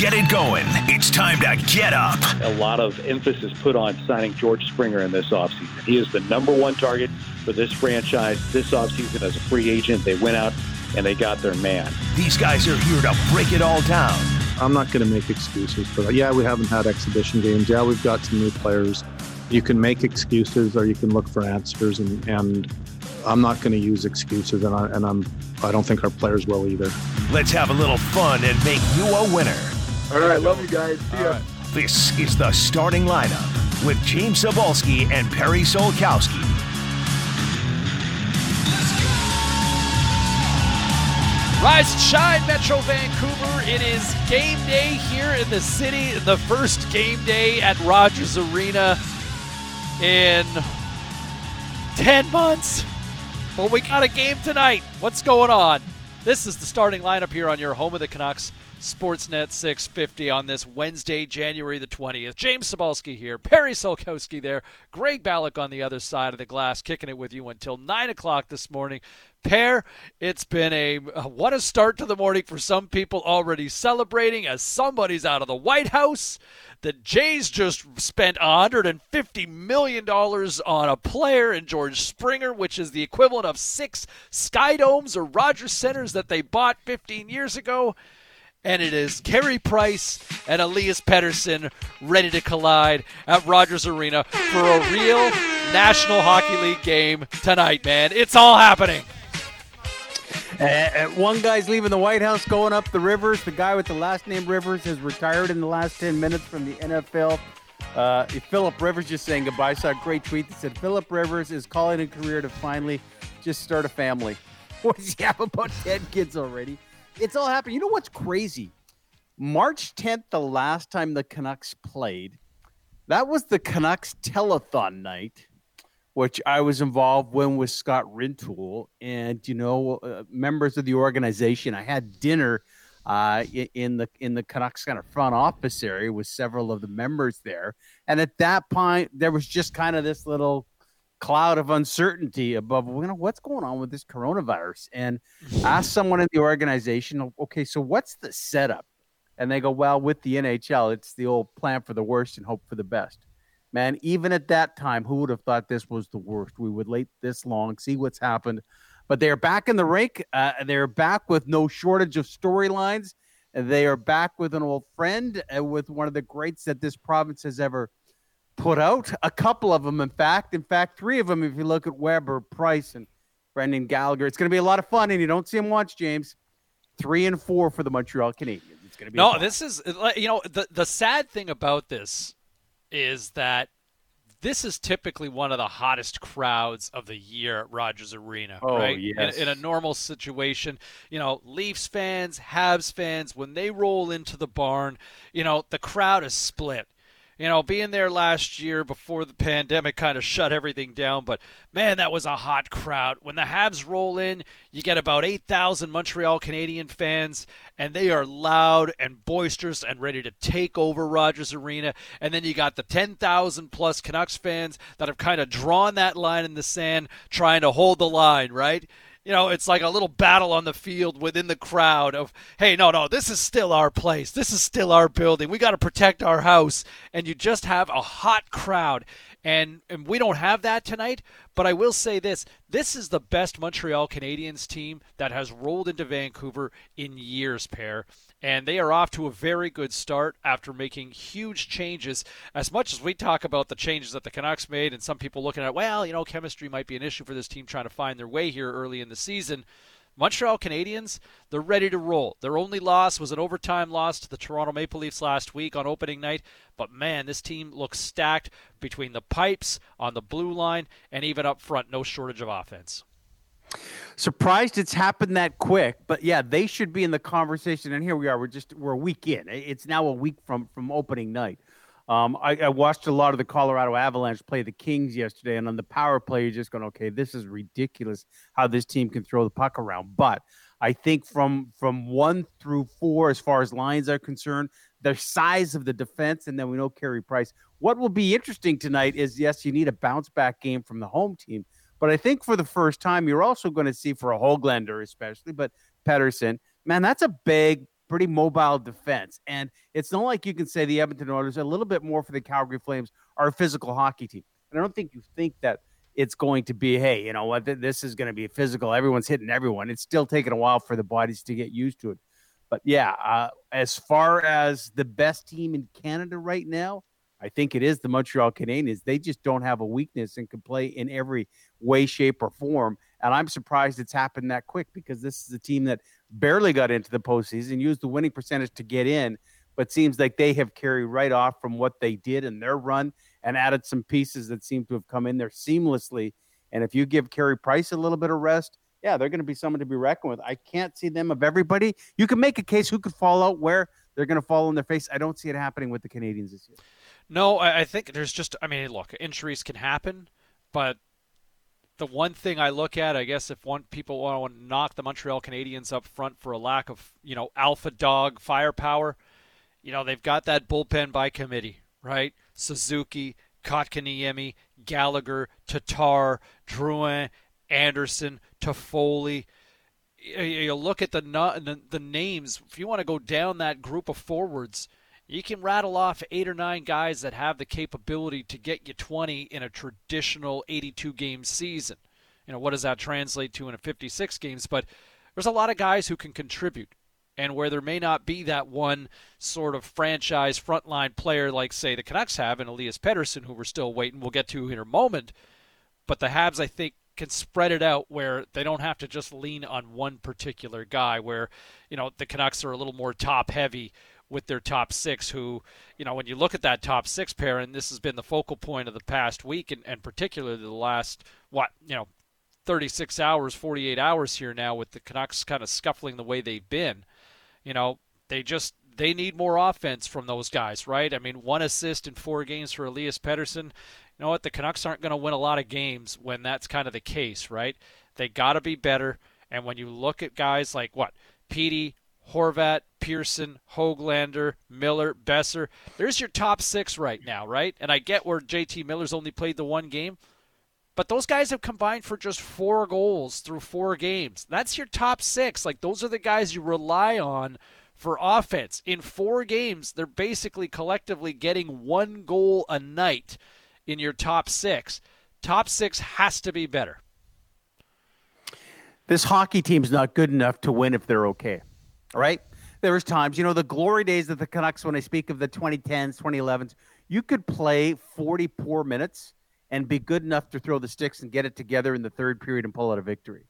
get it going. It's time to get up. A lot of emphasis put on signing George Springer in this offseason. He is the number one target for this franchise this offseason as a free agent. They went out and they got their man. These guys are here to break it all down. I'm not going to make excuses for that. Uh, yeah, we haven't had exhibition games. Yeah, we've got some new players. You can make excuses or you can look for answers, and, and I'm not going to use excuses, and, I, and I'm I don't think our players will either. Let's have a little fun and make you a winner. All right, love you guys. See ya. Right. This is the starting lineup with James Cybulski and Perry Solkowski. Rise and shine, Metro Vancouver. It is game day here in the city. The first game day at Rogers Arena in 10 months. But we got a game tonight. What's going on? This is the starting lineup here on your home of the Canucks, Sportsnet 650 on this Wednesday, January the 20th. James Cybulski here, Perry Solkowski there, Greg Ballack on the other side of the glass, kicking it with you until 9 o'clock this morning. Pair, it's been a uh, what a start to the morning for some people already celebrating as somebody's out of the White House. The Jays just spent $150 million on a player in George Springer, which is the equivalent of six Skydomes or Rogers Centers that they bought 15 years ago. And it is Carey Price and Elias Pettersson ready to collide at Rogers Arena for a real National Hockey League game tonight, man. It's all happening. Uh, one guy's leaving the White House, going up the Rivers. The guy with the last name Rivers has retired in the last 10 minutes from the NFL. Uh, Philip Rivers just saying goodbye. I saw a great tweet that said Philip Rivers is calling a career to finally just start a family. What does he have about 10 kids already? It's all happening. You know what's crazy? March 10th, the last time the Canucks played, that was the Canucks telethon night which I was involved when with Scott Rintoul and you know uh, members of the organization. I had dinner uh, in the in the Canucks kind of front office area with several of the members there, and at that point there was just kind of this little cloud of uncertainty above you know what's going on with this coronavirus and ask someone in the organization okay so what's the setup and they go well with the nhl it's the old plan for the worst and hope for the best man, even at that time, who would have thought this was the worst? We would wait this long, see what's happened. But they're back in the rink. Uh, they're back with no shortage of storylines. They are back with an old friend, uh, with one of the greats that this province has ever put out. A couple of them, in fact. In fact, three of them, if you look at Weber, Price, and Brendan Gallagher. It's going to be a lot of fun, and you don't see them watch James. Three and four for the Montreal Canadiens. It's going to be no. This is you know the the sad thing about this is that this is typically one of the hottest crowds of the year at Rogers Arena, oh, right? Yes. In, in, a normal situation, you know, Leafs fans, Habs fans, when they roll into the barn, you know, the crowd is split you know, being there last year before the pandemic kind of shut everything down, but man, that was a hot crowd. When the Habs roll in, you get about 8,000 Montreal Canadian fans, and they are loud and boisterous and ready to take over Rogers Arena. And then you got the 10,000 plus Canucks fans that have kind of drawn that line in the sand, trying to hold the line, right? You know, it's like a little battle on the field within the crowd of, hey, no, no, this is still our place. This is still our building. We got to protect our house. And you just have a hot crowd. And, and we don't have that tonight, but I will say this this is the best Montreal Canadiens team that has rolled into Vancouver in years, pair and they are off to a very good start after making huge changes. As much as we talk about the changes that the Canucks made, and some people looking at, well, you know, chemistry might be an issue for this team trying to find their way here early in the season. Montreal Canadiens, they're ready to roll. Their only loss was an overtime loss to the Toronto Maple Leafs last week on opening night. But man, this team looks stacked between the pipes, on the blue line, and even up front. No shortage of offense. Surprised it's happened that quick, but yeah, they should be in the conversation. And here we are. We're just we're a week in. It's now a week from from opening night. Um, I, I, watched a lot of the Colorado Avalanche play the Kings yesterday, and on the power play, you're just going, okay, this is ridiculous how this team can throw the puck around. But I think from from one through four, as far as lines are concerned, the size of the defense, and then we know Carey Price. What will be interesting tonight is yes, you need a bounce back game from the home team, but I think for the first time, you're also going to see for a Hoglander, especially, but Pettersson, man, that's a big pretty mobile defense. And it's not like you can say the Edmonton Oilers, a little bit more for the Calgary Flames, are a physical hockey team. And I don't think you think that it's going to be, hey, you know what, this is going to be physical. Everyone's hitting everyone. It's still taking a while for the bodies to get used to it. But yeah, uh, as far as the best team in Canada right now, I think it is the Montreal Canadiens. They just don't have a weakness and can play in every way, shape, or form. And I'm surprised it's happened that quick because this is a team that barely got into the postseason, used the winning percentage to get in, but seems like they have carried right off from what they did in their run and added some pieces that seem to have come in there seamlessly. And if you give Carey Price a little bit of rest, yeah, they're going to be someone to be reckoned with. I can't see them of everybody. You can make a case who could fall out where they're going to fall in their face. I don't see it happening with the Canadians this year. No, I think there's just, I mean, look, injuries can happen, but the one thing I look at, I guess, if one people want to knock the Montreal Canadiens up front for a lack of, you know, alpha dog firepower, you know, they've got that bullpen by committee, right? Suzuki, Kotkaniemi, Gallagher, Tatar, Drouin, Anderson, Toffoli. You look at the the names. If you want to go down that group of forwards, you can rattle off eight or nine guys that have the capability to get you 20 in a traditional 82 game season. You know, what does that translate to in a 56 games? But there's a lot of guys who can contribute. And where there may not be that one sort of franchise frontline player like, say, the Canucks have, and Elias Pettersson, who we're still waiting, we'll get to in a moment. But the Habs, I think, can spread it out where they don't have to just lean on one particular guy, where, you know, the Canucks are a little more top heavy with their top six, who, you know, when you look at that top six pair, and this has been the focal point of the past week, and, and particularly the last, what, you know, 36 hours, 48 hours here now with the Canucks kind of scuffling the way they've been, you know, they just they need more offense from those guys, right? I mean, one assist in four games for Elias Pettersson. You know what? The Canucks aren't going to win a lot of games when that's kind of the case, right? They got to be better. And when you look at guys like what Petey, Horvat, Pearson, Hoglander, Miller, Boeser. There's your top six right now, right? And I get where JT Miller's only played the one game, but those guys have combined for just four goals through four games. That's your top six. Like, those are the guys you rely on for offense. In four games, they're basically collectively getting one goal a night in your top six. Top six has to be better. This hockey team's not good enough to win if they're okay. Right. There was times, you know, the glory days of the Canucks, when I speak of the 2010s, 2011s, you could play 40 poor minutes and be good enough to throw the sticks and get it together in the third period and pull out a victory.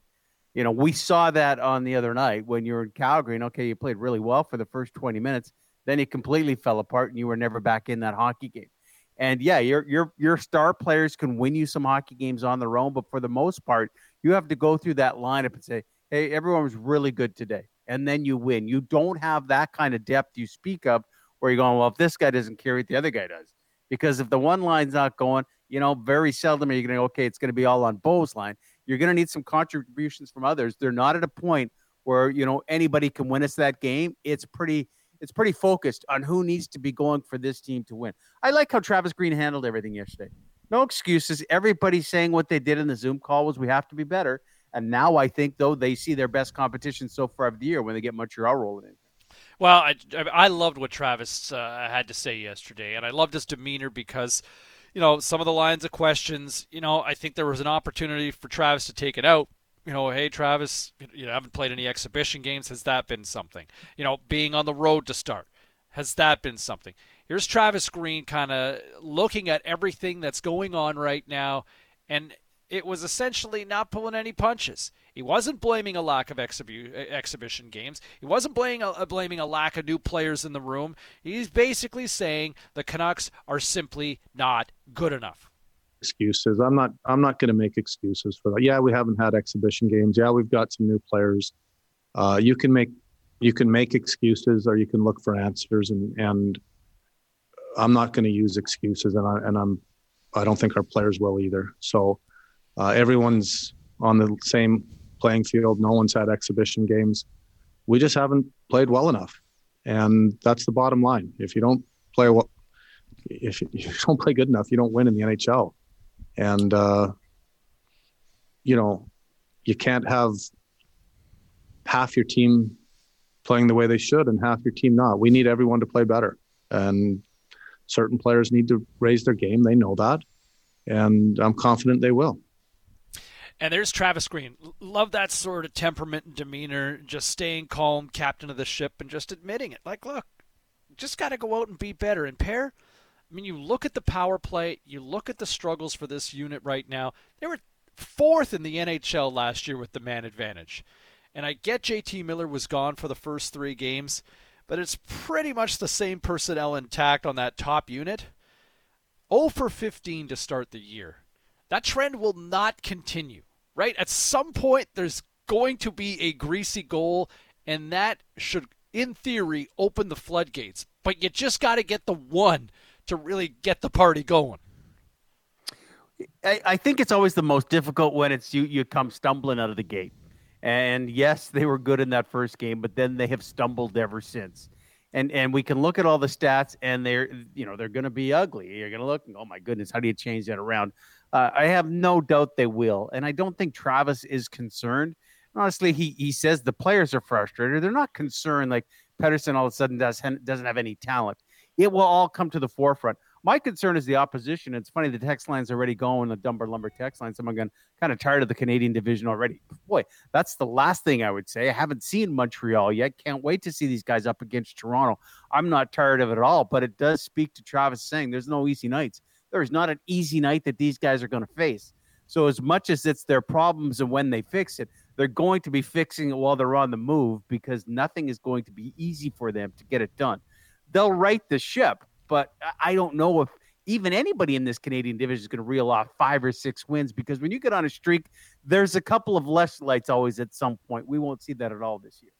You know, we saw that on the other night when you were in Calgary and okay, you played really well for the first 20 minutes, then it completely fell apart and you were never back in that hockey game. And yeah, your your your star players can win you some hockey games on their own, but for the most part, you have to go through that lineup and say, "Hey, everyone was really good today." And then you win. You don't have that kind of depth you speak of where you're going, well, if this guy doesn't carry it, the other guy does. Because if the one line's not going, you know, very seldom are you going to, okay, it's going to be all on Bo's line. You're going to need some contributions from others. They're not at a point where, you know, anybody can win us that game. It's pretty it's pretty focused on who needs to be going for this team to win. I like how Travis Green handled everything yesterday. No excuses. Everybody saying what they did in the Zoom call was we have to be better. And now I think though they see their best competition so far of the year when they get Montreal rolling in. Well, I, I loved what Travis uh, had to say yesterday, and I loved his demeanor because, you know, some of the lines of questions, you know, I think there was an opportunity for Travis to take it out. You know, hey Travis, you haven't played any exhibition games. Has that been something? You know, being on the road to start, has that been something? Here's Travis Green kind of looking at everything that's going on right now, and it was essentially not pulling any punches. He wasn't blaming a lack of exhibi- exhibition games. He wasn't blaming a, blaming a lack of new players in the room. He's basically saying the Canucks are simply not good enough. Excuses. I'm not. I'm not going to make excuses for that. Yeah, we haven't had exhibition games. Yeah, we've got some new players. Uh, you can make you can make excuses or you can look for answers and and I'm not going to use excuses and I and I'm I don't think our players will either. So uh, everyone's on the same playing field. No one's had exhibition games. We just haven't played well enough, and that's the bottom line. If you don't play well, if you don't play good enough, you don't win in the NHL. And uh, you know, you can't have half your team playing the way they should and half your team not. We need everyone to play better. And certain players need to raise their game. They know that. And I'm confident they will. And there's Travis Green. Love that sort of temperament and demeanor, just staying calm, captain of the ship, and just admitting it. Like, look, just got to go out and be better. And pair, I mean, you look at the power play, you look at the struggles for this unit right now. They were fourth in the NHL last year with the man advantage. And I get JT Miller was gone for the first three games, but it's pretty much the same personnel intact on that top unit. 0 for 15 to start the year. That trend will not continue, right? At some point, there's going to be a greasy goal, and that should, in theory, open the floodgates. But you just got to get the one to really get the party going. I, I think it's always the most difficult when it's you you come stumbling out of the gate. And yes, they were good in that first game, but then they have stumbled ever since. And and we can look at all the stats, and they're you know they're going to be ugly. You're going to look, oh my goodness, how do you change that around? Uh, I have no doubt they will, and I don't think Travis is concerned. Honestly, he he says the players are frustrated. They're not concerned like Pettersson all of a sudden does doesn't have any talent. It will all come to the forefront. My concern is the opposition. It's funny the text line's already going, the Dunbar Lumber text line. Someone going kind of tired of the Canadian division already. Boy, that's the last thing I would say. I haven't seen Montreal yet. Can't wait to see these guys up against Toronto. I'm not tired of it at all, but it does speak to Travis saying there's no easy nights. There is not an easy night that these guys are going to face. So as much as it's their problems and when they fix it, they're going to be fixing it while they're on the move because nothing is going to be easy for them to get it done. They'll right the ship, but I don't know if even anybody in this Canadian division is going to reel off five or six wins because when you get on a streak, there's a couple of less lights always at some point. We won't see that at all this year.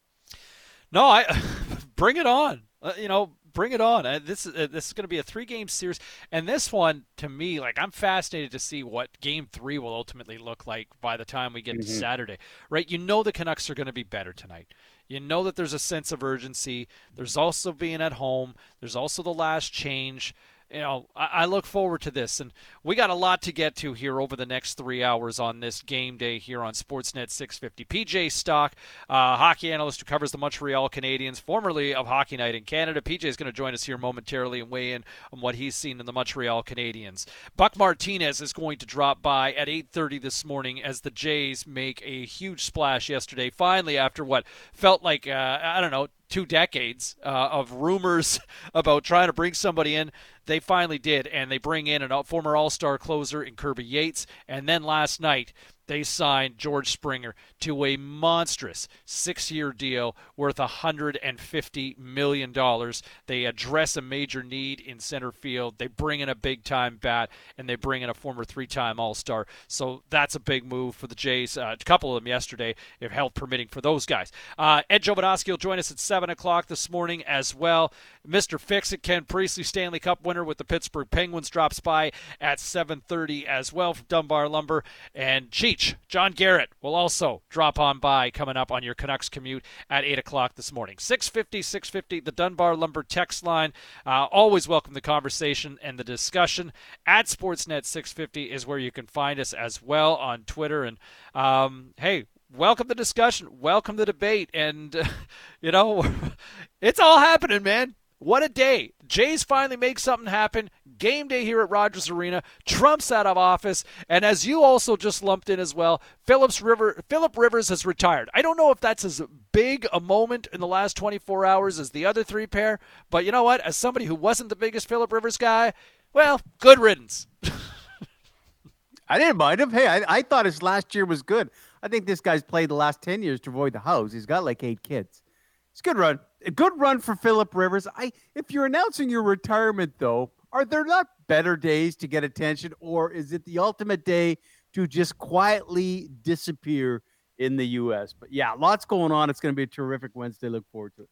No, I bring it on. Uh, you know, bring it on. Uh, this is uh, this is going to be a three game series, and this one to me, like I'm fascinated to see what Game Three will ultimately look like by the time we get mm-hmm. to Saturday. Right? You know the Canucks are going to be better tonight. You know that there's a sense of urgency. There's also being at home. There's also the last change you know, I, look forward to this, and we got a lot to get to here over the next three hours on this game day here on Sportsnet 650. PJ Stock, uh, hockey analyst who covers the Montreal Canadiens, formerly of Hockey Night in Canada. PJ is going to join us here momentarily and weigh in on what he's seen in the Montreal Canadiens. Buck Martinez is going to drop by at 8:30 this morning as the Jays make a huge splash yesterday. Finally, after what felt like uh, I don't know two decades uh, of rumors about trying to bring somebody in. They finally did, and they bring in a former All Star closer in Kirby Yates. And then last night, they signed George Springer to a monstrous six year deal worth $150 million. They address a major need in center field. They bring in a big time bat, and they bring in a former three time All Star. So that's a big move for the Jays. Uh, a couple of them yesterday, if health permitting, for those guys. Uh, Ed Jovanovski will join us at 7 o'clock this morning as well. Mr. Fix It, Ken Priestlay, Stanley Cup winner with the Pittsburgh Penguins, drops by at 7.30 as well from Dunbar Lumber. And Cheech John Garrett will also drop on by coming up on your Canucks commute at 8 o'clock this morning. 650, 650, the Dunbar Lumber text line. Uh, always welcome the conversation and the discussion. At Sportsnet 650 is where you can find us as well on Twitter. And um, hey, welcome the discussion, welcome the debate, and uh, you know, it's all happening, man. What a day. Jays finally make something happen. Game day here at Rogers Arena. Trump's out of office. And as you also just lumped in as well, Phillips River Philip Rivers has retired. I don't know if that's as big a moment in the last 24 hours as the other three pair, but you know what? As somebody who wasn't the biggest Philip Rivers guy, well, good riddance. I didn't mind him. Hey, I, I thought his last year was good. I think this guy's played the last 10 years to avoid the house. He's got like eight kids. It's a good run. A good run for Philip Rivers. I if you're announcing your retirement though, are there not better days to get attention or is it the ultimate day to just quietly disappear in the US? But yeah, lots going on. It's going to be a terrific Wednesday. Look forward to it.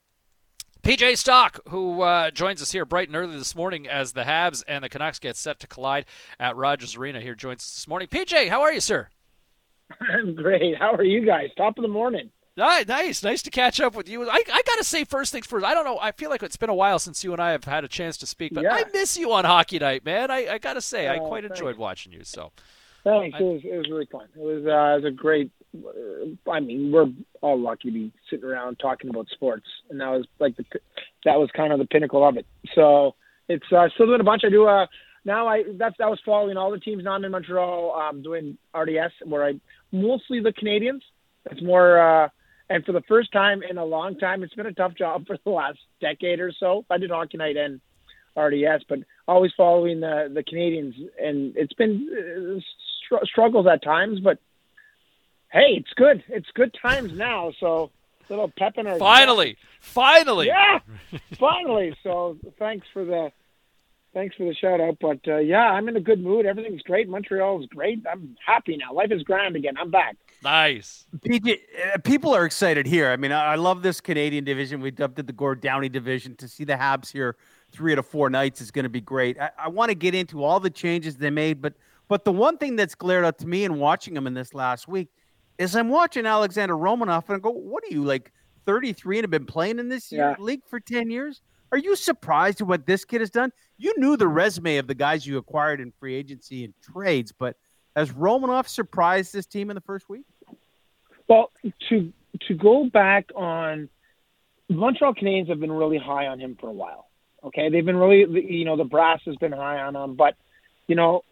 PJ Stock, who uh, joins us here bright and early this morning as the Habs and the Canucks get set to collide at Rogers Arena, here joins us this morning. PJ, how are you, sir? I'm great. How are you guys? Top of the morning. Nice, nice to catch up with you. I, I got to say, first things first. I don't know. I feel like it's been a while since you and I have had a chance to speak, but yeah. I miss you on Hockey Night, man. I, I got to say, I oh, quite thanks. enjoyed watching you. So, thanks. I, it, was, it was really fun. It was uh, it was a great uh, I mean, we're all lucky to be sitting around talking about sports, and that was like the that was kind of the pinnacle of it. So it's uh, still doing a bunch. I do uh now I that's that was following all the teams now I'm in Montreal um, doing RDS where I mostly the Canadians. It's more uh, and for the first time in a long time, it's been a tough job for the last decade or so. I did Hockey Night and RDS, but always following the the Canadians, and it's been uh, str- struggles at times, but hey, it's good. It's good times now. So little pep in our finally, finally, yeah, finally. So thanks for the thanks for the shout out. But uh, yeah, I'm in a good mood. Everything's great. Montreal is great. I'm happy now. Life is grand again. I'm back. Nice. PJ, uh, people are excited here. I mean, I, I love this Canadian division. We dubbed it the Gord Downie division. To see the Habs here three out of four nights is going to be great. I, I want to get into all the changes they made, but but the one thing that's glared out to me in watching them in this last week is I'm watching Alexander Romanov and I go, what are you like 33 and have been playing in this yeah. league for 10 years? Are you surprised at what this kid has done? You knew the resume of the guys you acquired in free agency and trades, but has Romanov surprised this team in the first week? Well, to to go back on Montreal Canadiens have been really high on him for a while. Okay, they've been really, you know, the brass has been high on him, but you know,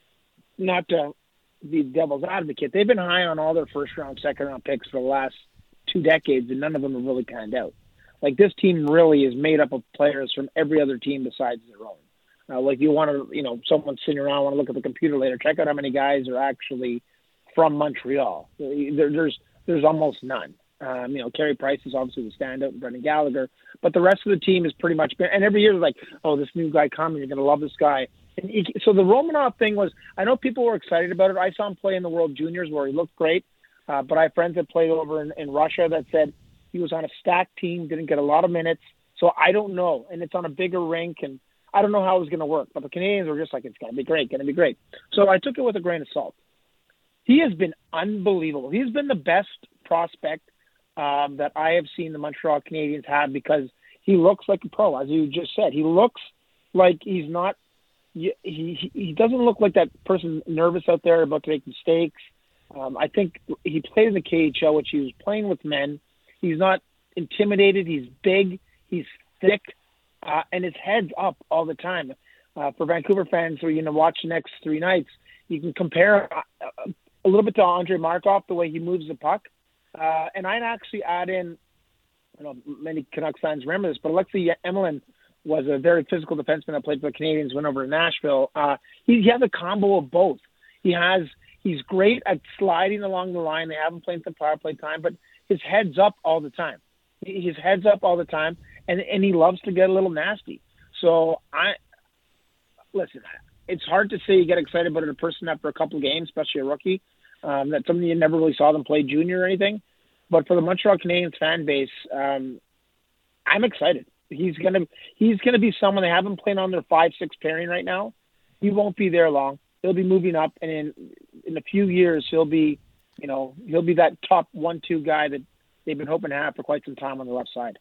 not to be devil's advocate, they've been high on all their first round, second round picks for the last two decades, and none of them have really panned out. Like this team really is made up of players from every other team besides their own. Uh, like you want to, you know, someone sitting around want to look at the computer later, check out how many guys are actually from Montreal. There, there's there's almost none. Um, you know, Carey Price is obviously the standout, Brendan Gallagher, but the rest of the team is pretty much. And every year, like, oh, this new guy coming, you're going to love this guy. And he, so the Romanov thing was, I know people were excited about it. I saw him play in the World Juniors where he looked great, uh, but I have friends that played over in, in Russia that said he was on a stacked team, didn't get a lot of minutes. So I don't know, and it's on a bigger rink, and I don't know how it was going to work. But the Canadians were just like, it's going to be great, going to be great. So I took it with a grain of salt. He has been unbelievable. He's been the best prospect um, that I have seen the Montreal Canadiens have because he looks like a pro, as you just said. He looks like he's not. He he, he doesn't look like that person nervous out there about to make mistakes. Um, I think he played in the KHL, which he was playing with men. He's not intimidated. He's big. He's thick, uh, and his head's up all the time. Uh, for Vancouver fans who are going to watch the next three nights, you can compare uh, a little bit to Andre Markov the way he moves the puck. Uh, and I'd actually add in, I know many Canucks fans remember this, but Alexei Emelin was a very physical defenseman that played for the Canadians, went over to Nashville. Uh, he, he has a combo of both. He has he's great at sliding along the line. They haven't played some power play time, but his head's up all the time. His head's up all the time, and and he loves to get a little nasty. So I listen. It's hard to say you get excited about a person after a couple of games, especially a rookie. Um, that's something you never really saw them play junior or anything. But for the Montreal Canadiens fan base, um, I'm excited. He's gonna he's gonna be someone they haven't played on their five six pairing right now. He won't be there long. He'll be moving up, and in in a few years he'll be, you know, he'll be that top one two guy that they've been hoping to have for quite some time on the left side.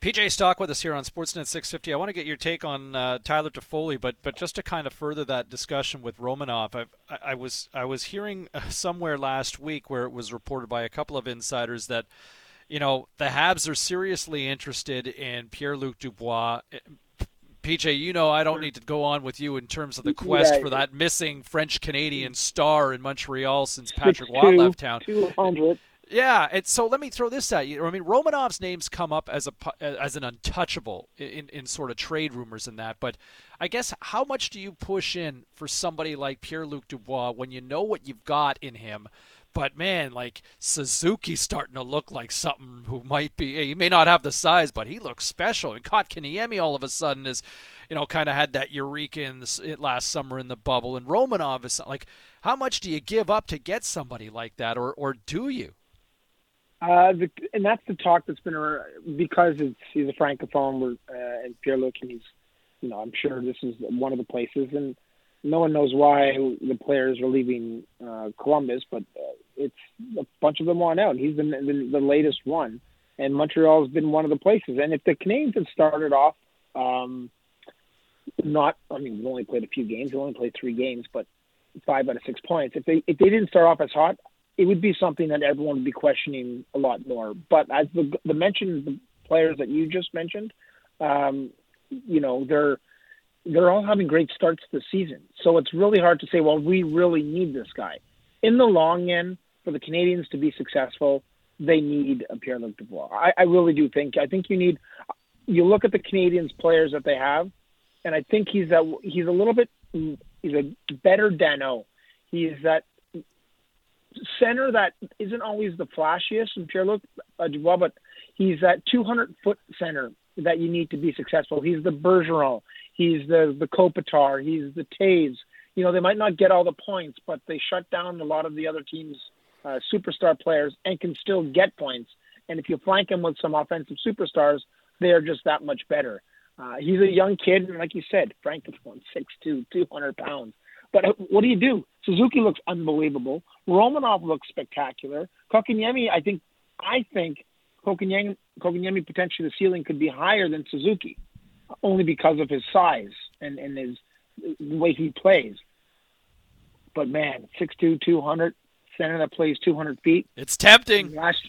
PJ Stock with us here on Sportsnet 650. I want to get your take on uh, Tyler Toffoli, but but just to kind of further that discussion with Romanov, I've, I, I was I was hearing uh, somewhere last week where it was reported by a couple of insiders that you know the Habs are seriously interested in Pierre Luc Dubois. PJ, you know I don't need to go on with you in terms of the quest yeah, for that missing French Canadian star in Montreal since Patrick Roy left town. 200. Yeah, and so let me throw this at you. I mean, Romanov's name's come up as a as an untouchable in, in sort of trade rumors and that, but I guess how much do you push in for somebody like Pierre Luc Dubois when you know what you've got in him? But man, like Suzuki's starting to look like something who might be. He may not have the size, but he looks special. And Kotkaniemi all of a sudden is, you know, kind of had that eureka in the, last summer in the bubble. And Romanov is like, how much do you give up to get somebody like that, or or do you? Uh, the, and that's the talk that's been around because it's he's a francophone uh, and Pierre Luc, and he's, you know, I'm sure this is one of the places, and no one knows why the players are leaving uh, Columbus, but uh, it's a bunch of them want out. He's been the, the latest one, and Montreal has been one of the places. And if the Canadiens had started off, um, not, I mean, we've only played a few games, we only played three games, but five out of six points. If they if they didn't start off as hot, it would be something that everyone would be questioning a lot more. But as the the mentioned the players that you just mentioned, um, you know, they're they're all having great starts the season. So it's really hard to say, well, we really need this guy. In the long end, for the Canadians to be successful, they need a Pierre Luc Dubois. I, I really do think. I think you need. You look at the Canadians players that they have, and I think he's a He's a little bit. He's a better Danault. He's that center that isn't always the flashiest in Pierre Luc uh, Dubois, but he's that 200 foot center that you need to be successful. He's the Bergeron. He's the the Kopitar. He's the Toews. You know, they might not get all the points, but they shut down a lot of the other teams' uh, superstar players and can still get points. And if you flank him with some offensive superstars, they are just that much better. Uh, he's a young kid, and like you said, Frank is one six two, two hundred pounds. But uh, what do you do? Suzuki looks unbelievable. Romanov looks spectacular. Kotkaniemi, I think, I think Kotkaniemi, Kotkaniemi potentially the ceiling could be higher than Suzuki, only because of his size and, and his the way he plays. But man, 6'2", 200, center that plays 200 feet. It's tempting. Last,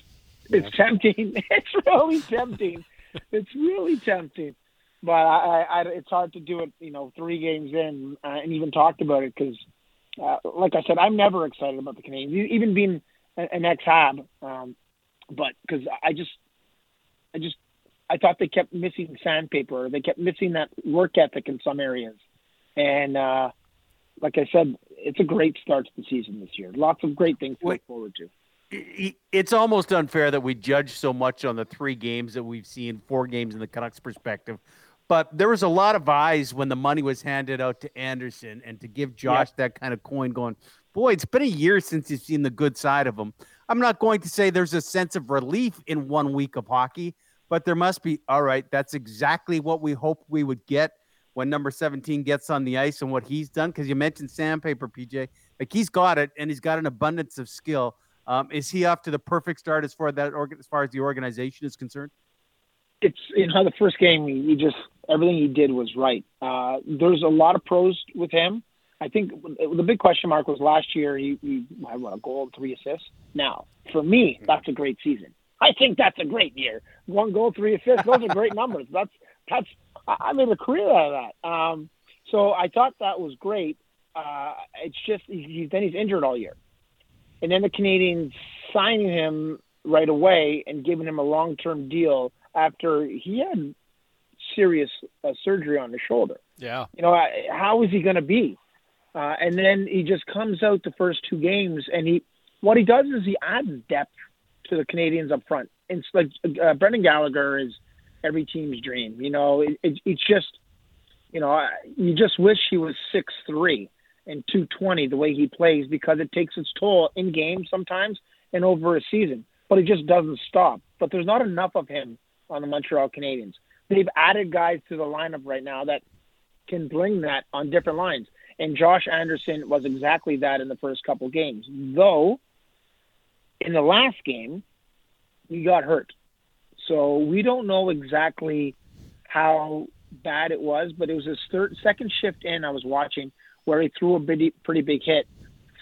it's tempting. It's really tempting. it's really tempting. But I, I, it's hard to do it, you know, three games in uh, and even talked about it because, uh, like I said, I'm never excited about the Canadians, even being an ex-Hab. Um, but because I just, I just, I thought they kept missing sandpaper. They kept missing that work ethic in some areas, and uh, like I said, it's a great start to the season this year. Lots of great things to look forward to. It's almost unfair that we judge so much on the three games that we've seen, four games in the Canucks' perspective. But there was a lot of eyes when the money was handed out to Anderson and to give Josh yep. that kind of coin going, boy, it's been a year since you've seen the good side of him. I'm not going to say there's a sense of relief in one week of hockey, but there must be, all right, that's exactly what we hoped we would get when number 17 gets on the ice and what he's done. Because you mentioned sandpaper, PJ. Like he's got it and he's got an abundance of skill. Um, is he off to the perfect start as far that as far as the organization is concerned? It's you know the first game he just everything he did was right. Uh, there's a lot of pros with him. I think the big question mark was last year. He, he had what a goal, three assists. Now, for me, that's a great season. I think that's a great year. One goal, three assists. Those are great numbers. That's that's I made a career out of that. Um, so I thought that was great. Uh, it's just he's then he's injured all year, and then the Canadians signing him right away and giving him a long term deal after he had serious uh, surgery on his shoulder. Yeah, you know how is he going to be? Uh, and then he just comes out the first two games, and he what he does is he adds depth to the Canadians up front. It's like uh, Brendan Gallagher is every team's dream. You know, it, it, it's just, you know, you just wish he was six three and two twenty the way he plays because it takes its toll in games sometimes and over a season. But it just doesn't stop. But there's not enough of him on the Montreal Canadiens. They've added guys to the lineup right now that can bring that on different lines. And Josh Anderson was exactly that in the first couple games. Though in the last game, he got hurt. So we don't know exactly how bad it was, but it was his third, second shift in. I was watching where he threw a pretty, pretty big hit.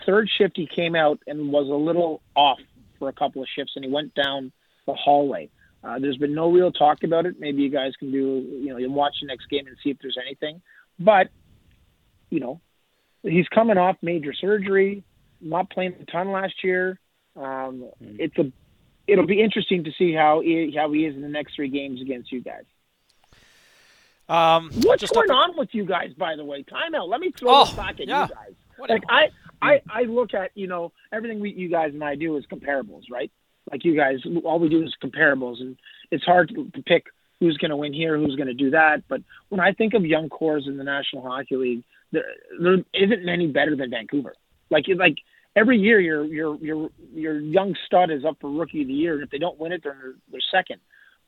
Third shift, he came out and was a little off for a couple of shifts, and he went down the hallway. Uh, there's been no real talk about it. Maybe you guys can do, you know, you watch the next game and see if there's anything. But, you know, he's coming off major surgery, not playing a ton last year. Um, mm. It's a it'll be interesting to see how he, how he is in the next three games against you guys. Um, What's going on with you guys, by the way? Timeout. Let me throw oh, this back at yeah. you guys. like I, I, I look at you know everything we, you guys and I do is comparables, right? Like you guys, all we do is comparables, and it's hard to pick who's going to win here, who's going to do that. But when I think of young cores in the National Hockey League, there, there isn't many better than Vancouver. Like, like every year your your your your young stud is up for rookie of the year, and if they don't win it, they're they're second.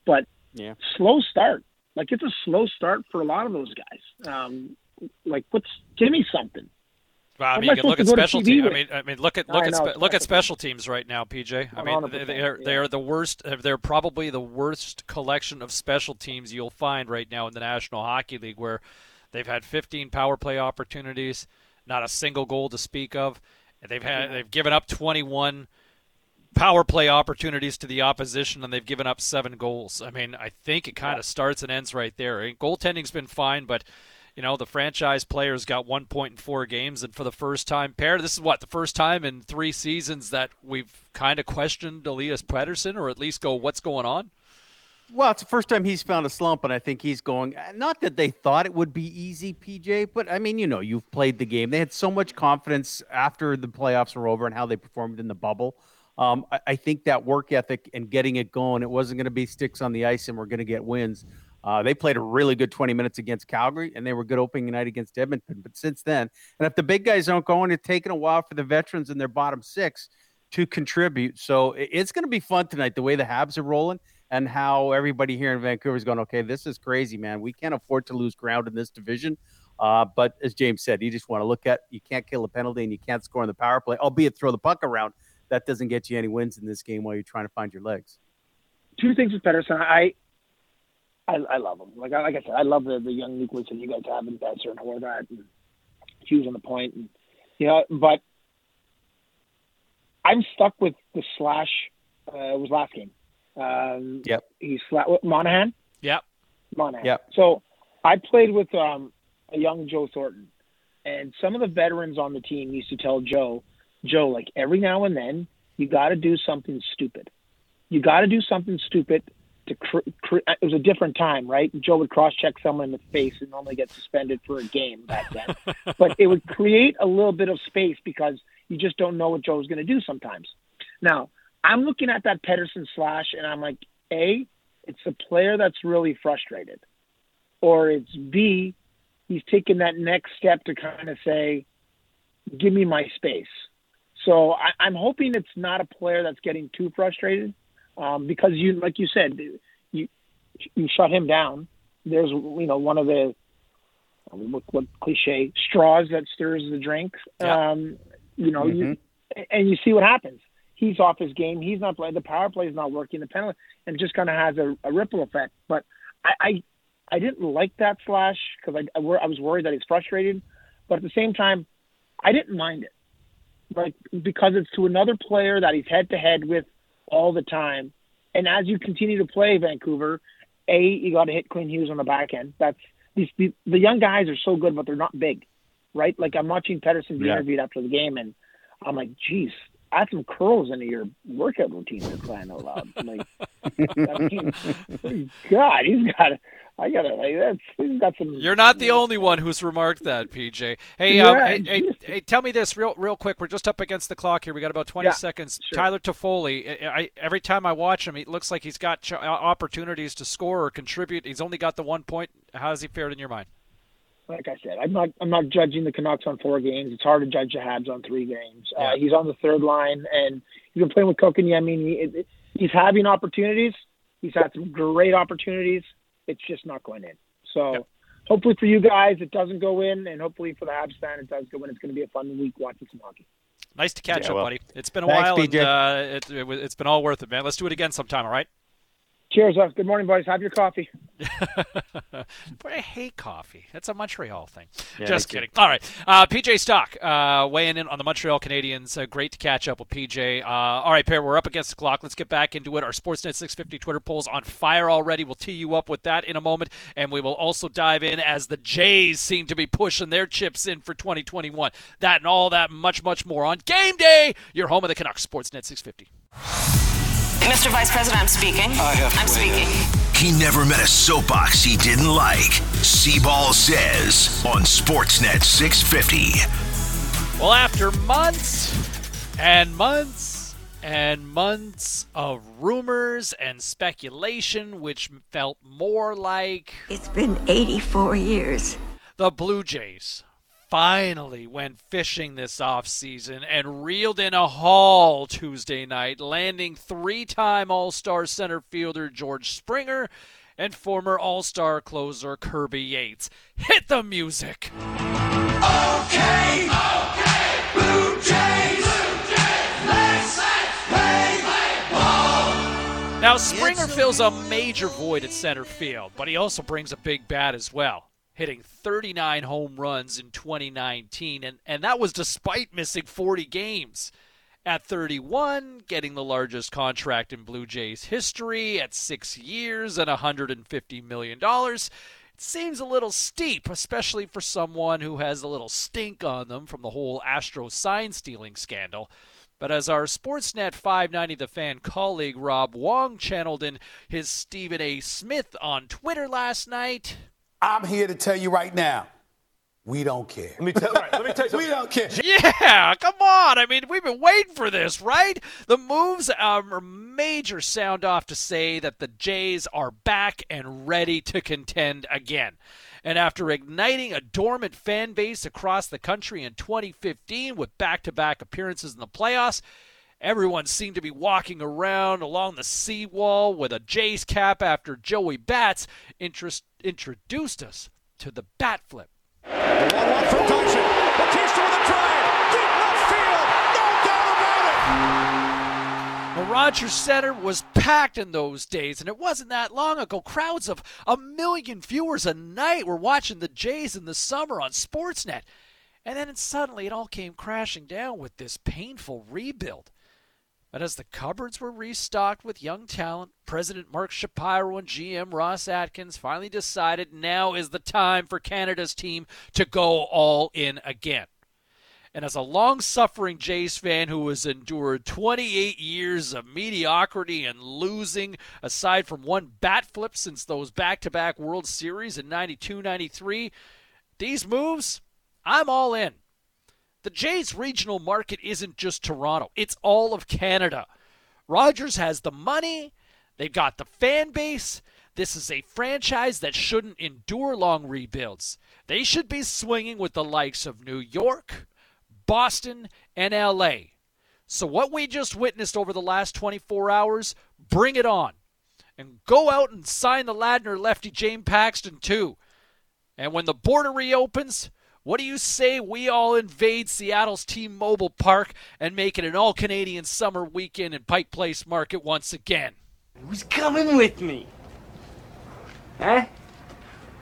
But yeah, slow start. Like it's a slow start for a lot of those guys. Um, like, what's give me something. Well, I mean, you can look at special teams. I mean, I mean, look at look at spe- look at special teams right now, PJ. I mean, they, they are they are the worst. They're probably the worst collection of special teams you'll find right now in the National Hockey League, where they've had 15 power play opportunities, not a single goal to speak of. They've had they've given up 21 power play opportunities to the opposition, and they've given up seven goals. I mean, I think it kind of starts and ends right there. Goaltending's been fine, but you know the franchise players got one point in four games, and for the first time, pair this is what the first time in three seasons that we've kind of questioned Elias Pettersson, or at least go, what's going on? Well, it's the first time he's found a slump, and I think he's going. Not that they thought it would be easy, PJ, but I mean, you know, you've played the game. They had so much confidence after the playoffs were over and how they performed in the bubble. Um, I, I, think that work ethic and getting it going, it wasn't going to be sticks on the ice and we're going to get wins. Uh, they played a really good 20 minutes against Calgary, and they were good opening night against Edmonton. But since then, and if the big guys don't go in, it's taken a while for the veterans in their bottom six to contribute. So it's going to be fun tonight, the way the Habs are rolling and how everybody here in Vancouver is going, okay, this is crazy, man. We can't afford to lose ground in this division. Uh, but as James said, you just want to look at you can't kill a penalty and you can't score on the power play, albeit throw the puck around. That doesn't get you any wins in this game while you're trying to find your legs. Two things with Pettersson. I I, I love him. Like like I said, I love the, the young nucleus that you guys have in Boeser and Horvat and Hughes on the point, and you know. But I'm stuck with the slash. Uh, it was last game. Um, yep. He's flat. Monahan. Yep. Monahan. Yep. So I played with um, a young Joe Thornton, and some of the veterans on the team used to tell Joe, Joe, like every now and then you got to do something stupid. You got to do something stupid to. Cr- cr- it was a different time, right? Joe would cross-check someone in the face and normally get suspended for a game back then, but it would create a little bit of space because you just don't know what Joe's going to do sometimes. Now I'm looking at that Pettersson slash, and I'm like, A, it's a player that's really frustrated, or it's B, he's taking that next step to kind of say, give me my space. So I, I'm hoping it's not a player that's getting too frustrated, um, because you, like you said, you you shut him down. There's you know one of the what, what cliche straws that stirs the drink. Yeah. Um, you know, mm-hmm. you and you see what happens he's off his game. He's not playing. The power play is not working. The penalty, and just kind of has a, a, ripple effect. But I, I, I didn't like that slash because I, I, I, was worried that he's frustrated. But at the same time, I didn't mind it, like because it's to another player that he's head to head with all the time. And as you continue to play Vancouver, a you got to hit Quinn Hughes on the back end. That's these the, the young guys are so good, but they're not big, right? Like I'm watching Pettersson be yeah. interviewed after the game, and I'm like, geez, add some curls into your workout routine for crying out loud. Like, I mean, God, he's got. I gotta like that's. He's got some. You're not the only one who's remarked that, PJ. Hey, yeah, um, hey, hey, hey, tell me this real, real quick. We're just up against the clock here. We got about 20 yeah, seconds. Sure. Tyler Toffoli. I, I, every time I watch him, it looks like he's got ch- opportunities to score or contribute. He's only got the one point. How has he fared in your mind? like I said, I'm not I'm not judging the Canucks on four games. It's hard to judge the Habs on three games. Yeah. Uh, he's on the third line, and he's been playing with Kotkaniemi. He, he's having opportunities. He's had some great opportunities. It's just not going in. So Yep. hopefully for you guys, it doesn't go in, and hopefully for the Habs fan, it does go in. It's going to be a fun week watching some hockey. Nice to catch Yeah, up, well, buddy. It's been a thanks, while, PJ. and uh, it, it, it's been all worth it, man. Let's do it again sometime, all right? Cheers, uh, good morning, boys. Have your coffee. but I hate coffee. That's a Montreal thing. Yeah, Just me too. kidding. All right. Uh, PJ Stock uh, weighing in on the Montreal Canadiens. Uh, great to catch up with PJ. Uh, all right, Pair, we're up against the clock. Let's get back into it. Our Sportsnet 650 Twitter polls on fire already. We'll tee you up with that in a moment. And we will also dive in as the Jays seem to be pushing their chips in for 2021. That and all that, much, much more on Game Day. Your home of the Canucks, Sportsnet 650. Mr. Vice President, I'm speaking. I have to I'm weigh in. speaking. He never met a soapbox he didn't like. Seaball says on Sportsnet 650. Well, after months and months and months of rumors and speculation, which felt more like It's been 84 years. the Blue Jays finally went fishing this offseason and reeled in a haul Tuesday night, landing three time All Star center fielder George Springer and former All Star closer Kirby Yates. Hit the music! Okay, okay, Blue Jays, Jays, let's play ball. Now, Springer fills a major void at center field, but he also brings a big bat as well, hitting 39 home runs in 2019, and, and that was despite missing 40 games. At 31, getting the largest contract in Blue Jays history at six years and $150 million. It seems a little steep, especially for someone who has a little stink on them from the whole Astro sign stealing scandal. But as our Sportsnet 590 The Fan colleague Rob Wong channeled in his Stephen A. Smith on Twitter last night, I'm here to tell you right now, we don't care. Let me tell, right, let me tell you we don't care. Yeah, come on. I mean, we've been waiting for this, right? The moves um, are a major sound off to say that the Jays are back and ready to contend again. And after igniting a dormant fan base across the country in 2015 with back to back appearances in the playoffs, everyone seemed to be walking around along the seawall with a Jays cap after Joey Bats interest, introduced us to the bat flip. The 1 1 from Dyson. Bautista with a drive. Deep left field. No doubt about it. The Rogers Center was packed in those days, and it wasn't that long ago. Crowds of a million viewers a night were watching the Jays in the summer on Sportsnet. And then suddenly it all came crashing down with this painful rebuild. But as the cupboards were restocked with young talent, President Mark Shapiro and GM Ross Atkins finally decided now is the time for Canada's team to go all in again. And as a long suffering Jays fan who has endured 28 years of mediocrity and losing, aside from one bat flip since those back to back World Series in 92 93, these moves, I'm all in. The Jays regional market isn't just Toronto, it's all of Canada. Rogers has the money, they've got the fan base. This is a franchise that shouldn't endure long rebuilds. They should be swinging with the likes of New York, Boston, and LA. So, what we just witnessed over the last 24 hours, bring it on. And go out and sign the Ladner lefty James Paxton, too. And when the border reopens, what do you say we all invade Seattle's T-Mobile Park and make it an all-Canadian summer weekend in Pike Place Market once again? Who's coming with me? Huh?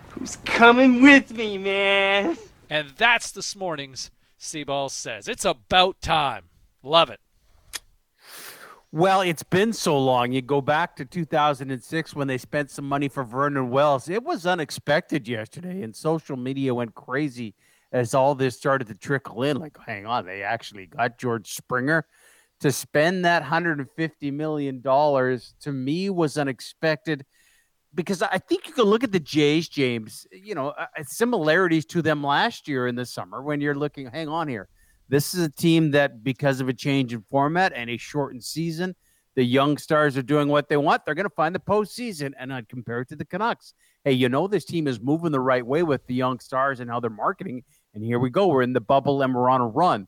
Who's coming with me, man? And that's this morning's Seaball says. It's about time. Love it. Well, it's been so long. You go back to 2006 when they spent some money for Vernon Wells. It was unexpected yesterday, and social media went crazy as all this started to trickle in. Like, hang on, they actually got George Springer to spend that $150 million to me was unexpected because I think you can look at the Jays, James, you know, uh, similarities to them last year in the summer when you're looking, hang on here. This is a team that, because of a change in format and a shortened season, the young stars are doing what they want. They're going to find the postseason. And I'd compare it to the Canucks. Hey, you know, this team is moving the right way with the young stars and how they're marketing. And here we go. We're in the bubble and we're on a run.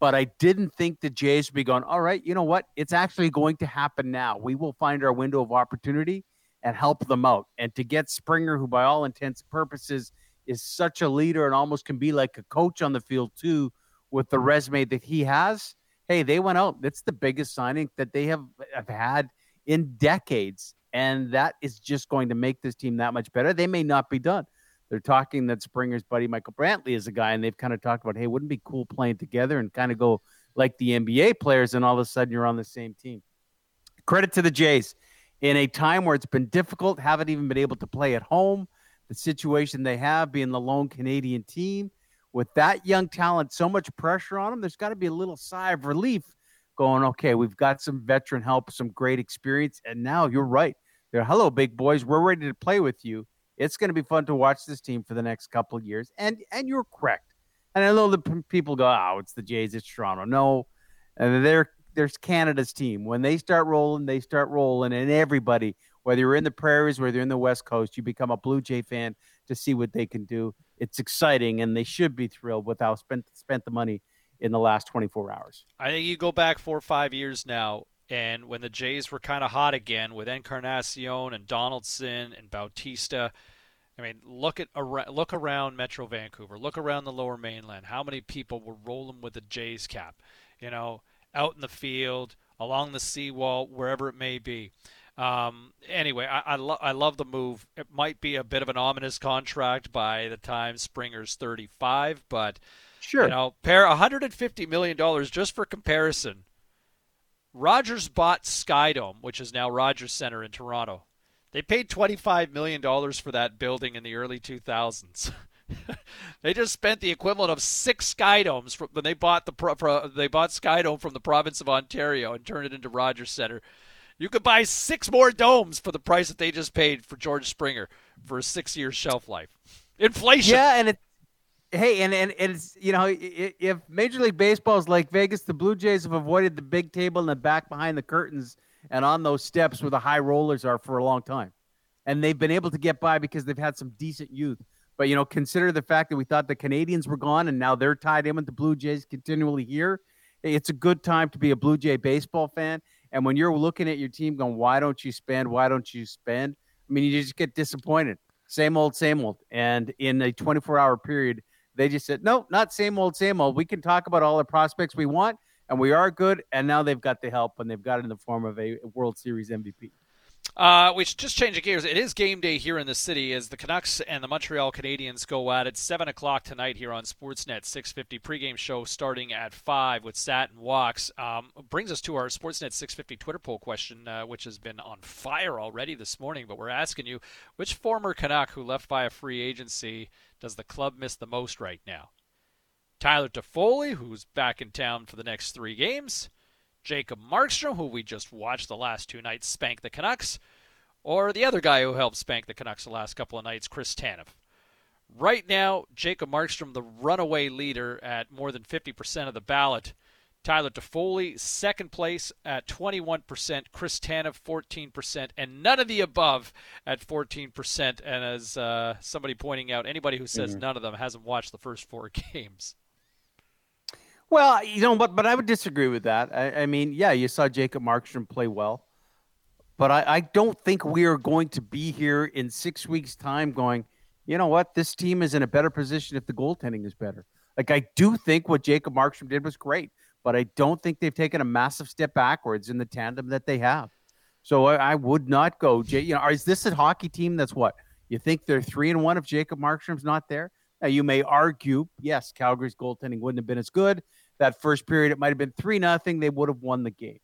But I didn't think the Jays would be going, all right, you know what? It's actually going to happen now. We will find our window of opportunity and help them out. And to get Springer, who by all intents and purposes is such a leader and almost can be like a coach on the field too, with the resume that he has. Hey, they went out. That's the biggest signing that they have, have had in decades. And that is just going to make this team that much better. They may not be done. They're talking that Springer's buddy Michael Brantley is a guy, and they've kind of talked about, hey, wouldn't be cool playing together and kind of go like the NBA players, and all of a sudden you're on the same team. Credit to the Jays. In a time where it's been difficult, haven't even been able to play at home, the situation they have being the lone Canadian team, with that young talent, so much pressure on them, there's got to be a little sigh of relief going, okay, we've got some veteran help, some great experience. And now you're right. They're, hello, big boys. We're ready to play with you. It's going to be fun to watch this team for the next couple of years. And and you're correct. And I know the people go, oh, it's the Jays, it's Toronto. No, and they're there's Canada's team. When they start rolling, they start rolling, and everybody, whether you're in the prairies, whether you're in the West Coast, you become a Blue Jay fan to see what they can do. It's exciting, and they should be thrilled with how spent spent the money in the last 24 hours. I think you go back four or five years now, and when the Jays were kind of hot again with Encarnacion and Donaldson and Bautista. I mean, look at look around Metro Vancouver, look around the Lower Mainland. How many people were rolling with the Jays cap? You know, out in the field, along the seawall, wherever it may be. Um, anyway, I I, lo- I love the move. It might be a bit of an ominous contract by the time Springer's 35, but sure, you know, pair 150 million dollars just for comparison. Rogers bought Skydome, which is now Rogers Center in Toronto. They paid $25 million for that building in the early 2000s. they just spent the equivalent of six Skydomes from, when they bought the pro, they bought Skydome from the province of Ontario and turned it into Rogers Center. You could buy six more domes for the price that they just paid for George Springer for a six-year shelf life. Inflation. Yeah, and it, hey, and, and it's you know if Major League Baseball is like Vegas, the Blue Jays have avoided the big table in the back behind the curtains and on those steps where the high rollers are for a long time, and they've been able to get by because they've had some decent youth. But you know, consider the fact that we thought the Canadians were gone, and now they're tied in with the Blue Jays continually here. It's a good time to be a Blue Jay baseball fan. And when you're looking at your team, going, "Why don't you spend? Why don't you spend?" I mean, you just get disappointed. Same old, same old. And in a 24-hour period, they just said, "No, not same old, same old. We can talk about all the prospects we want, and we are good." And now they've got the help, and they've got it in the form of a World Series MVP. Uh, we should just change gears. It is game day here in the city as the Canucks and the Montreal Canadiens go at it. Seven o'clock tonight here on Sportsnet 650 pregame show starting at five with Sat and Walks. Um, brings us to our Sportsnet 650 Twitter poll question, uh, which has been on fire already this morning. But we're asking you, which former Canuck who left via free agency does the club miss the most right now? Tyler Toffoli, who's back in town for the next three games. Jacob Markstrom, who we just watched the last two nights spank the Canucks, or the other guy who helped spank the Canucks the last couple of nights, Chris Tanev. Right now, Jacob Markstrom, the runaway leader at more than 50% of the ballot. Tyler Toffoli, second place at 21%. Chris Tanev, 14%. And none of the above at 14%. And as uh, somebody pointing out, anybody who says mm-hmm. none of them hasn't watched the first four games. Well, you know, but but I would disagree with that. I, I mean, yeah, you saw Jacob Markstrom play well, but I, I don't think we are going to be here in six weeks' time going. You know what? This team is in a better position if the goaltending is better. Like I do think what Jacob Markstrom did was great, but I don't think they've taken a massive step backwards in the tandem that they have. So I, I would not go. You know, is this a hockey team that's what you think they're three and one if Jacob Markstrom's not there? Now you may argue, yes, Calgary's goaltending wouldn't have been as good that first period. It might have been three nothing. They would have won the game.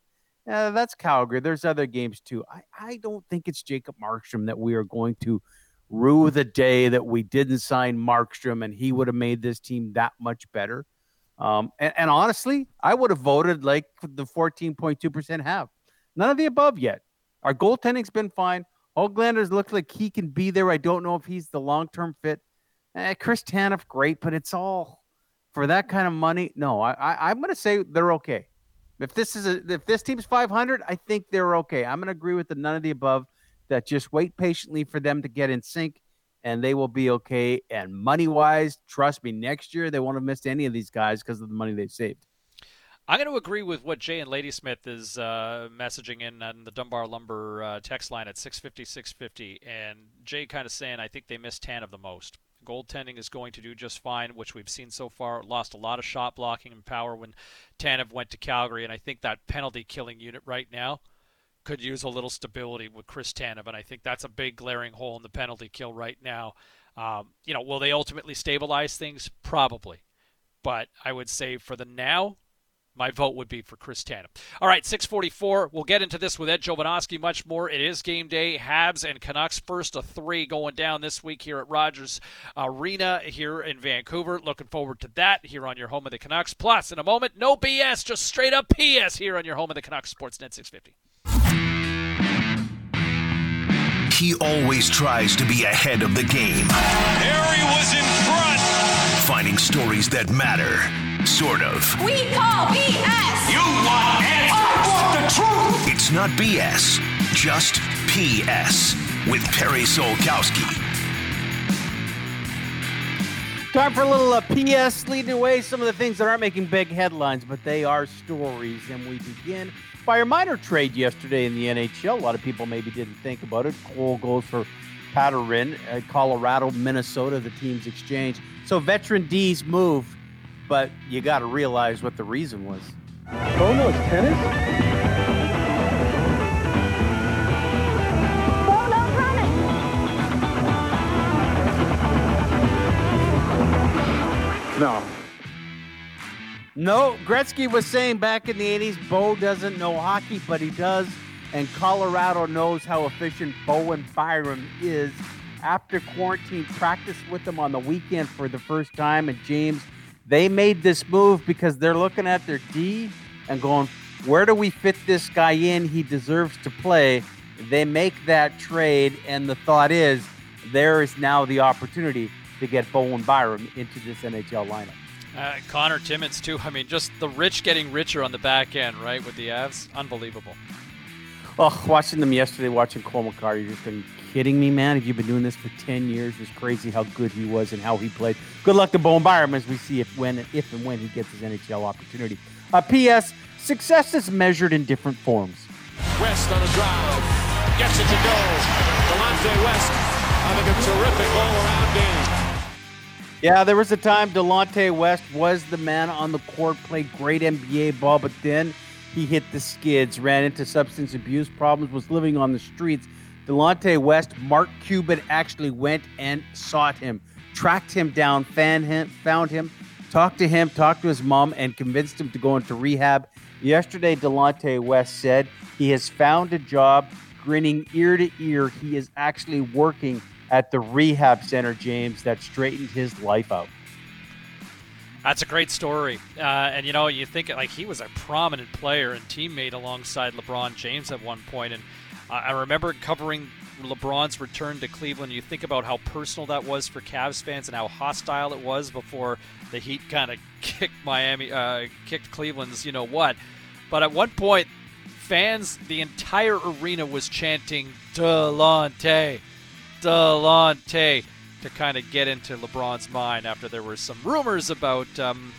Yeah, that's Calgary. There's other games too. I, I don't think it's Jacob Markstrom that we are going to rue the day that we didn't sign Markstrom and he would have made this team that much better. Um, and, and honestly, I would have voted like the 14.2% have. None of the above yet. Our goaltending's been fine. Hoglander's looks like he can be there. I don't know if he's the long term fit. Eh, Chris Tanev, great, but it's all for that kind of money, no, I, I am to say they're okay. If this is a, if this team's 500, I think they're okay. I'm to agree with the none of the above. That just wait patiently for them to get in sync, and they will be okay. And money wise, trust me, next year they won't have missed any of these guys because of the money they've saved. I'm going to agree with what Jay and Ladysmith is uh, messaging in on the Dunbar Lumber uh, text line at 650 650, and Jay kind of saying I think they missed Tanev the most. Goaltending is going to do just fine, which we've seen so far. Lost a lot of shot blocking and power when Tanev went to Calgary, and I think that penalty killing unit right now could use a little stability with Chris Tanev, and I think that's a big glaring hole in the penalty kill right now. Um, you know, will they ultimately stabilize things? Probably, but I would say for the now, my vote would be for Chris Tanev. All right, 644. We'll get into this with Ed Jovanovski much more. It is game day. Habs and Canucks first of three going down this week here at Rogers Arena here in Vancouver. Looking forward to that here on your home of the Canucks. Plus, in a moment, no BS, just straight up PS here on your home of the Canucks, Sportsnet 650. He always tries to be ahead of the game. Harry was in front. Finding stories that matter Sort of. We call BS. You want answers. I want the truth. It's not BS, just PS with Perry Solkowski. Time for a little uh, PS leading away some of the things that aren't making big headlines, but they are stories. And we begin by a minor trade yesterday in the NHL. A lot of people maybe didn't think about it. Cole goes for Pateryn, uh, Colorado, Minnesota, the team's exchange. So veteran D's move but you got to realize what the reason was. Oh no, it's tennis. No. No, Gretzky was saying back in the 80s, Bo doesn't know hockey, but he does. And Colorado knows how efficient Bowen Byram is. After quarantine, practiced with them on the weekend for the first time. And James, they made this move because they're looking at their D and going, where do we fit this guy in? He deserves to play. They make that trade, and the thought is there is now the opportunity to get Bowen Byram into this NHL lineup. Uh, Connor Timmins too. I mean, just the rich getting richer on the back end, right? With the Avs, unbelievable. Oh, watching them yesterday, watching Cole you're just going, kidding me, man? Have you've been doing this for 10 years? It's crazy how good he was and how he played. Good luck to Bowen Byram as we see if when if and when he gets his NHL opportunity. Uh, P.S. Success is measured in different forms. West on a drive. Gets it to go. Delonte West having a terrific all-around game. Yeah, there was a time Delonte West was the man on the court, played great NBA ball, but then he hit the skids, ran into substance abuse problems, was living on the streets. Delonte West, Mark Cuban actually went and sought him, tracked him down, fan him, found him, talked to him, talked to his mom, and convinced him to go into rehab. Yesterday, Delonte West said he has found a job, grinning ear to ear. He is actually working at the rehab center, James, that straightened his life out. That's a great story. Uh, and, you know, you think like he was a prominent player and teammate alongside LeBron James at one. And uh, I remember covering LeBron's return to Cleveland. You think about how personal that was for Cavs fans and how hostile it was before the Heat kind of kicked Miami, uh, kicked Cleveland's, you know what. But at one point, fans, the entire arena was chanting Delonte, Delonte to kind of get into LeBron's mind after there were some rumors about um,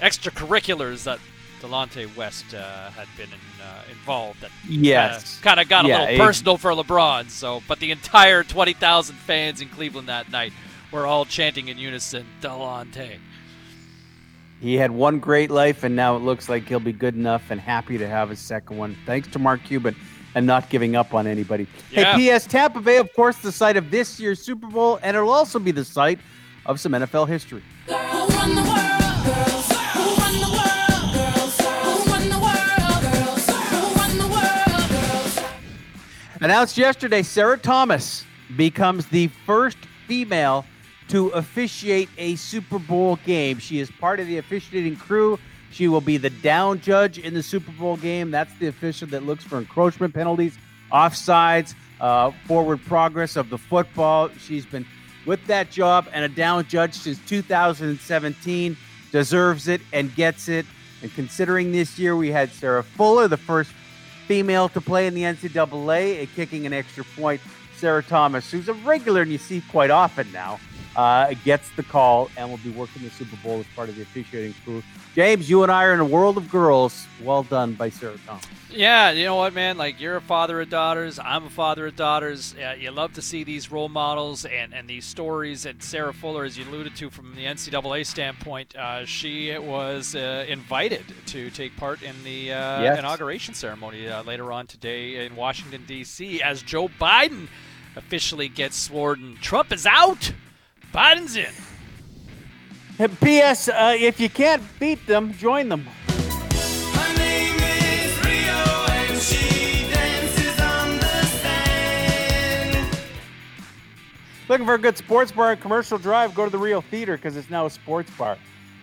extracurriculars that Delonte West uh, had been in, uh, involved. That yes, kind of got a yeah, little it, personal for LeBron. So, but the entire twenty thousand fans in Cleveland that night were all chanting in unison, "Delonte." He had one great life, and now it looks like he'll be good enough and happy to have his second one. Thanks to Mark Cuban and not giving up on anybody. Yeah. Hey, P.S. Tampa Bay, of course, the site of this year's Super Bowl, and it'll also be the site of some NFL history. Announced yesterday, Sarah Thomas becomes the first female to officiate a Super Bowl game. She is part of the officiating crew. She will be the down judge in the Super Bowl game. That's the official that looks for encroachment penalties, offsides, uh, forward progress of the football. She's been with that job and a down judge since 2017. Deserves it and gets it. And considering this year we had Sarah Fuller, the first female to play in the NCAA, kicking an extra point. Sarah Thomas, who's a regular and you see quite often now, uh, gets the call and will be working the Super Bowl as part of the officiating crew. James, you and I are in a world of girls. Well done by Sarah Thomas. Yeah, you know what, man? Like you're a father of daughters. I'm a father of daughters. Uh, you love to see these role models and, and these stories. And Sarah Fuller, as you alluded to from the NCAA standpoint, uh, she was uh, invited to take part in the uh, Yes. inauguration ceremony uh, later on today in Washington D.C. as Joe Biden officially gets sworn. Trump is out. Biden's in. P.S. Uh, if you can't beat them, join them. Looking for a good sports bar and commercial drive? Go to the Rio Theater because it's now a sports bar.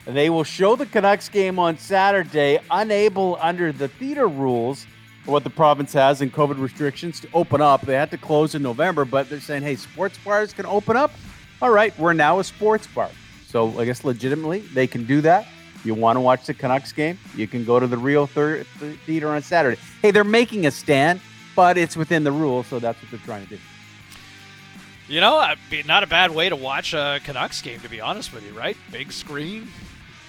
They will show the Canucks game on Saturday, unable under the theater rules, what the province has in COVID restrictions, to open up. They had to close in November, but they're saying, hey, sports bars can open up. All right, we're now a sports bar. So I guess legitimately they can do that. You want to watch the Canucks game? You can go to the Rio Thir- Th- Theater on Saturday. Hey, they're making a stand, but it's within the rules, so that's what they're trying to do. You know, not a bad way to watch a Canucks game, to be honest with you, right? Big screen.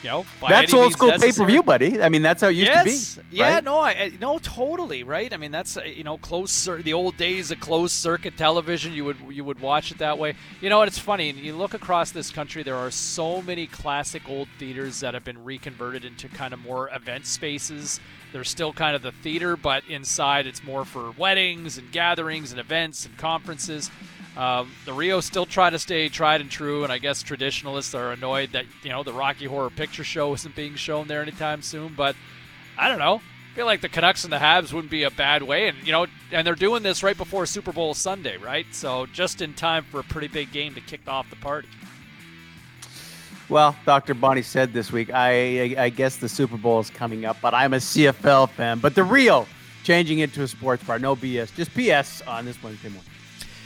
You know, That's old school pay per view, buddy. I mean, that's how it used yes. to be. Yeah, right? no, I, no, totally, right? I mean, that's uh, you know, close cir- the old days of closed circuit television. You would you would watch it that way. You know, what? it's funny. You look across this country, there are so many classic old theaters that have been reconverted into kind of more event spaces. They're still kind of the theater, but inside it's more for weddings and gatherings and events and conferences. Um, the Rio still try to stay tried and true, and I guess traditionalists are annoyed that you know the Rocky Horror Picture Show isn't being shown there anytime soon. But I don't know. I feel like the Canucks and the Habs wouldn't be a bad way, and you know, and they're doing this right before Super Bowl Sunday, right? So just in time for a pretty big game to kick off the party. Well, Dr. Bonnie said this week, I, I, I guess the Super Bowl is coming up, but I'm a CFL fan. But the Rio changing into a sports bar, no BS, just PS on this Wednesday morning.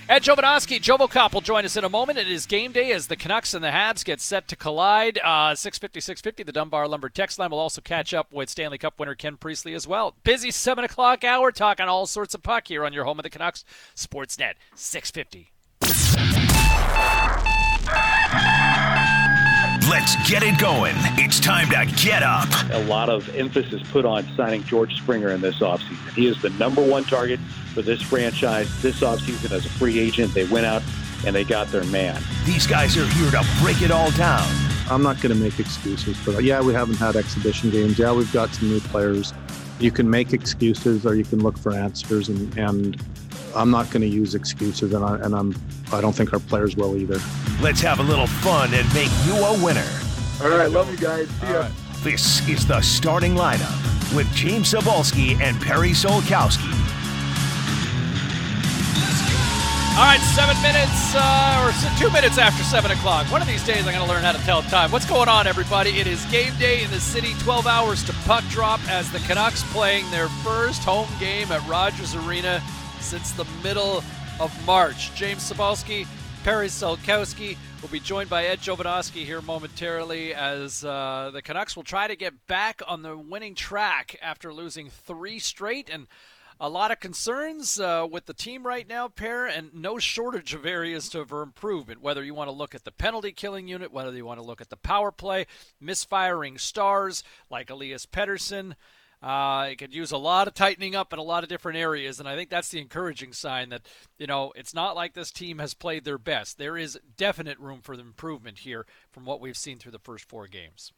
Ed Jovanovski, Jovo Cop will join us in a moment. It is game day as the Canucks and the Habs get set to collide. Uh, 650, 650, the Dunbar Lumber text line will also catch up with Stanley Cup winner Ken Priestlay as well. Busy 7 o'clock hour talking all sorts of puck here on your home of the Canucks, Sportsnet 650. Let's get it going. It's time to get up. A lot of emphasis put on signing George Springer in this offseason. He is the number one target for this franchise this offseason as a free agent. They went out and they got their man. These guys are here to break it all down. I'm not going to make excuses for that. Yeah, we haven't had exhibition games. Yeah, we've got some new players. You can make excuses or you can look for answers, and, and I'm not going to use excuses, and, I, and I'm I don't think our players will either. Let's have a little fun and make you a winner. All right, love you guys. See ya. Right. This is the starting lineup with James Cybulski and Perry Solkowski. All right, seven minutes uh, or two minutes after seven o'clock. One of these days, I'm going to learn how to tell time. What's going on, everybody? It is game day in the city. 12 hours to puck drop as the Canucks playing their first home game at Rogers Arena since the middle of March. James Cybulski, Perry Solkowski will be joined by Ed Jovanovski here momentarily as uh, the Canucks will try to get back on the winning track after losing three straight and a lot of concerns uh, with the team right now, pair, and no shortage of areas to, for improvement. Whether you want to look at the penalty killing unit, whether you want to look at the power play, misfiring stars like Elias Pettersson. Uh, it could use a lot of tightening up in a lot of different areas, and I think that's the encouraging sign that you know it's not like this team has played their best. There is definite room for improvement here from what we've seen through the first four games.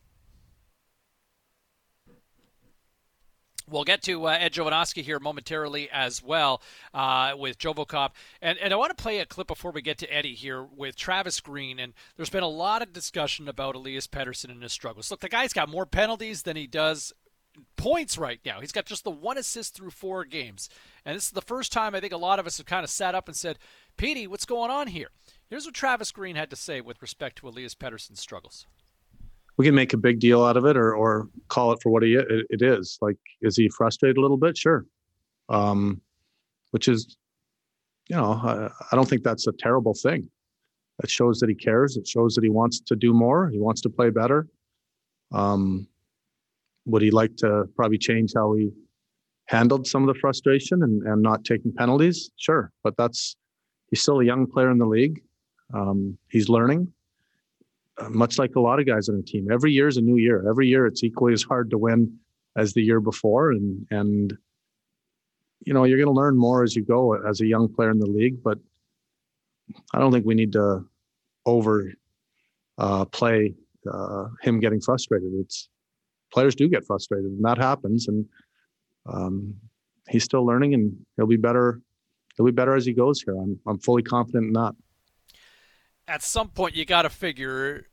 We'll get to uh, Ed Jovanovski here momentarily as well uh, with Jovocop. And, and I want to play a clip before we get to Eddie here with Travis Green. And there's been a lot of discussion about Elias Pettersson and his struggles. Look, the guy's got more penalties than he does points right now. He's got just the one assist through four games. And this is the first time I think a lot of us have kind of sat up and said, Petey, what's going on here? Here's what Travis Green had to say with respect to Elias Pettersson's struggles we can make a big deal out of it or or call it for what he, it, it is. Like, is he frustrated a little bit? Sure. Um, which is, you know, I, I don't think that's a terrible thing. It shows that he cares. It shows that he wants to do more. He wants to play better. Um, would he like to probably change how he handled some of the frustration and, and not taking penalties? Sure. But that's, he's still a young player in the league. Um, he's learning. Much like a lot of guys on a team. Every year is a new year. Every year it's equally as hard to win as the year before, and and you know you're going to learn more as you go as a young player in the league. But I don't think we need to over uh, play uh, him getting frustrated. It's players do get frustrated, and that happens. And um, he's still learning, and he'll be better. He'll be better as he goes here. I'm I'm fully confident in that at some point you got to figure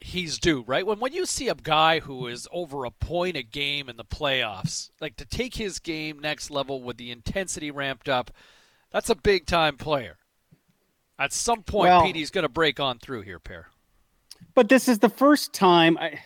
he's due, right? When when you see a guy who is over a point a game in the playoffs, like to take his game next level with the intensity ramped up, that's a big time player. At some point, well, Petey's going to break on through here, pair. But this is the first time. I,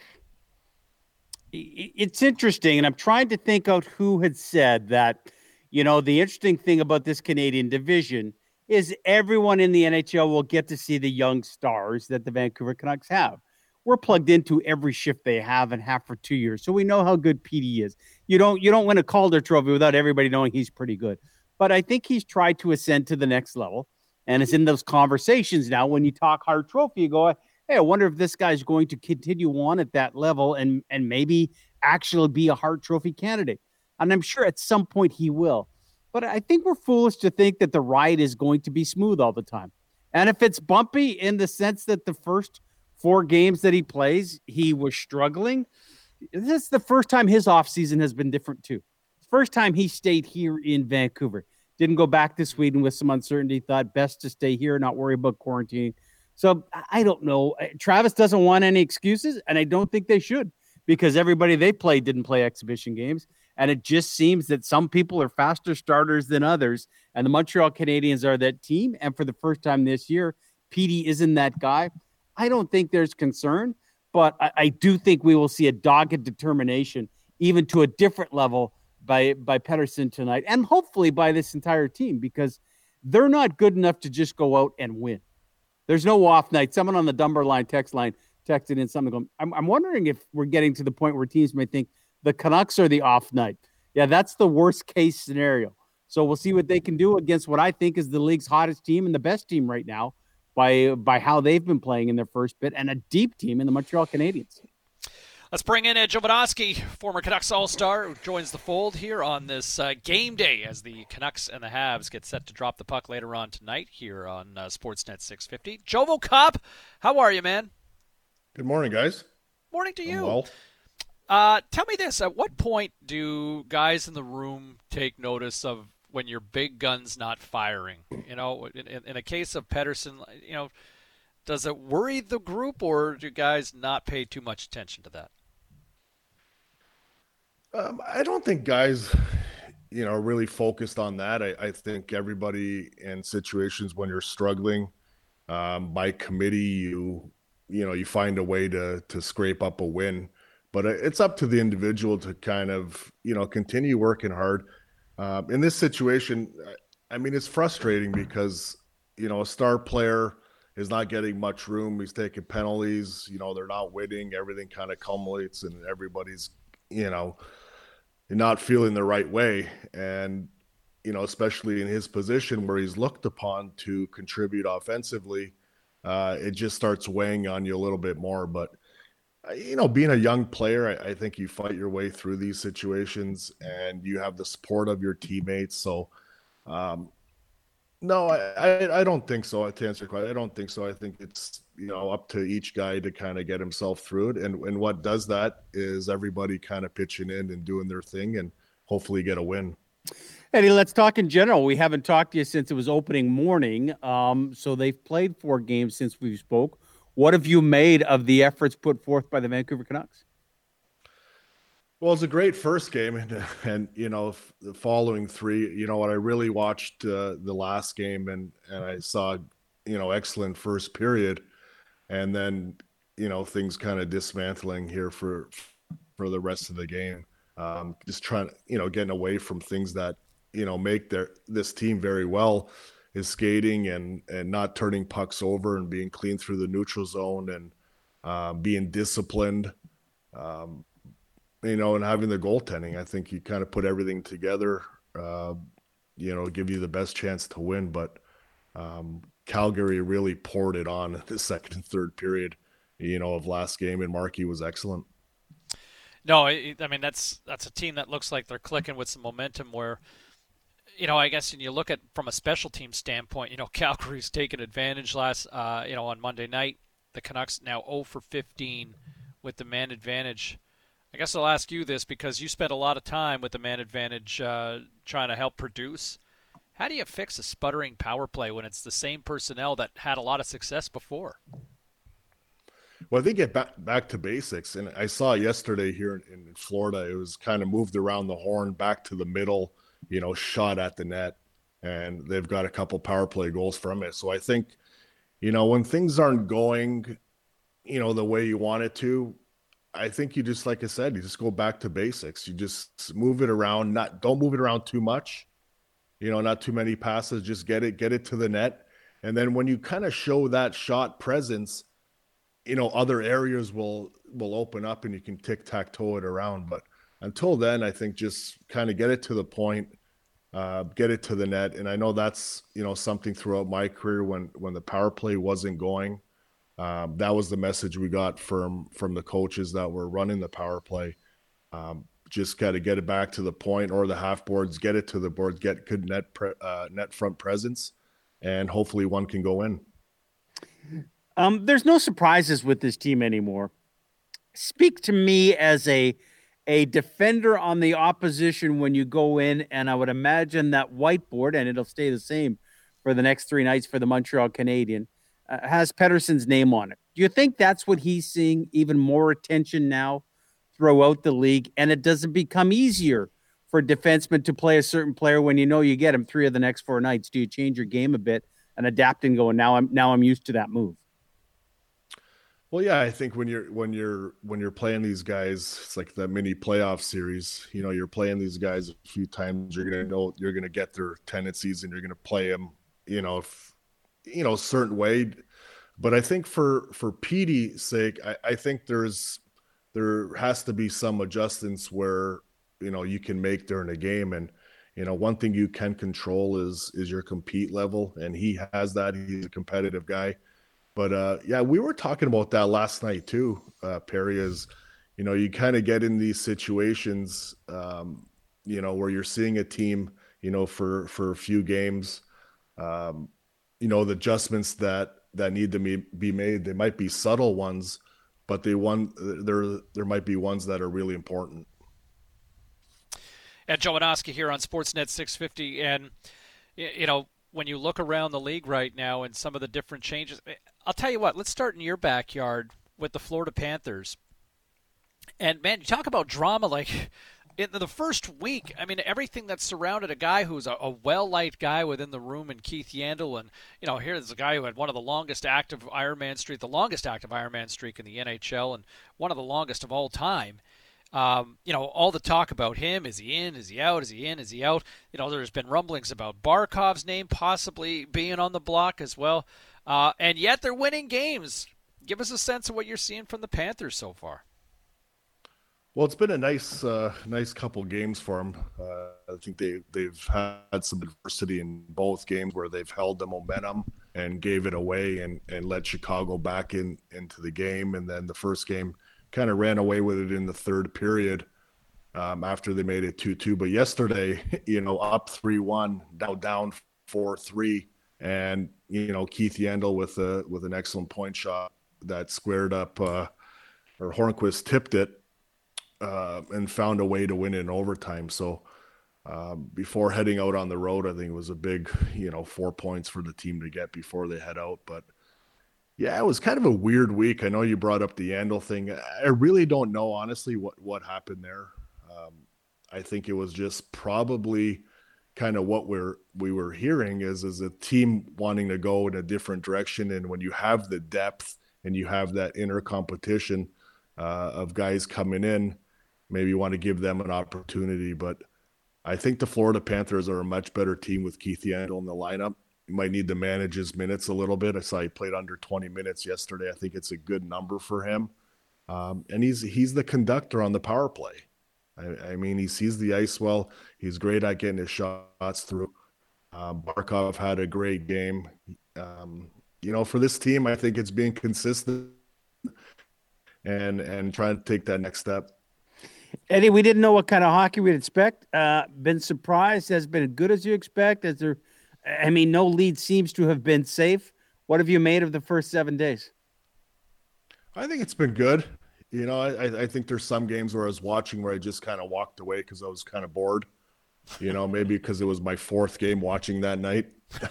it's interesting, and I'm trying to think out who had said that. You know, the interesting thing about this Canadian division is everyone in the NHL will get to see the young stars that the Vancouver Canucks have. We're plugged into every shift they have and have for two years, so we know how good Petey is. You don't you don't win a Calder Trophy without everybody knowing he's pretty good. But I think he's tried to ascend to the next level, and it's in those conversations now. When you talk Hart Trophy, you go, "Hey, I wonder if this guy's going to continue on at that level and and maybe actually be a Hart Trophy candidate." And I'm sure at some point he will. But I think we're foolish to think that the ride is going to be smooth all the time. And if it's bumpy in the sense that the first four games that he plays, he was struggling, this is the first time his offseason has been different too. First time he stayed here in Vancouver. didn't go back to Sweden with some uncertainty, thought best to stay here, not worry about quarantining. So I don't know. Uh, Travis doesn't want any excuses, and I don't think they should because everybody they played didn't play exhibition games. And it just seems that some people are faster starters than others. And the Montreal Canadiens are that team. And for the first time this year, Petey isn't that guy. I don't think there's concern, but I, I do think we will see a dogged determination, even to a different level by by Pettersson tonight, and hopefully by this entire team, because they're not good enough to just go out and win. There's no off night. Someone on the Dunbar Lumber text line texted in something going, I'm, I'm wondering if we're getting to the point where teams may think the Canucks are the off night. Yeah, that's the worst case scenario. So we'll see what they can do against what I think is the league's hottest team and the best team right now by by how they've been playing in their first bit and a deep team in the Montreal Canadiens. Let's bring in Ed Jovanovski, former Canucks All Star, who joins the fold here on this uh, game day as the Canucks and the Habs get set to drop the puck later on tonight here on uh, Sportsnet 650. Jovo Cop, how are you, man? Good morning, guys. Morning to you. well. Uh, tell me this: At what point do guys in the room take notice of when your big gun's not firing? You know, in, in a case of Pettersson, you know, does it worry the group, or do guys not pay too much attention to that? Um, I don't think guys, you know, really focused on that. I, I think everybody in situations when you're struggling, um, by committee, you you know you find a way to to scrape up a win. But it's up to the individual to kind of you know continue working hard. Um, in this situation, I mean, it's frustrating because you know a star player is not getting much room. He's taking penalties. You know, they're not winning. Everything kind of culminates, and everybody's you know not feeling the right way. And, you know, especially in his position where he's looked upon to contribute offensively, uh, it just starts weighing on you a little bit more. But, uh, you know, being a young player, I, I, think you fight your way through these situations and you have the support of your teammates. So, um, no, I, I, I don't think so. To answer your question, I don't think so. I think it's you know up to each guy to kind of get himself through it, and and what does that is everybody kind of pitching in and doing their thing, and hopefully get a win. Eddie, let's talk in general. We haven't talked to you since it was opening morning. Um, so they've played four games since we spoke. What have you made of the efforts put forth by the Vancouver Canucks? Well, it's a great first game, and and you know the following three. You know what I really watched uh, the last game, and and I saw you know excellent first period, and then you know things kind of dismantling here for for the rest of the game. Um, just trying, you know, getting away from things that you know make their this team very well is skating and and not turning pucks over and being clean through the neutral zone and uh, being disciplined. Um, you know, and having the goaltending, I think you kind of put everything together, uh, you know, give you the best chance to win. But um, Calgary really poured it on in the second and third period, you know, of last game, and Markey was excellent. No, I mean that's that's a team that looks like they're clicking with some momentum. Where, you know, I guess when you look at from a special team standpoint, you know, Calgary's taken advantage last, uh, you know, on Monday night. The Canucks now 0 for 15 with the man advantage I guess I'll ask you this because you spent a lot of time with the man advantage uh, trying to help produce. How do you fix a sputtering power play when it's the same personnel that had a lot of success before? Well, they get back back to basics, and I saw yesterday here in, in Florida, it was kind of moved around the horn, back to the middle, you know, shot at the net, and they've got a couple power play goals from it. So I think, you know, when things aren't going, you know, the way you want it to, I think you just like I said, you just go back to basics. You just move it around, not don't move it around too much. You know, not too many passes, just get it, get it to the net. And then when you kind of show that shot presence, you know, other areas will will open up and you can tic-tac-toe it around. But until then, I think just kind of get it to the point, uh, get it to the net. And I know that's, you know, something throughout my career when when the power play wasn't going um, that was the message we got from from the coaches that were running the power play. Um, just got to get it back to the point or the half boards, get it to the boards, get good net pre, uh, net front presence, and hopefully one can go in. Um, there's no surprises with this team anymore. Speak to me as a a defender on the opposition when you go in, and I would imagine that whiteboard, and it'll stay the same for the next three nights for the Montreal Canadian, uh, has Pettersson's name on it. Do you think that's what he's seeing even more attention now throughout the league, and it doesn't become easier for defensemen to play a certain player when you know you get him three of the next four nights? Do you change your game a bit and adapt and go? Now I'm now I'm used to that move. Well, yeah, I think when you're when you're when you're playing these guys, it's like the mini playoff series. You know, you're playing these guys a few times. You're gonna know you're gonna get their tendencies, and you're gonna play them. You know, if, you know, certain way. But I think for for Petey's sake, I, I think there's there has to be some adjustments where you know you can make during a game, and you know one thing you can control is is your compete level, and he has that. He's a competitive guy but uh, yeah, we were talking about that last night too, uh, Perry. Is you know you kind of get in these situations, um, you know, where you're seeing a team, you know, for for a few games, um, you know, the adjustments that that need to be, be made. They might be subtle ones, but they one there there might be ones that are really important. Ed Jovanovski here on Sportsnet 650, and you know when you look around the league right now and some of the different changes, I'll tell you what. Let's start in your backyard with the Florida Panthers. And man, you talk about drama like in the first week. I mean, everything that surrounded a guy who's a, a well-liked guy within the room, and Keith Yandle, and you know, here's a guy who had one of the longest active Ironman streak, the longest active Ironman streak in the NHL, and one of the longest of all time. Um, you know, all the talk about him is he in? Is he out? Is he in? Is he out? You know, there's been rumblings about Barkov's name possibly being on the block as well. Uh, and yet they're winning games. Give us a sense of what you're seeing from the Panthers so far. Well, it's been a nice, uh, nice couple games for them. Uh, I think they they've had some adversity in both games where they've held the momentum and gave it away and and let Chicago back in into the game. And then the first game kind of ran away with it in the third period um, after they made it two two. But yesterday, you know, up three one, now down four three and you know Keith Yandle with a with an excellent point shot that squared up, uh, or Hornqvist tipped it uh, and found a way to win in overtime. So um, before heading out on the road, I think it was a big you know four points for the team to get before they head out. But yeah, it was kind of a weird week. I know you brought up the Yandle thing. I really don't know honestly what what happened there. Um, I think it was just probably kind of what we're we were hearing is is a team wanting to go in a different direction. And when you have the depth and you have that inner competition uh, of guys coming in maybe you want to give them an opportunity. But i think the florida panthers are a much better team with keith yandle in the lineup. You might need to manage his minutes a little bit. I saw he played under 20 minutes yesterday. I think it's a good number for him. Um, and he's he's the conductor on the power play I, I, mean, he sees the ice well. He's great at getting his shots through. Um, Barkov had a great game. Um, you know, for this team, I think it's being consistent and and trying to take that next step. Eddie, we didn't know what kind of hockey we'd expect. Uh, been surprised. Has been as good as you expect. As there, I mean, no lead seems to have been safe. What have you made of the first seven days? I think it's been good. You know, I, I think there's some games where I was watching where I just kind of walked away because I was kind of bored. You know, maybe because it was my fourth game watching that night.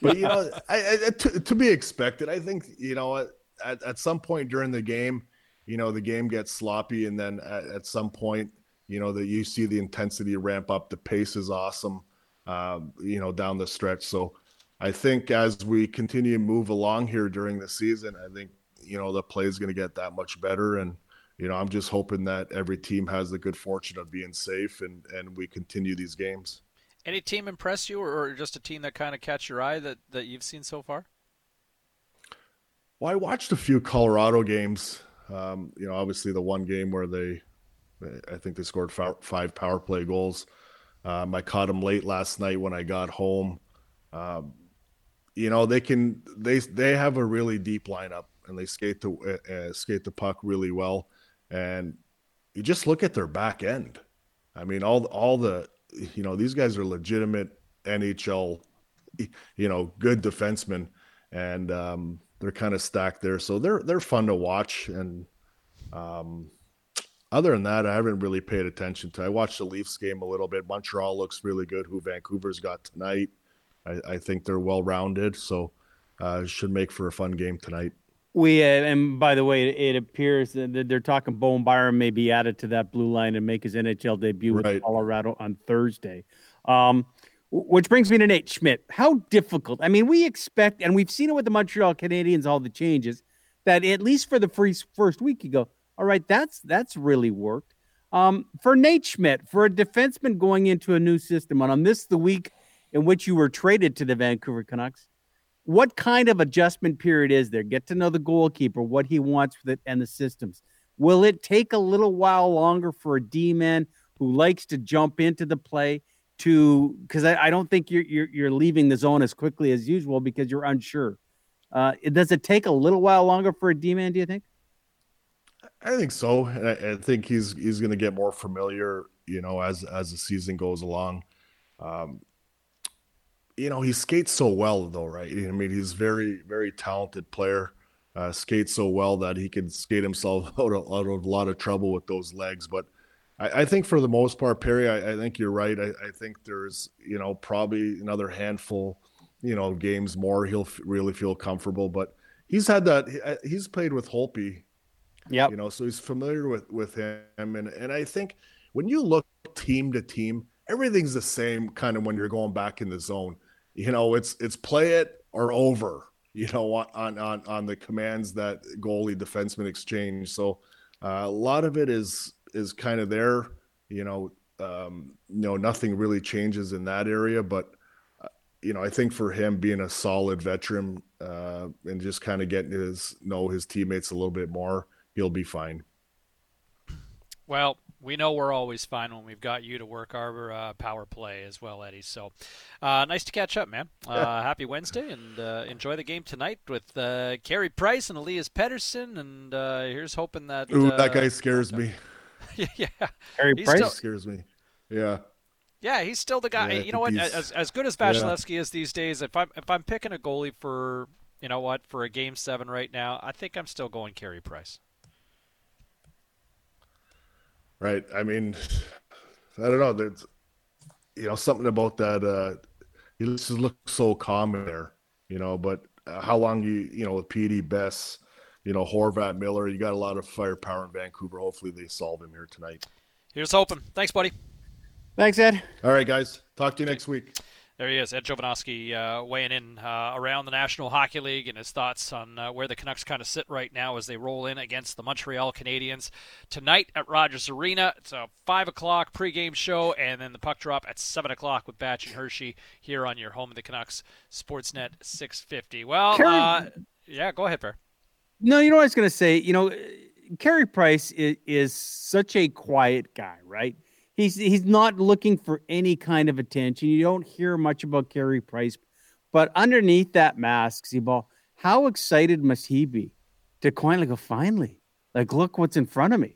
but you know, I, I, to, to, be expected. I think you know at, at some point during the game, you know, the game gets sloppy, and then at, at some point, you know, that you see the intensity ramp up. The pace is awesome. Um, you know, down the stretch. So I think as we continue to move along here during the season, I think you know the play is going to get that much better. And you know i'm just hoping that every team has the good fortune of being safe and and we continue these games. Any team impress you or just a team that kind of catch your eye that that you've seen so far? Well i watched a few colorado games. Um, you know obviously the one game where they i think they scored five power play goals. Um, i caught them late last night when i got home. Um, you know they can they they have a really deep lineup and they skate the uh, uh, skate the puck really well. And you just look at their back end. I mean, all all the you know these guys are legitimate NHL, you know, good defensemen, and um, they're kind of stacked there. So they're they're fun to watch, and um, other than that, I haven't really paid attention to. I watched the Leafs game a little bit. Montreal looks really good. Who Vancouver's got tonight, I, I think they're well rounded, so uh, should make for a fun game tonight. We uh, and by the way, it appears that they're talking Bowen Byram may be added to that blue line and make his NHL debut right. with Colorado on Thursday. Um, which brings me to Nate Schmidt. How difficult? I mean, we expect, and we've seen it with the Montreal Canadiens, all the changes that at least for the first week, you go, all right, that's that's really worked. Um, for Nate Schmidt, for a defenseman going into a new system, and on this the week in which you were traded to the Vancouver Canucks, what kind of adjustment period is there? Get to know the goalkeeper, what he wants with it, and the systems. Will it take a little while longer for a D man who likes to jump into the play to? Because I, I, don't think you're, you're, you're leaving the zone as quickly as usual because you're unsure. Uh, does it take a little while longer for a D man? Do you think? I think so. I, I think he's he's going to get more familiar, you know, as as the season goes along. Um, you know, he skates so well, though, right? I mean, he's very very talented player. Uh, skates so well that he can skate himself out of, out of a lot of trouble with those legs. But I, I think for the most part, Perry, I, I think you're right. I, I, think there's, you know, probably another handful, you know, games more. He'll f- really feel comfortable. But he's had that. He's played with Holtby yeah. You know, so he's familiar with with him, and and I think when you look team to team, everything's the same kind of when you're going back in the zone. You know, it's it's play it or over. You know, on on on the commands that goalie defenseman exchange. So uh, a lot of it is is kind of there. You know, um, you know, nothing really changes in that area, but uh, you know, I think for him being a solid veteran uh, and just kind of getting his know his teammates a little bit more, he'll be fine. Well, we know we're always fine when we've got you to work our uh, power play as well, Eddie. So uh, nice to catch up, man. Uh, happy Wednesday, and uh, enjoy the game tonight with uh, Carey Price and Elias Pettersson. And uh, here's hoping that. Ooh, that guy scares me. yeah, Carey Price still... scares me. Yeah. Yeah, he's still the guy. Yeah, you know what? As, as good as Vasilevskiy yeah. is these days, if I'm if I'm picking a goalie for you know what for a game seven right now, I think I'm still going Carey Price. Right? I mean, I don't know. There's, you know, something about that. Uh, he just looks so calm there, you know. But uh, how long you, you know, with Petey Bess, you know, Horvat Miller, you got a lot of firepower in Vancouver. Hopefully, they solve him here tonight. Here's hoping. Thanks, buddy. Thanks, Ed. All right, guys. Talk to you next week. There he is, Ed Jovanovski, uh, weighing in uh, around the National Hockey League and his thoughts on uh, where the Canucks kind of sit right now as they roll in against the Montreal Canadiens tonight at Rogers Arena. It's a five o'clock pregame show, and then the puck drop at seven o'clock with Batch and Hershey here on your home of the Canucks Sportsnet 650. Well, uh, yeah, go ahead, Bear. No, you know what I was going to say. You know, Carey Price is, is such a quiet guy, right? He's he's not looking for any kind of attention. You don't hear much about Carey Price, but underneath that mask, Zebal, how excited must he be to quietly go, finally, like look what's in front of me.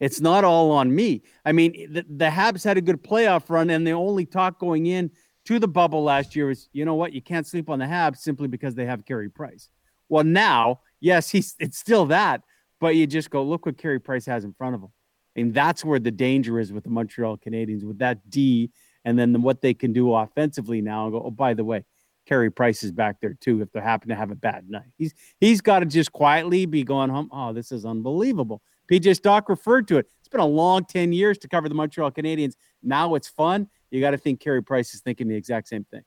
It's not all on me. I mean, the, the Habs had a good playoff run, and the only talk going in to the bubble last year was, you know what, you can't sleep on the Habs simply because they have Carey Price. Well, now, yes, he's it's still that, but you just go, look what Carey Price has in front of him. And that's where the danger is with the Montreal Canadiens with that D and then what they can do offensively now and go, oh, by the way, Carey Price is back there too if they happen to have a bad night. He's he's got to just quietly be going home. Oh, this is unbelievable. PJ Stock referred to it. It's been a long 10 years to cover the Montreal Canadiens. Now it's fun. You got to think Carey Price is thinking the exact same thing.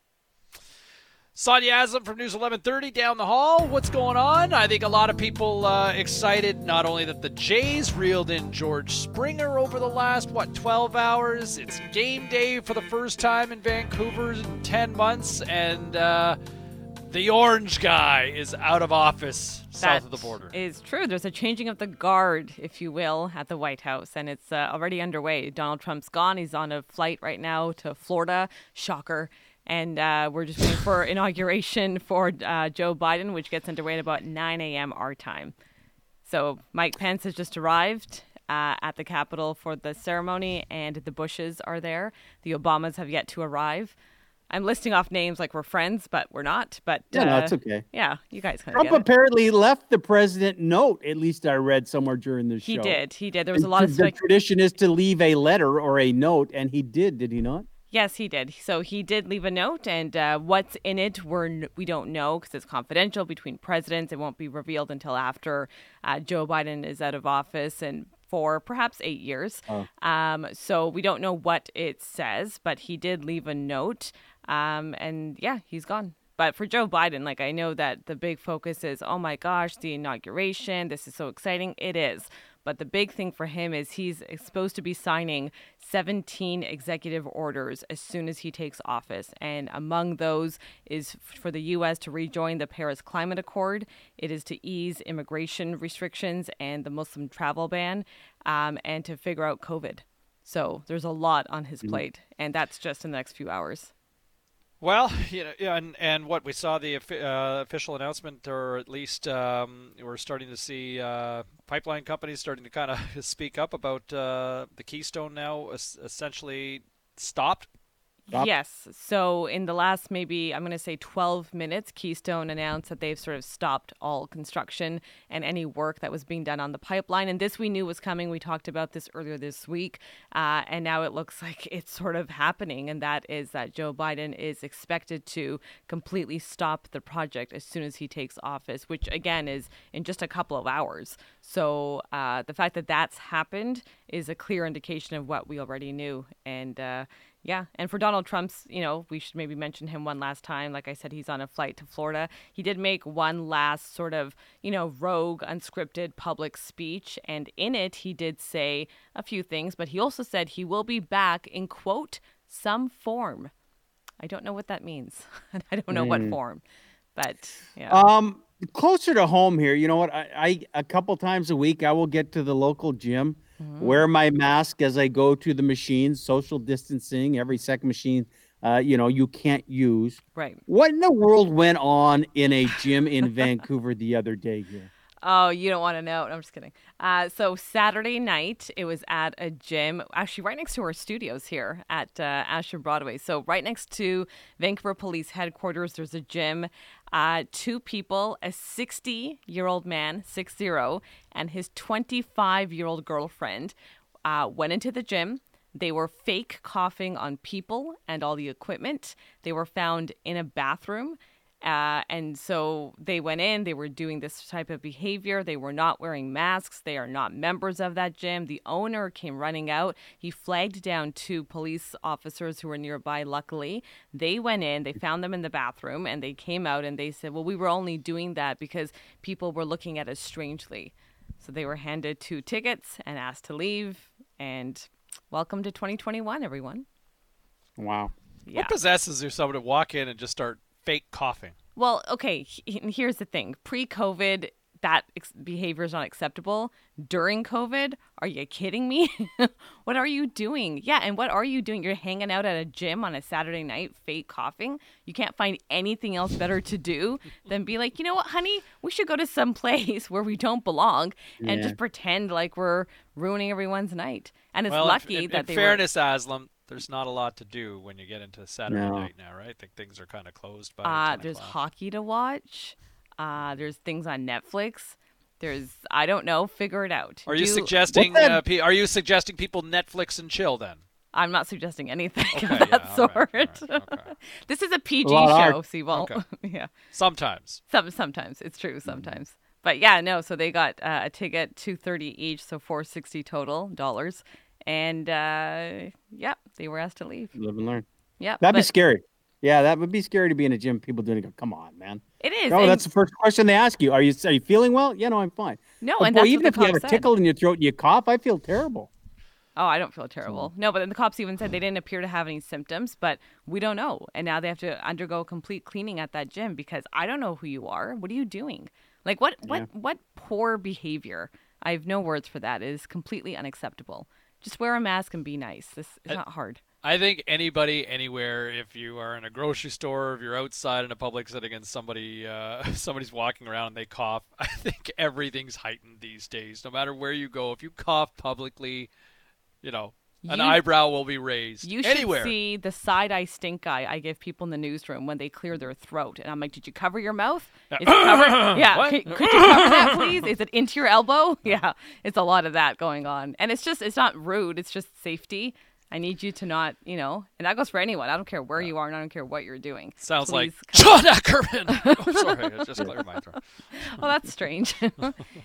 Sonia Aslam from News 1130 down the hall. What's going on? I think a lot of people uh, excited not only that the Jays reeled in George Springer over the last, what, 12 hours. It's game day for the first time in Vancouver in 10 months, and uh, the orange guy is out of office south of the border. Is true. There's a changing of the guard, if you will, at the White House, and it's uh, already underway. Donald Trump's gone. He's on a flight right now to Florida. Shocker and uh, we're just waiting for inauguration for uh, Joe Biden, which gets underway at about 9 a.m. our time. So Mike Pence has just arrived uh, at the Capitol for the ceremony, and the Bushes are there. The Obamas have yet to arrive. I'm listing off names like we're friends, but we're not. But Yeah, no, uh, it's okay. Yeah, you guys Trump apparently left the president note. At least I read somewhere during the show. He did. He did. There was a And lot of the tradition is to leave a letter or a note, and he did. Did he not? Yes, he did. So he did leave a note, and uh, what's in it, we're we don't know because it's confidential between presidents. It won't be revealed until after uh, Joe Biden is out of office and for perhaps eight years. Oh. Um, so we don't know what it says, but he did leave a note, um, and yeah, he's gone. But for Joe Biden, like I know that the big focus is, oh my gosh, the inauguration. This is so exciting. It is. But the big thing for him is he's supposed to be signing 17 executive orders as soon as he takes office. And among those is for the U.S. to rejoin the Paris Climate Accord. It is to ease immigration restrictions and the Muslim travel ban um, and to figure out COVID. So there's a lot on his plate. And that's just in the next few hours. Well, you know, and and what we saw the uh, official announcement, or at least um, we're starting to see uh, pipeline companies starting to kind of speak up about uh, the Keystone now, es- essentially stopped. Yes. So in the last maybe I'm going to say 12 minutes, Keystone announced that they've sort of stopped all construction and any work that was being done on the pipeline. And this we knew was coming. We talked about this earlier this week, uh, and now it looks like it's sort of happening. And that is that Joe Biden is expected to completely stop the project as soon as he takes office, which again is in just a couple of hours. So uh, the fact that that's happened is a clear indication of what we already knew. And uh, yeah, and for Donald Trump's, you know, we should maybe mention him one last time. Like I said, he's on a flight to Florida. He did make one last sort of, you know, rogue, unscripted public speech, and in it, he did say a few things, but he also said he will be back in quote some form. I don't know what that means. I don't know what Mm. form, but yeah. Um, closer to home here, you know what? I, I a couple times a week I will get to the local gym, wear my mask as I go to the machines, social distancing. Every second machine, uh, you know, you can't use. Right. What in the world went on in a gym in Vancouver the other day here? Oh, you don't want to know. No, I'm just kidding. Uh, so Saturday night, it was at a gym, actually right next to our studios here at uh, Asher Broadway. So right next to Vancouver Police Headquarters, there's a gym. Uh, two people, a 60 year old man, six zero, and his 25 year old girlfriend, uh, went into the gym. They were fake coughing on people and all the equipment. They were found in a bathroom. Uh, and so they went in, they were doing this type of behavior. They were not wearing masks. They are not members of that gym. The owner came running out. He flagged down two police officers who were nearby, luckily. They went in, they found them in the bathroom, and they came out and they said, Well, we were only doing that because people were looking at us strangely. So they were handed two tickets and asked to leave. And welcome to 2021, everyone. Wow. Yeah. What possesses you someone to walk in and just start fake coughing? Well, okay, he- here's the thing. Pre-COVID, that ex- behavior is not acceptable. During COVID, are you kidding me? what are you doing? Yeah, and what are you doing? You're hanging out at a gym on a Saturday night, fake coughing. You can't find anything else better to do than be like, you know what, honey, we should go to some place where we don't belong and Yeah. just pretend like we're ruining everyone's night. And it's well, lucky in, that in they fairness, Aslam, there's not a lot to do when you get into Saturday No. night now, right? I think things are kind of closed by. Uh, 10 there's o'clock. hockey to watch. Uh, there's things on Netflix. There's I don't know. Figure it out. Are you suggesting? Uh, pe- are you suggesting people Netflix and chill then? I'm not suggesting anything Okay, of that yeah, all right, sort. this is a PG A lot of show, art. Seawall. Okay. yeah. Sometimes. Some sometimes it's true. Sometimes, but yeah, no. So they got uh, a ticket, two thirty each, so four sixty total dollars, and uh, yeah, they were asked to leave. Live and learn. Yeah, That'd be scary. Yeah, that would be scary to be in a gym. People doing it. Go, Come on, man. It is. Oh, and- that's the first question they ask you. Are you are you feeling well? Yeah, no, I'm fine. No, But and boy, even if you have a tickle in your throat and you cough, I feel terrible. Oh, I don't feel terrible. No, but then the cops even said they didn't appear to have any symptoms, but we don't know. And now they have to undergo complete cleaning at that gym because I don't know who you are. What are you doing? Like what what Yeah. what poor behavior. I have no words for that. It is completely unacceptable. Just wear a mask and be nice. This is I- not hard. I think anybody, anywhere, if you are in a grocery store, if you're outside in a public setting and somebody uh, somebody's walking around and they cough, I think everything's heightened these days. No matter where you go, if you cough publicly, you know, an You- eyebrow will be raised. You should Anywhere. see the side eye stink eye I give people in the newsroom when they clear their throat, and I'm like, "Did you cover your mouth? Is it covered? yeah, could, could you cover that, please? Is it into your elbow? Yeah, it's a lot of that going on, and it's just it's not rude. It's just safety. I need you to not, you know, and that goes for anyone. I don't care where you are, and I don't care what you're doing. Sounds like Please come- John Ackerman. oh, sorry, I just cleared my throat. well, that's strange.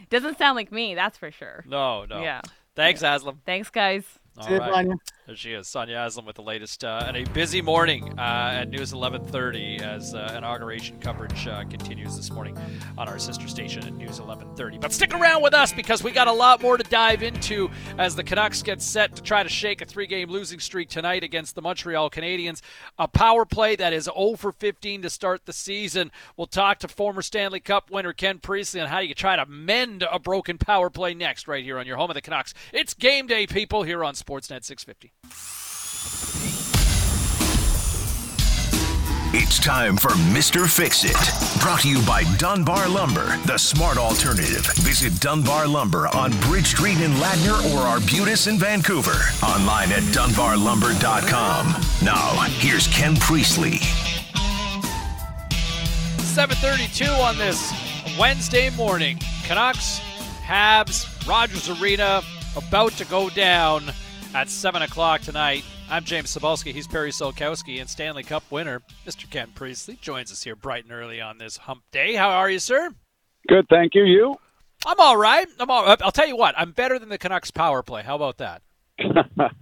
Doesn't sound like me, that's for sure. No, no. Yeah. Thanks, Aslam. Thanks, guys. All See you, right. Vanya. There she is, Sonia Aslam with the latest, uh, and a busy morning uh, at News 11:30 as uh, inauguration coverage uh, continues this morning on our sister station at News 11:30. But stick around with us because we got a lot more to dive into as the Canucks get set to try to shake a three-game losing streak tonight against the Montreal Canadiens. A power play that is 0 for 15 to start the season. We'll talk to former Stanley Cup winner Ken Priestlay on how you try to mend a broken power play next, right here on your home of the Canucks. It's game day, people, here on Sportsnet 650. It's time for Mr. Fix It. Brought to you by Dunbar Lumber, the smart alternative. Visit Dunbar Lumber on Bridge Street in Ladner or Arbutus in Vancouver. Online at dunbarlumber.com. Now, here's Ken Priestlay. 7:32 on this Wednesday morning. Canucks, Habs, Rogers Arena about to go down at seven o'clock tonight. I'm James Cybulski. He's Perry Solkowski, and Stanley Cup winner Mr. Ken Priestlay joins us here bright and early on this Hump Day. How are you, sir? Good, thank you. You? I'm all right. I'm all. Uh, I'll tell you what. I'm better than the Canucks power play. How about that?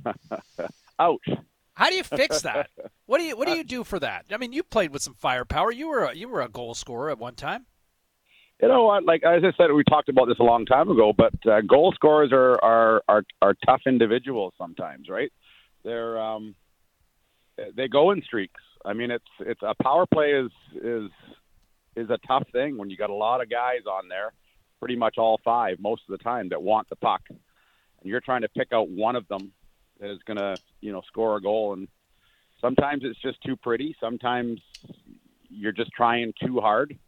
Ouch. How do you fix that? What do you What do uh, you do for that? I mean, you played with some firepower. You were a, you were a goal scorer at one time. You know what? Like as I said, we talked about this a long time ago. But uh, goal scorers are, are are are tough individuals sometimes, right? They're um, they go in streaks. I mean, it's it's a power play is is is a tough thing when you got a lot of guys on there, pretty much all five most of the time that want the puck, and you're trying to pick out one of them that is going to you know score a goal. And sometimes it's just too pretty. Sometimes you're just trying too hard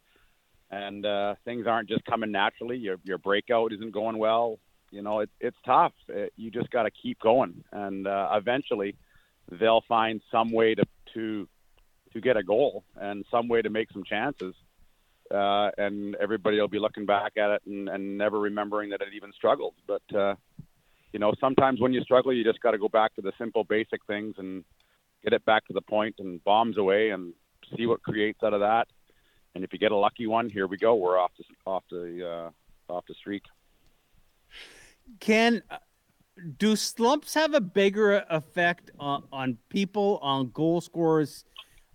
and uh, things aren't just coming naturally. Your your breakout isn't going well. You know, it, it's tough. It, you just got to keep going, and uh, eventually, they'll find some way to to to get a goal and some way to make some chances. Uh, and everybody will be looking back at it and, and never remembering that it even struggled. But uh, you know, sometimes when you struggle, you just got to go back to the simple, basic things and get it back to the point and bombs away and see what creates out of that and if you get a lucky one, here we go. We're off the off the uh, off the streak. Ken, uh, do slumps have a bigger effect on, on people, on goal scorers,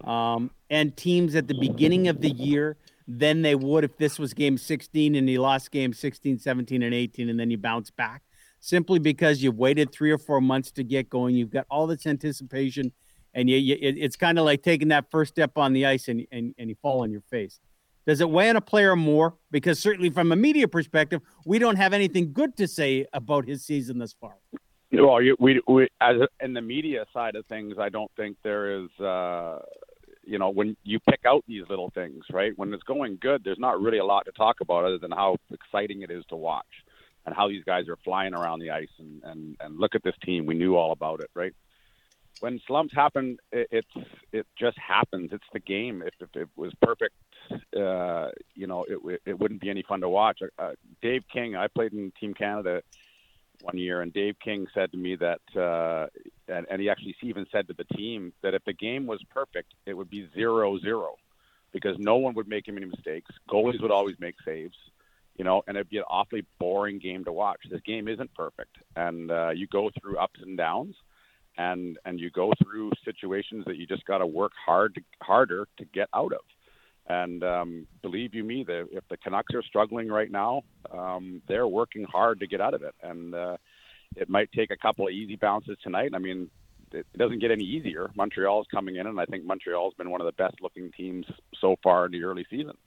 um, and teams at the beginning of the year than they would if this was game 16 and you lost game 16, 17, and 18, and then you bounce back? Simply because you've waited three or four months to get going. You've got all this anticipation, and you, you, it, it's kind of like taking that first step on the ice and, and, and you fall on your face. Does it weigh on a player more? Because certainly from a media perspective, we don't have anything good to say about his season thus far. Well, we, we as in the media side of things, I don't think there is. Uh, you know, when you pick out these little things, right? When it's going good, there's not really a lot to talk about other than how exciting it is to watch and how these guys are flying around the ice and and and look at this team. We knew all about it, right? When slumps happen, it, it's it just happens. It's the game. If, if it was perfect, uh, you know, it it wouldn't be any fun to watch. Uh, Dave King, I played in Team Canada one year, and Dave King said to me that, uh, and, and he actually even said to the team that if the game was perfect, it would be zero zero, because no one would make any mistakes. Goalies would always make saves, you know, and it'd be an awfully boring game to watch. This game isn't perfect, and uh, you go through ups and downs, and and you go through situations that you just got to work hard to, harder to get out of. And um, believe you me, the, if the Canucks are struggling right now, um, they're working hard to get out of it. And uh, it might take a couple of easy bounces tonight. I mean, it, doesn't get any easier. Montreal's coming in, and I think Montreal's been one of the best-looking teams so far in the early season.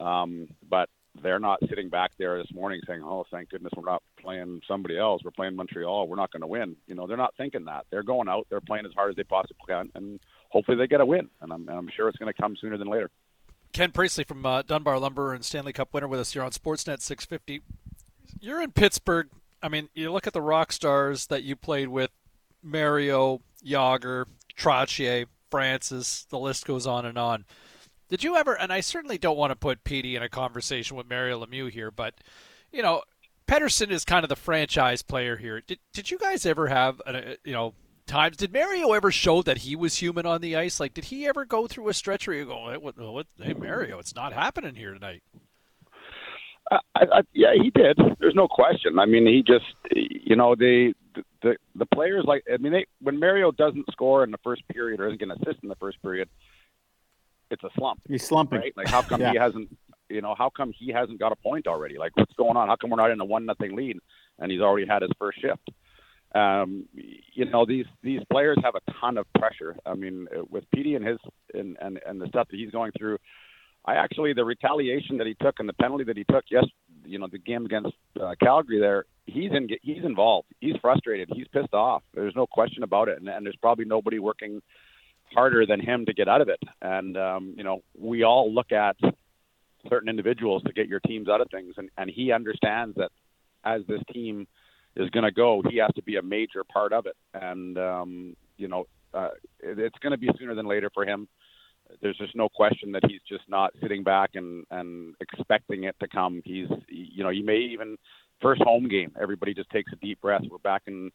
Um, but they're not sitting back there this morning saying, "Oh, thank goodness we're not playing somebody else. We're playing Montreal. We're not going to win." You know, they're not thinking that. They're going out. They're playing as hard as they possibly can, and hopefully they get a win. And I'm, and I'm sure it's going to come sooner than later. Ken Priestlay from uh, Dunbar Lumber and Stanley Cup winner with us here on Sportsnet 650. You're in Pittsburgh. I mean, you look at the rock stars that you played with Mario, Jagr, Trottier, Francis, the list goes on and on. Did you ever, and I certainly don't want to put Petey in a conversation with Mario Lemieux here, but, you know, Pettersson is kind of the franchise player here. Did, did you guys ever have, a, uh, you know, times. Did Mario ever show that he was human on the ice? Like, did he ever go through a stretch where you go, hey, what, what, hey Mario, it's not happening here tonight? I, I, yeah, he did. There's no question. I mean, he just, you know, the the the players like. I mean, they when Mario doesn't score in the first period or isn't going to assist in the first period, it's a slump. He's slumping. Right? Like, how come Yeah. he hasn't? You know, how come he hasn't got a point already? Like, what's going on? How come we're not in a one nothing lead and he's already had his first shift? Um, you know, these these players have a ton of pressure. I mean, with Petey and his and, and and the stuff that he's going through, I actually the retaliation that he took and the penalty that he took, yes, you know, the game against uh, Calgary there, he's in he's involved. He's frustrated. He's pissed off. There's no question about it. And, and there's probably nobody working harder than him to get out of it. And um, you know, we all look at certain individuals to get your teams out of things, and and he understands that as this team is going to go, he has to be a major part of it. And um, you know, uh, it, it's going to be sooner than later for him. There's just no question that he's just not sitting back and and expecting it to come. He's you know, you may even first home game, everybody just takes a deep breath. We're back in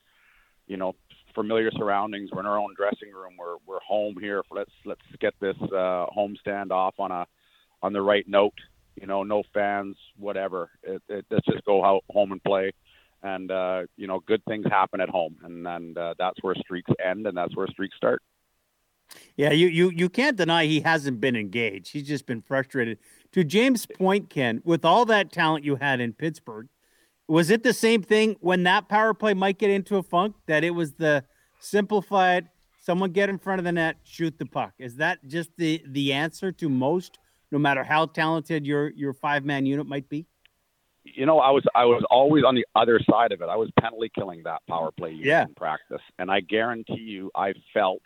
you know familiar surroundings. We're in our own dressing room. We're we're home here. Let's let's get this uh, home stand off on a on the right note. You know, no fans, whatever. It, it, let's just go out home and play. And uh, you know, good things happen at home, and and uh, that's where streaks end, and that's where streaks start. Yeah, you, you you can't deny he hasn't been engaged. He's just been frustrated. To James' point, Ken, with all that talent you had in Pittsburgh, was it the same thing when that power play might get into a funk that it was the simplified someone get in front of the net, shoot the puck? Is that just the the answer to most, no matter how talented your your five man unit might be? you know, I was I was always on the other side of it. I was penalty killing that power play unit Yeah. in practice, and I guarantee you, I felt,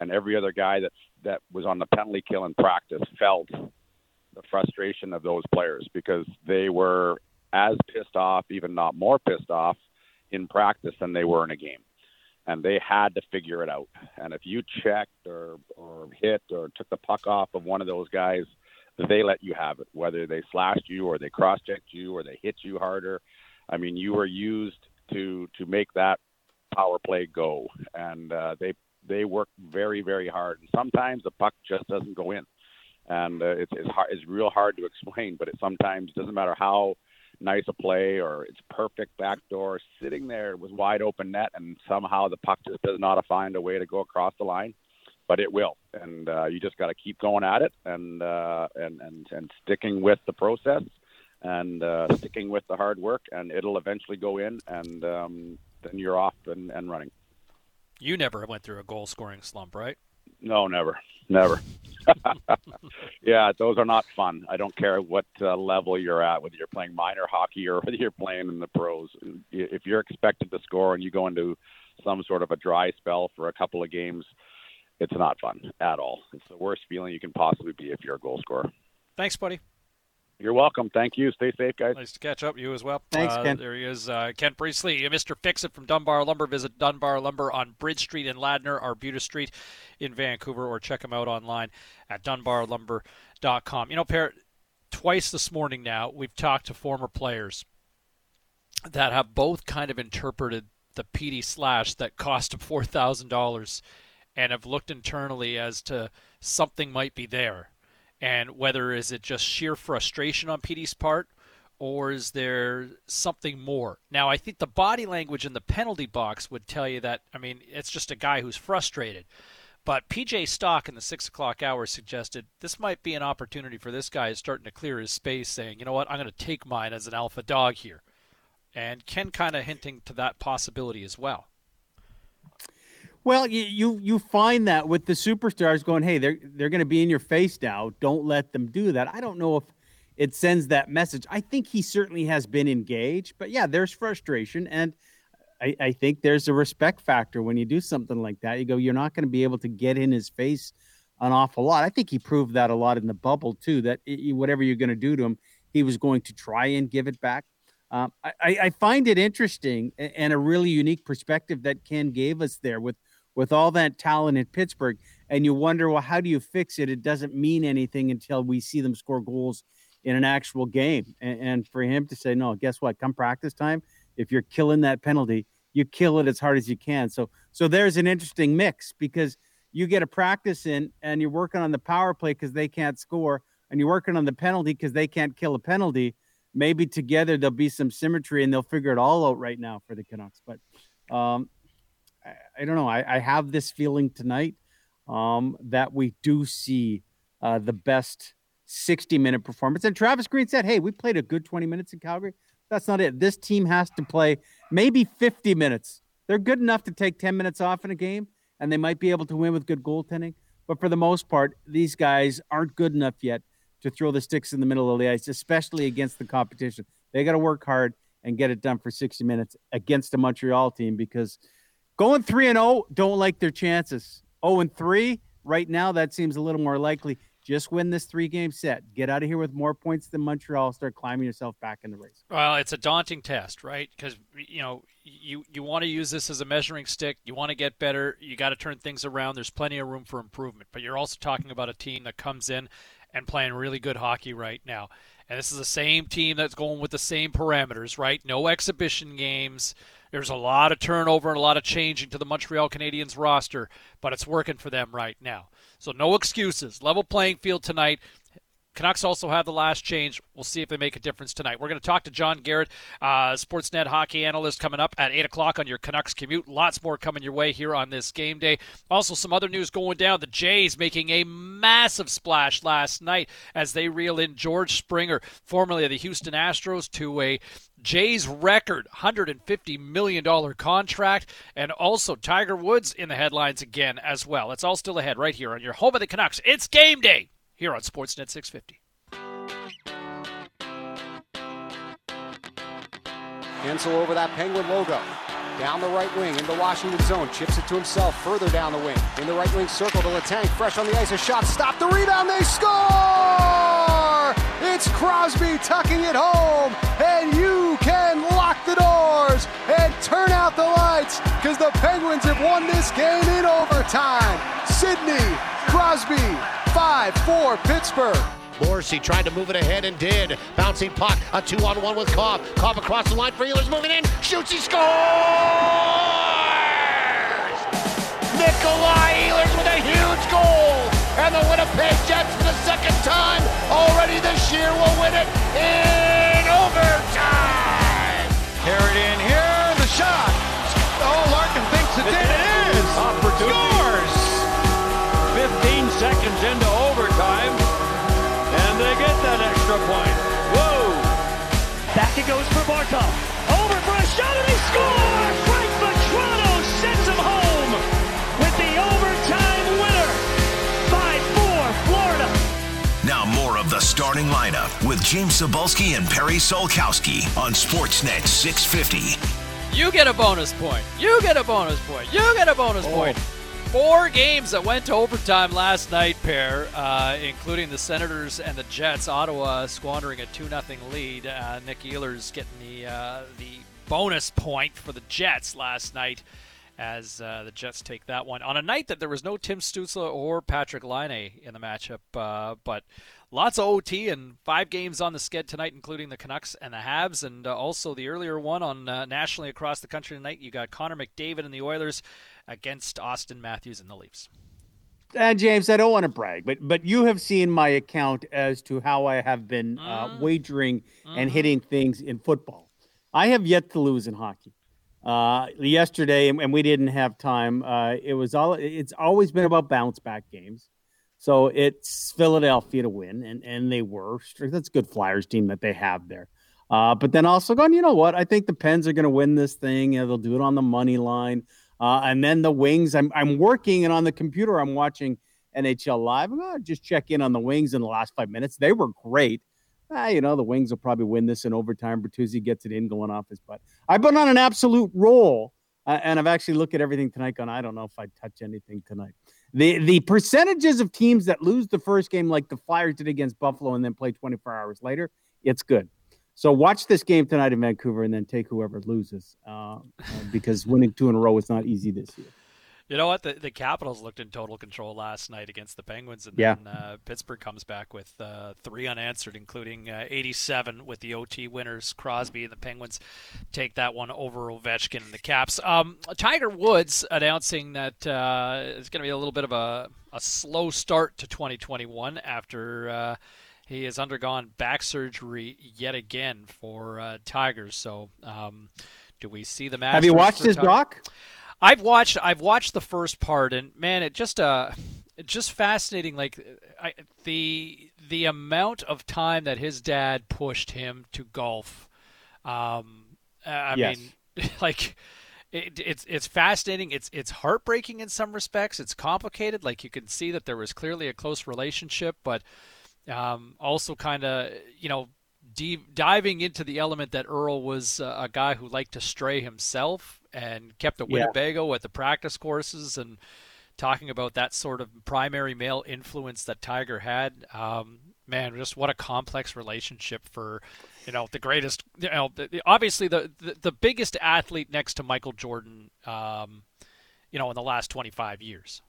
and every other guy that that was on the penalty kill in practice felt the frustration of those players because they were as pissed off, even not more pissed off, in practice than they were in a game, and they had to figure it out. And if you checked or or hit or took the puck off of one of those guys they let you have it, whether they slashed you or they cross checked you or they hit you harder. I mean, you were used to to make that power play go, and uh, they they work very very hard. And sometimes the puck just doesn't go in, and uh, it's it's hard, it's real hard to explain. But it sometimes doesn't matter how nice a play or it's perfect backdoor sitting there with wide open net, and somehow the puck just does not find a way to go across the line but it will, and uh, you just got to keep going at it and uh, and and and sticking with the process and uh, sticking with the hard work, and it'll eventually go in, and um, then you're off and, and running. You never went through a goal scoring slump, right? No, never, never. yeah, those are not fun. I don't care what uh, level you're at, whether you're playing minor hockey or whether you're playing in the pros. If you're expected to score and you go into some sort of a dry spell for a couple of games, it's not fun at all. It's the worst feeling you can possibly be if you're a goal scorer. Thanks, buddy. You're welcome. Thank you. Stay safe, guys. Nice to catch up. You as well. Thanks, Uh, Ken. There he is, uh, Ken Priestlay, Mr. Fix It from Dunbar Lumber. Visit Dunbar Lumber on Bridge Street in Ladner, Arbutus Street in Vancouver, or check him out online at dunbarlumber.com. You know, Parrot, twice this morning now, we've talked to former players that have both kind of interpreted the Petey slash that cost him $4,000 and have looked internally as to something might be there. And whether is it just sheer frustration on Petey's part or is there something more? Now, I think the body language in the penalty box would tell you that, I mean, it's just a guy who's frustrated. But PJ Stock in the six o'clock hour suggested this might be an opportunity for this guy who's starting to clear his space, saying, you know what, I'm going to take mine as an alpha dog here. And Ken kind of hinting to that possibility as well. Well, you, you you find that with the superstars going, hey, they're they're going to be in your face now. Don't let them do that. I don't know if it sends that message. I think he certainly has been engaged, but yeah, there's frustration, and I, I think there's a respect factor when you do something like that. You go, you're not going to be able to get in his face an awful lot. I think he proved that a lot in the bubble too. That i- whatever you're going to do to him, he was going to try and give it back. Um, I, I find it interesting and a really unique perspective that Ken gave us there with with all that talent in Pittsburgh. And you wonder, well, how do you fix it? It doesn't mean anything until we see them score goals in an actual game. And, and for him to say, no, guess what? Come practice time, if you're killing that penalty, you kill it as hard as you can. So so there's an interesting mix because you get a practice in and you're working on the power play because they can't score, and you're working on the penalty because they can't kill a penalty. Maybe together there'll be some symmetry and they'll figure it all out right now for the Canucks. But um, I, don't know. I, I, have this feeling tonight um, that we do see uh, the best 60 minute performance. And Travis Green said, Hey, we played a good 20 minutes in Calgary. That's not it. This team has to play maybe 50 minutes. They're good enough to take 10 minutes off in a game, and they might be able to win with good goaltending. But for the most part, these guys aren't good enough yet to throw the sticks in the middle of the ice, especially against the competition. They got to work hard and get it done for 60 minutes against a Montreal team because going 3 and 0 don't like their chances. 0 and 3 right now that seems a little more likely. Just win this three game set. Get out of here with more points than Montreal. Start climbing yourself back in the race. Well, it's a daunting test, right? Because you know you you want to use this as a measuring stick. You want to get better. You got to turn things around. There's plenty of room for improvement. But you're also talking about a team that comes in and playing really good hockey right now. And this is the same team that's going with the same parameters, right? No exhibition games. There's a lot of turnover and a lot of changing to the Montreal Canadiens roster, but it's working for them right now. So no excuses. Level playing field tonight. Canucks also have the last change. We'll see if they make a difference tonight. We're going to talk to John Garrett, uh, Sportsnet hockey analyst, coming up at 8 o'clock on your Canucks commute. Lots more coming your way here on this game day. Also, some other news going down. The Jays making a massive splash last night as they reel in George Springer, formerly of the Houston Astros, to a Jays record $150 million contract, and also Tiger Woods in the headlines again as well. It's all still ahead right here on your home of the Canucks. It's game day here on Sportsnet 650. Guentzel over that Penguin logo. Down the right wing in the Washington zone. Chips it to himself further down the wing. In the right wing circle to Letang. Fresh on the ice. A shot. Stop the rebound. They score! It's Crosby tucking it home. And you can lock the doors and turn out the lights because the Penguins have won this game in overtime. Sidney Crosby 5-4 Pittsburgh. Morrissey tried to move it ahead and did. Bouncing puck, a two on one with Copp. Copp across the line for Ehlers moving in. Shoots, he scores! Nikolai Ehlers with a huge goal. And the Winnipeg Jets for the second time already this year will win it in overtime. Carried in here, goes for Barkov. Over for a shot, and he scores! Frank Vatrano sends him home with the overtime winner. 5-4, Florida. Now more of the starting lineup with James Cybulski and Perry Solkowski on Sportsnet 650. You get a bonus point. You get a bonus point. You get a bonus oh. point four games that went to overtime last night, pair, uh, including the Senators and the Jets. Ottawa squandering a 2 0 lead. Uh, Nick Ehlers getting the, uh, the bonus point for the Jets last night as uh, the Jets take that one. On a night that there was no Tim Stützle or Patrick Laine in the matchup, uh, but lots of OT and five games on the sked tonight, including the Canucks and the Habs, and uh, also the earlier one on nationally across the country tonight. You got Connor McDavid and the Oilers against Auston Matthews and the Leafs. And James, I don't want to brag, but but you have seen my account as to how I have been uh, mm. wagering mm-hmm. and hitting things in football. I have yet to lose in hockey. Uh, yesterday, and we didn't have time. Uh, it was all. It's always been about bounce back games. So it's Philadelphia to win, and and they were. That's a good Flyers team that they have there. Uh, but then also going, you know what? I think the Pens are going to win this thing. You know, they'll do it on the money line. Uh, and then the Wings, I'm, I'm working and on the computer, I'm watching NHL Live. I'm going to just check in on the Wings in the last five minutes. They were great. Ah, you know, the Wings will probably win this in overtime. Bertuzzi gets it in going off his butt. I've been on an absolute roll, uh, and I've actually looked at everything tonight going, I don't know if I'd touch anything tonight. The, the percentages of teams that lose the first game like the Flyers did against Buffalo and then play 24 hours later, it's good. So watch this game tonight in Vancouver, and then take whoever loses, uh, because winning two in a row is not easy this year. You know what? The, the Capitals looked in total control last night against the Penguins, and yeah. then uh, Pittsburgh comes back with uh, three unanswered, including uh, 87 with the OT winners. Crosby and the Penguins take that one over Ovechkin and the Caps. Um, Tiger Woods announcing that uh, it's going to be a little bit of a, a slow start to 2021 after uh, he has undergone back surgery yet again for uh, Tigers. So, um, do we see the Masters? Have you watched his Tiger? doc? I've watched I've watched the first part and man it just uh just fascinating like I, the the amount of time that his dad pushed him to golf um I yes. mean like it, it's it's fascinating it's it's heartbreaking in some respects it's complicated like you can see that there was clearly a close relationship but um also kind of you know deep, diving into the element that Earl was uh, a guy who liked to stray himself and kept a Winnebago yeah. at the practice courses and talking about that sort of primary male influence that Tiger had. Um, man, just what a complex relationship for you know the greatest. You know, obviously the the, the biggest athlete next to Michael Jordan. Um, you know, in the last 25 years.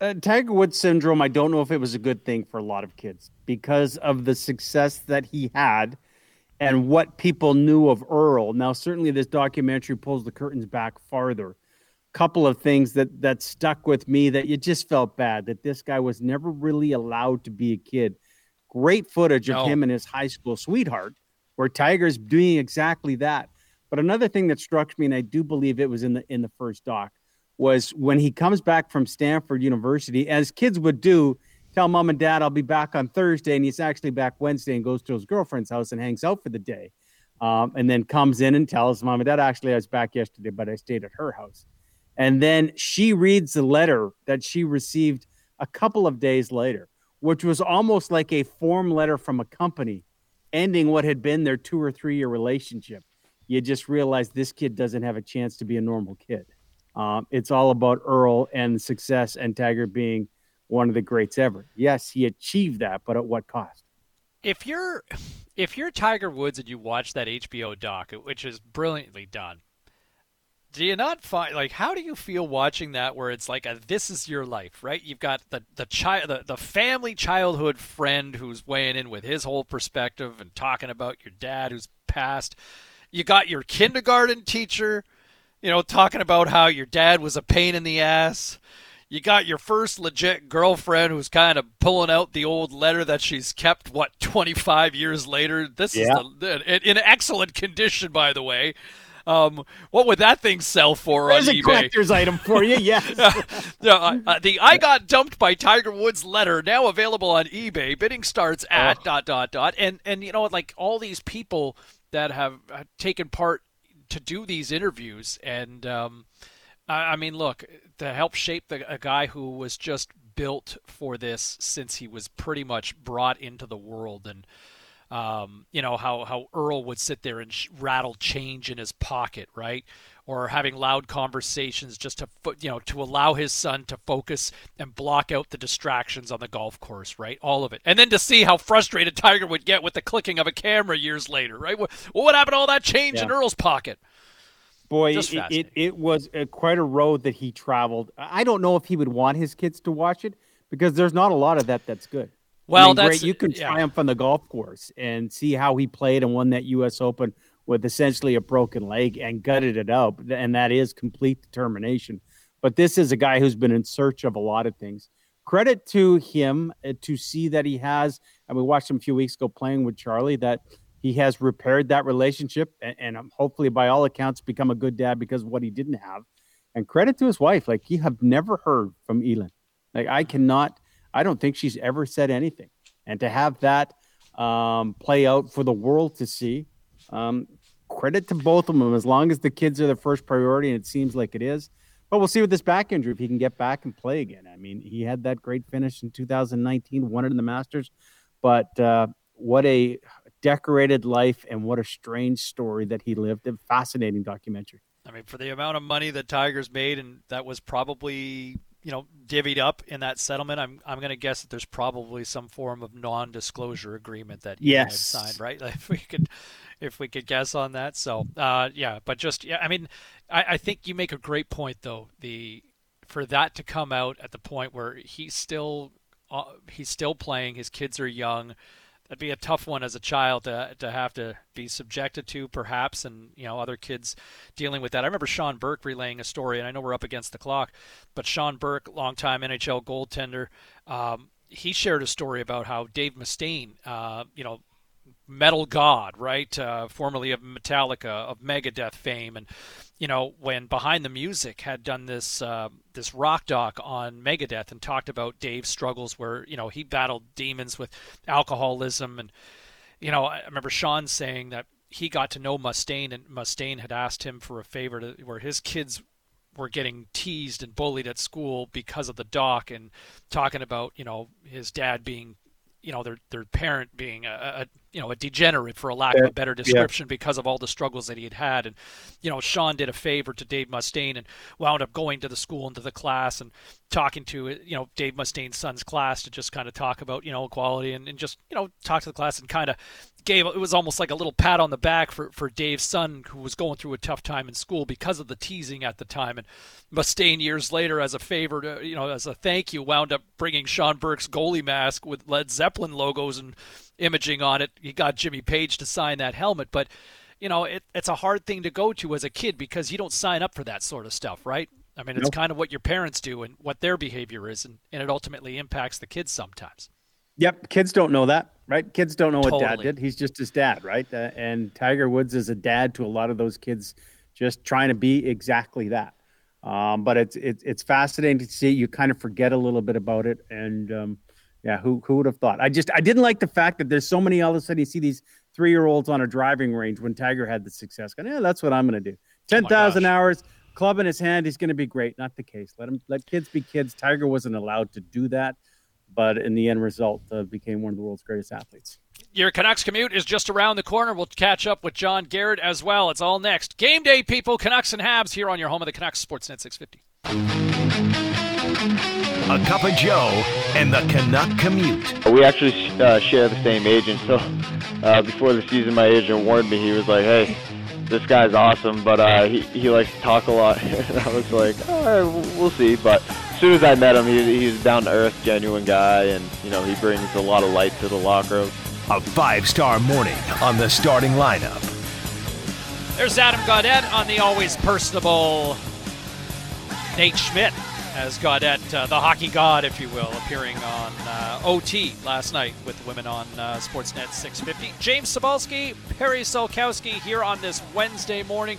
Uh, Tiger Woods syndrome, I don't know if it was a good thing for a lot of kids because of the success that he had and what people knew of Earl. Now, certainly this documentary pulls the curtains back farther. Couple of things that that stuck with me that you just felt bad that this guy was never really allowed to be a kid. Great footage No. of him and his high school sweetheart, where Tiger's doing exactly that. But another thing that struck me, and I do believe it was in the in the first doc, was when he comes back from Stanford University, as kids would do, tell mom and dad, I'll be back on Thursday. And he's actually back Wednesday and goes to his girlfriend's house and hangs out for the day. Um, and then comes in and tells mom and dad, actually, I was back yesterday, but I stayed at her house. And then she reads the letter that she received a couple of days later, which was almost like a form letter from a company ending what had been their two or three year relationship. You just realize this kid doesn't have a chance to be a normal kid. Um, it's all about Earl and success and Tiger being one of the greats ever. Yes, he achieved that, but at what cost? If you're if you're Tiger Woods and you watch that HBO doc, which is brilliantly done, do you not find like how do you feel watching that where it's like a this is your life, right? You've got the the child the, the family childhood friend who's weighing in with his whole perspective and talking about your dad who's passed. You got your kindergarten teacher you know, talking about how your dad was a pain in the ass. You got your first legit girlfriend who's kind of pulling out the old letter that she's kept, what, 25 years later? This Yeah. is the, in excellent condition, by the way. Um, what would that thing sell for There's on a eBay? collector's item for you, yes. Yeah, uh, uh, the I got dumped by Tiger Woods letter now available on eBay. Bidding starts at dot dot dot, and and you know like all these people that have taken part to do these interviews, and um, I, I mean, look to help shape the, a guy who was just built for this since he was pretty much brought into the world and. Um, you know how how Earl would sit there and sh- rattle change in his pocket, right? Or having loud conversations just to you know to allow his son to focus and block out the distractions on the golf course, right? All of it, and then to see how frustrated Tiger would get with the clicking of a camera years later, right? What, what happened to all that change in Earl's pocket? Boy, it, it, it was uh quite a road that he traveled. I don't know if he would want his kids to watch it because there's not a lot of that that's good. I Well, mean, great, that's- you can yeah. triumph on the golf course and see how he played and won that U.S. Open with essentially a broken leg and gutted it out, and that is complete determination. But this is a guy who's been in search of a lot of things. Credit to him uh, to see that he has, and we watched him a few weeks ago playing with Charlie, that he has repaired that relationship and, and um, hopefully, by all accounts, become a good dad because what he didn't have. And credit to his wife. Like, you have never heard from Elin. Like, I cannot, I don't think she's ever said anything. And to have that um, play out for the world to see, um, credit to both of them as long as the kids are the first priority, and it seems like it is. But we'll see with this back injury if he can get back and play again. I mean, he had that great finish in 2019, won it in the Masters. But uh, what a decorated life and what a strange story that he lived. A fascinating documentary. I mean, for the amount of money that Tigers made, and that was probably you know divvied up in that settlement, I'm I'm going to guess that there's probably some form of non-disclosure agreement that he had Yes. signed, right? Like, if we could, if we could guess on that. So uh, yeah, but just yeah, I mean, I, I think you make a great point though. The for that to come out at the point where he's still uh, he's still playing, his kids are young. That'd be a tough one as a child to to have to be subjected to, perhaps, and you know other kids dealing with that. I remember Sean Burke relaying a story, and I know we're up against the clock, but Sean Burke, longtime NHL goaltender, um, he shared a story about how Dave Mustaine, uh, you know, metal god, right? Uh, formerly of Metallica, of Megadeth fame, and you know when Behind the Music had done this uh, this rock doc on Megadeth and talked about Dave's struggles, where you know he battled demons with alcoholism, and you know I remember Sean saying that he got to know Mustaine, and Mustaine had asked him for a favor to where his kids were getting teased and bullied at school because of the doc and talking about you know his dad being you know their their parent being a, a you know a degenerate for a lack of a better description yeah. because of all the struggles that he had had and you know Sean did a favor to Dave Mustaine and wound up going to the school and to the class and talking to you know Dave Mustaine's son's class to just kind of talk about you know equality and, and just you know talk to the class and kind of gave it was almost like a little pat on the back for for Dave's son who was going through a tough time in school because of the teasing at the time and Mustaine years later as a favor to you know as a thank you wound up bringing Sean Burke's goalie mask with Led Zeppelin logos and imaging on it he got Jimmy Page to sign that helmet but you know it, it's a hard thing to go to as a kid because you don't sign up for that sort of stuff right I mean, it's nope. kind of what your parents do and what their behavior is, and, and it ultimately impacts the kids sometimes. Yep, kids don't know that, right? Kids don't know totally. what dad did. He's just his dad, right? Uh, and Tiger Woods is a dad to a lot of those kids, just trying to be exactly that. Um, but it's it's it's fascinating to see. You kind of forget a little bit about it, and um, yeah, who who would have thought? I just I didn't like the fact that there's so many. All of a sudden, you see these three year olds on a driving range when Tiger had the success. Going, yeah, that's what I'm going to do. Oh Ten thousand oh hours, club in his hand. He's going to be great. Not the case. Let him let kids be kids. Tiger wasn't allowed to do that but in the end result, uh, became one of the world's greatest athletes. Your Canucks commute is just around the corner. We'll catch up with John Garrett as well. It's all next. Game day, people. Canucks and Habs here on your home of the Canucks, Sportsnet 650. A cup of Joe and the Canuck commute. We actually uh, share the same agent, so uh, before the season, my agent warned me. He was like, "Hey, this guy's awesome, but uh, he he likes to talk a lot." and I was like, "All right, we'll see." But as soon as I met him, he, he's a down to earth, genuine guy, and you know he brings a lot of light to the locker room. A five-star morning on the starting lineup. There's Adam Gaudette on the always personable Nate Schmidt as Gaudette, uh, the hockey god, if you will, appearing on uh, OT last night with women on uh, Sportsnet 650. James Cybulski, Perry Solkowski here on this Wednesday morning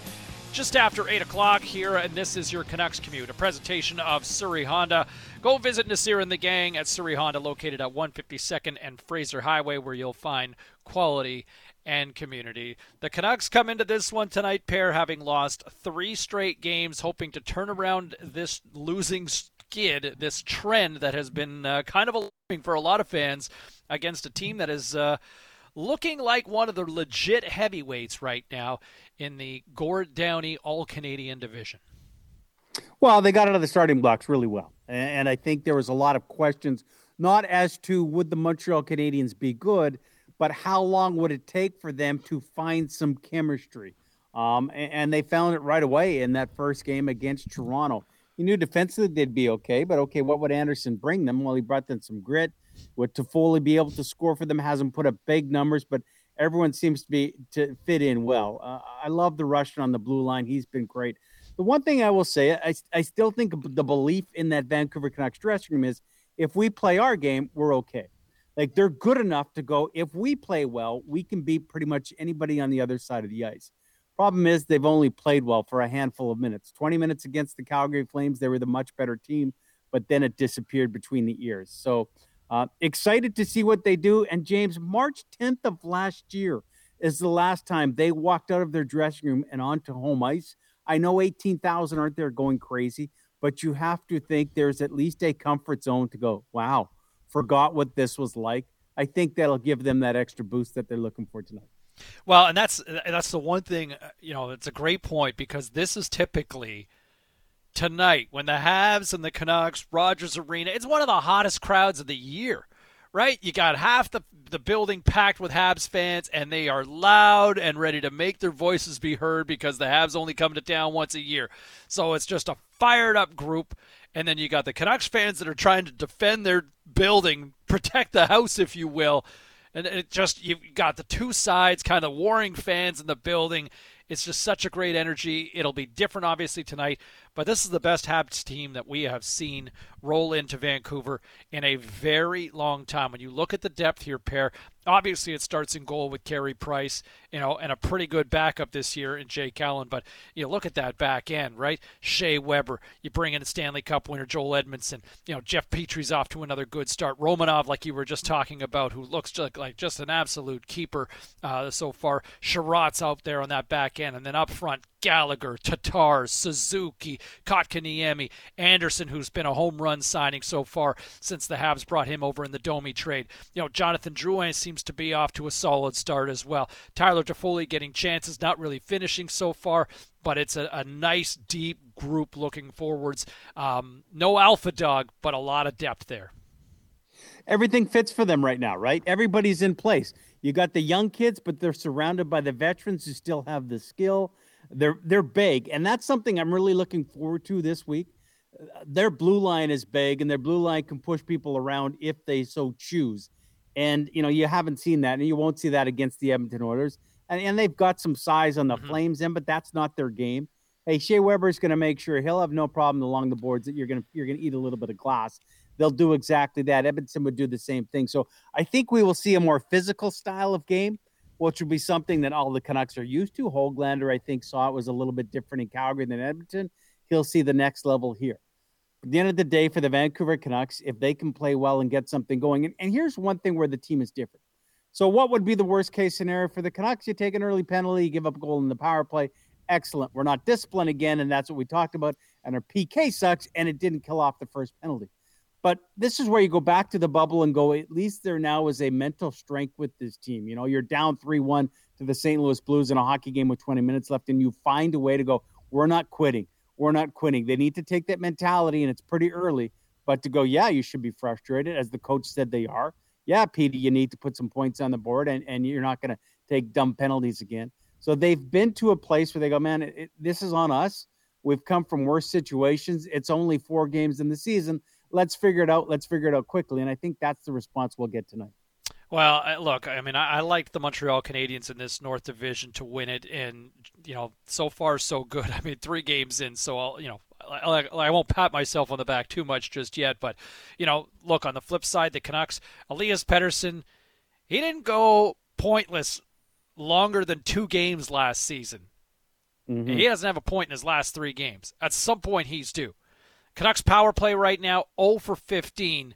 just after 8 o'clock here, and this is your Canucks Commute, a presentation of Surrey Honda. Go visit Nasir and the gang at Surrey Honda, located at 152nd and Fraser Highway, where you'll find quality and community. The Canucks come into this one tonight, pair having lost three straight games, hoping to turn around this losing skid, this trend that has been uh, kind of alarming for a lot of fans against a team that is. Uh, looking like one of the legit heavyweights right now in the Gord Downie All Canadian division? Well, they got out of the starting blocks really well. And I think there was a lot of questions, not as to would the Montreal Canadiens be good, but how long would it take for them to find some chemistry? Um, and, they found it right away in that first game against Toronto. You knew defensively they'd be okay, but okay, what would Anderson bring them? Well, he brought them some grit. Would Toffoli be able to score for them? Hasn't put up big numbers, but – everyone seems to be to fit in well. Uh, I love the Russian on the blue line; he's been great. The one thing I will say, I, I still think the belief in that Vancouver Canucks dressing room is if we play our game, we're okay. Like they're good enough to go. If we play well, we can beat pretty much anybody on the other side of the ice. Problem is, they've only played well for a handful of minutes. 20 minutes against the Calgary Flames, they were the much better team, but then it disappeared between the ears. So uh, excited to see what they do. And James, March 10th of last year is the last time they walked out of their dressing room and onto home ice. I know 18,000 aren't there going crazy, but you have to think there's at least a comfort zone to go, wow, forgot what this was like. I think that'll give them that extra boost that they're looking for tonight. Well, and that's that's the one thing, uh, you know, it's a great point because this is typically – tonight when the Habs and the Canucks, Rogers Arena, it's one of the hottest crowds of the year, right? You got half the the building packed with Habs fans, and they are loud and ready to make their voices be heard because the Habs only come to town once a year. So it's just a fired up group. And then you got the Canucks fans that are trying to defend their building, protect the house, if you will. And it just you've got the two sides, kind of warring fans in the building. It's just such a great energy. It'll be different, obviously, tonight, but this is the best Habs team that we have seen roll into Vancouver in a very long time. When you look at the depth here, pair, obviously it starts in goal with Carey Price, you know, and a pretty good backup this year in Jake Allen. But you look at that back end, right? Shea Weber, you bring in a Stanley Cup winner, Joel Edmundson. You know, Jeff Petry's off to another good start. Romanov, like you were just talking about, who looks like, like just an absolute keeper uh, so far. Chiarot's out there on that back end, and then up front, Gallagher, Tatar, Suzuki, Kotkaniemi, Anderson, who's been a home run signing so far since the Habs brought him over in the Domi trade. You know, Jonathan Drouin seems to be off to a solid start as well. Tyler Toffoli getting chances, not really finishing so far, but it's a, a nice, deep group looking forwards. Um, no alpha dog, but a lot of depth there. Everything fits for them right now, right? Everybody's in place. You got the young kids, but they're surrounded by the veterans who still have the skill they're they're big, and that's something I'm really looking forward to this week. Their blue line is big, and their blue line can push people around if they so choose. And you know you haven't seen that, and you won't see that against the Edmonton Oilers. And, and they've got some size on the mm-hmm. Flames in, but that's not their game. Hey, Shea Weber's going to make sure he'll have no problem along the boards that you're going to you're going to eat a little bit of glass. They'll do exactly that. Edmonton would do the same thing. So I think we will see a more physical style of game which would be something that all the Canucks are used to. Hoglander, I think, saw it was a little bit different in Calgary than Edmonton. He'll see the next level here. At the end of the day, for the Vancouver Canucks, if they can play well and get something going, and, and here's one thing where the team is different. So, what would be the worst case scenario for the Canucks? You take an early penalty, you give up a goal in the power play. Excellent. We're not disciplined again, and that's what we talked about. And our PK sucks, and it didn't kill off the first penalty. But this is where you go back to the bubble and go, at least there now is a mental strength with this team. You know, you're down 3 1 to the St. Louis Blues in a hockey game with 20 minutes left, and you find a way to go, we're not quitting. We're not quitting. They need to take that mentality, and it's pretty early, but to go, yeah, you should be frustrated, as the coach said they are. Yeah, Petey, you need to put some points on the board, and, and you're not going to take dumb penalties again. So they've been to a place where they go, man, it, this is on us. We've come from worse situations. It's only four games in the season let's figure it out. Let's figure it out quickly. And I think that's the response we'll get tonight. Well, look, I mean, I, I liked the Montreal Canadiens in this North Division to win it, and you know, so far so good. I mean, three games in, so I'll, you know, I, I, won't pat myself on the back too much just yet, but you know, look on the flip side, the Canucks, Elias Pettersson, he didn't go pointless longer than two games last season. Mm-hmm. He doesn't have a point in his last three games. At some point, he's due. Canucks power play right now 0 for 15.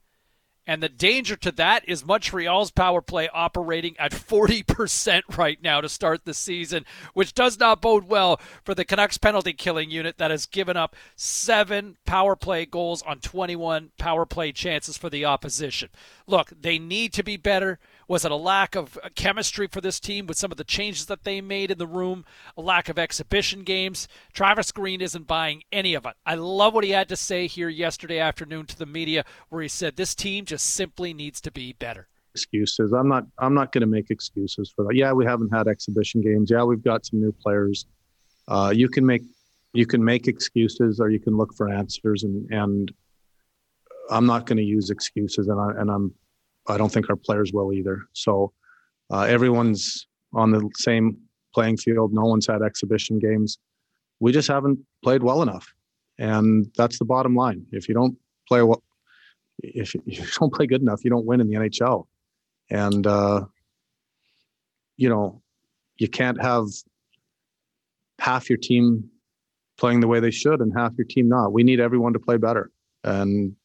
And the danger to that is Montreal's power play operating at 40% right now to start the season, which does not bode well for the Canucks penalty killing unit that has given up seven power play goals on 21 power play chances for the opposition. Look, they need to be better. Was it a lack of chemistry for this team with some of the changes that they made in the room? A lack of exhibition games? Travis Green isn't buying any of it. I love what he had to say here yesterday afternoon to the media, where he said this team just simply needs to be better. Excuses. I'm not. I'm not going to make excuses for that. Yeah, we haven't had exhibition games. Yeah, we've got some new players. Uh, you can make you can make excuses or you can look for answers and and I'm not going to use excuses and I and I'm I don't think our players will either. So uh, everyone's on the same playing field. No one's had exhibition games. We just haven't played well enough, and that's the bottom line. If you don't play well, if you don't play good enough, you don't win in the NHL. And uh, you know, you can't have half your team playing the way they should and half your team not. We need everyone to play better, and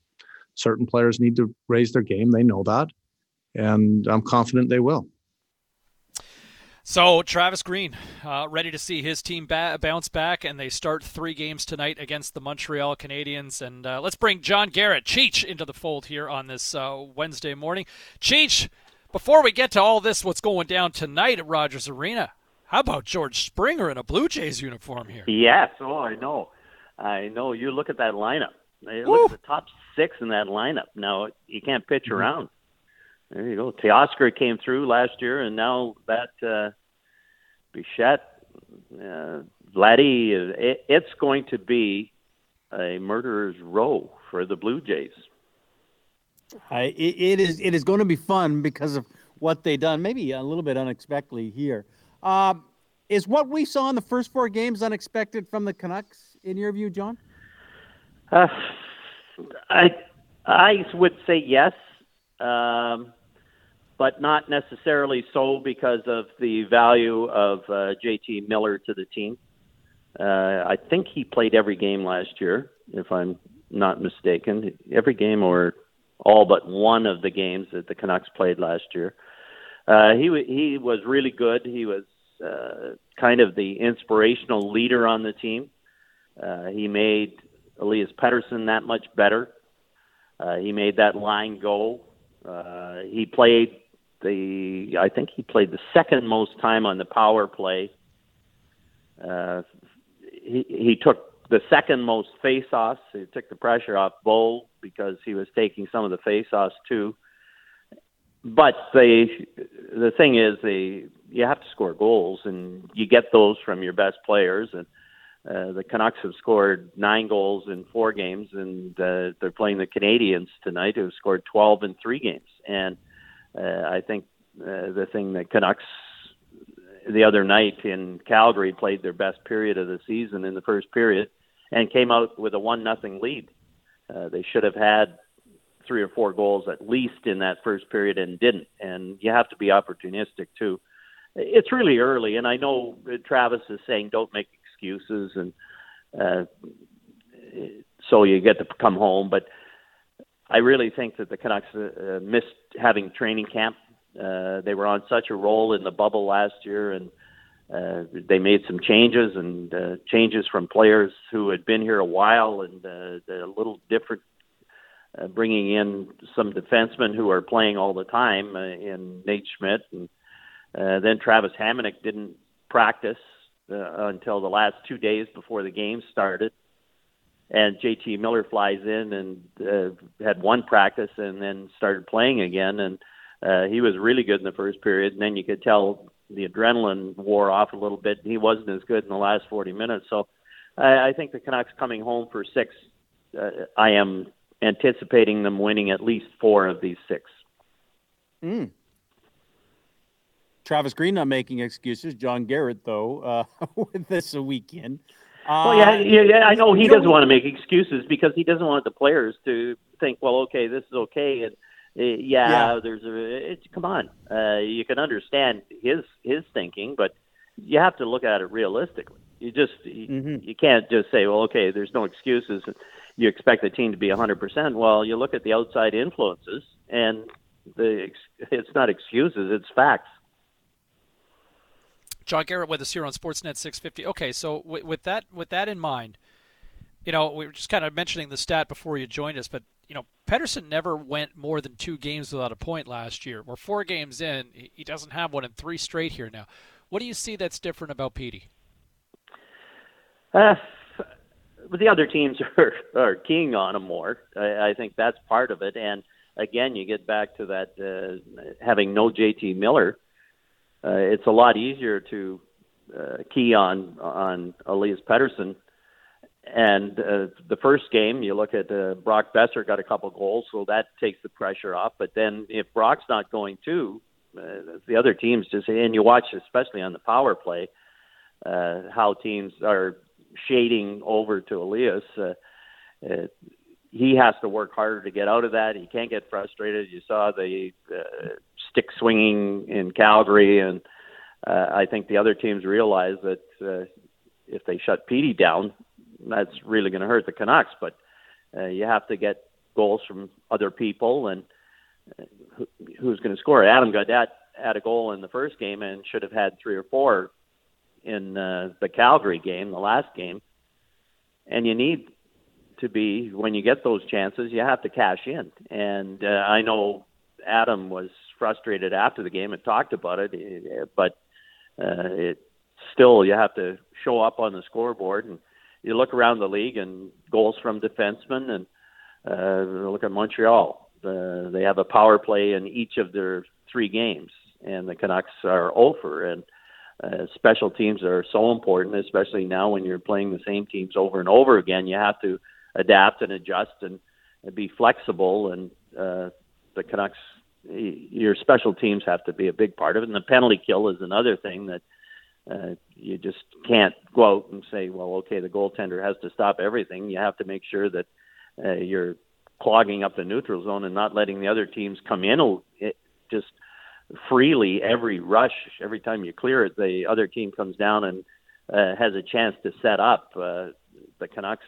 certain players need to raise their game. They know that. And I'm confident they will. So Travis Green, uh, ready to see his team ba- bounce back, and they start three games tonight against the Montreal Canadiens. And uh, let's bring John Garrett, Cheech, into the fold here on this uh, Wednesday morning. Cheech, before we get to all this, what's going down tonight at Rogers Arena? How about George Springer in a Blue Jays uniform here? Yes, oh, I know, I know. You look at that lineup. Look at the top six in that lineup. Now you can't pitch mm-hmm. around. There you go. Teoscar came through last year, and now that uh, Bichette, uh, Vladdy, it, it's going to be a murderer's row for the Blue Jays. Uh, it, it is it is going to be fun because of what they done. Maybe a little bit unexpectedly here. Um, is what we saw in the first four games unexpected from the Canucks in your view, John? Uh, I I would say yes, um, but not necessarily so because of the value of uh, JT Miller to the team. Uh, I think he played every game last year, if I'm not mistaken. Every game or all but one of the games that the Canucks played last year. Uh, he he was really good. He was uh, kind of the inspirational leader on the team. Uh, he made Elias Pettersson that much better. Uh, he made that line go. Uh, he played the I think he played the second most time on the power play. Uh, he he took the second most face-offs. He took the pressure off Bo because he was taking some of the face-offs too. But the the thing is, the you have to score goals, and you get those from your best players. And uh, the Canucks have scored nine goals in four games, and uh, they're playing the Canadians tonight, who have scored 12 in three games. And uh, I think uh, the thing that Canucks the other night in Calgary played their best period of the season in the first period, and came out with a one nothing lead. Uh, they should have had three or four goals at least in that first period and didn't. And you have to be opportunistic too. It's really early, and I know Travis is saying don't make excuses, and uh, so you get to come home. But I really think that the Canucks uh, missed having training camp. Uh, they were on such a roll in the bubble last year, and uh, they made some changes and uh, changes from players who had been here a while and uh, a little different. Uh, bringing in some defensemen who are playing all the time uh, in Nate Schmidt and uh, then Travis Hamonic didn't practice uh, until the last two days before the game started. And JT Miller flies in and uh, had one practice and then started playing again. And uh, he was really good in the first period. And then you could tell the adrenaline wore off a little bit. He wasn't as good in the last 40 minutes. So I, I think the Canucks coming home for six, uh, I am anticipating them winning at least four of these six. Mm. Travis Green not making excuses. John Garrett, though, uh, with this weekend. Uh, well, yeah, yeah, yeah, I know he doesn't want to make excuses because he doesn't want the players to think, well, okay, this is okay, and uh, yeah, yeah, there's a. It's, come on, uh, you can understand his his thinking, but you have to look at it realistically. You just you, mm-hmm. you can't just say, well, okay, there's no excuses. You expect the team to be 100%. Well, you look at the outside influences, and the it's not excuses, it's facts. John Garrett with us here on Sportsnet 650. Okay, so with, with that with that in mind, you know, we were just kind of mentioning the stat before you joined us, but you know, Pettersson never went more than two games without a point last year. We're four games in; he doesn't have one in three straight here now. What do you see that's different about Petey? Uh, the other teams are are keying on him more. I, I think that's part of it, and again, you get back to that uh, having no JT Miller uh, it's a lot easier to uh, key on on Elias Pettersson. And uh, the first game, you look at uh, Brock Boeser got a couple goals, so that takes the pressure off. But then if Brock's not going too, uh, the other teams just and you watch especially on the power play uh, how teams are shading over to Elias. Uh, uh, he has to work harder to get out of that. He can't get frustrated. You saw the uh, stick swinging in Calgary, and uh, I think the other teams realize that uh, if they shut Petey down, that's really going to hurt the Canucks. But uh, you have to get goals from other people, and uh, who, who's going to score? Adam Gaudette had a goal in the first game and should have had three or four in uh, the Calgary game, the last game. And you need to be when you get those chances, you have to cash in. And uh, I know Adam was frustrated after the game and talked about it, but uh, it still you have to show up on the scoreboard and you look around the league and goals from defensemen and uh, look at Montreal. Uh, they have a power play in each of their three games, and the Canucks are over. And uh, special teams are so important, especially now when you're playing the same teams over and over again. You have to adapt and adjust and, and be flexible. And uh, the Canucks, your special teams have to be a big part of it. And the penalty kill is another thing that uh, you just can't go out and say, well, okay, the goaltender has to stop everything. You have to make sure that uh, you're clogging up the neutral zone and not letting the other teams come in just freely every rush every time you clear it the other team comes down and uh, has a chance to set up uh, the Canucks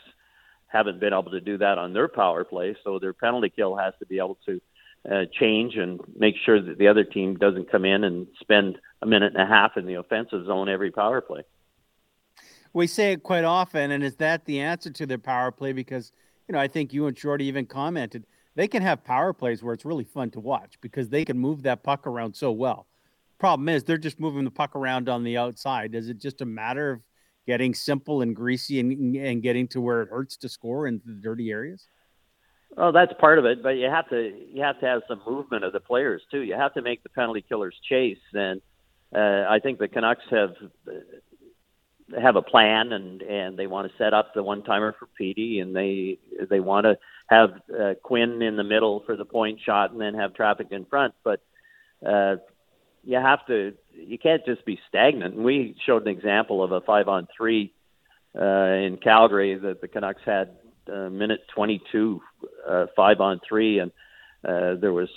haven't been able to do that on their power play so their penalty kill has to be able to uh, change and make sure that the other team doesn't come in and spend a minute and a half in the offensive zone every power play. We say it quite often, and is that the answer to their power play? Because you know, I think you and Shorty even commented they can have power plays where it's really fun to watch because they can move that puck around so well. Problem is, they're just moving the puck around on the outside. Is it just a matter of getting simple and greasy and, and getting to where it hurts to score in the dirty areas? Well, that's part of it, but you have to you have to have some movement of the players too. You have to make the penalty killers chase, and uh, I think the Canucks have have a plan and and they want to set up the one timer for Petey and they they want to have uh, Quinn in the middle for the point shot and then have traffic in front but uh you have to you can't just be stagnant and we showed an example of a 5 on 3 uh in Calgary that the Canucks had uh, minute 22 uh 5 on 3 and uh there was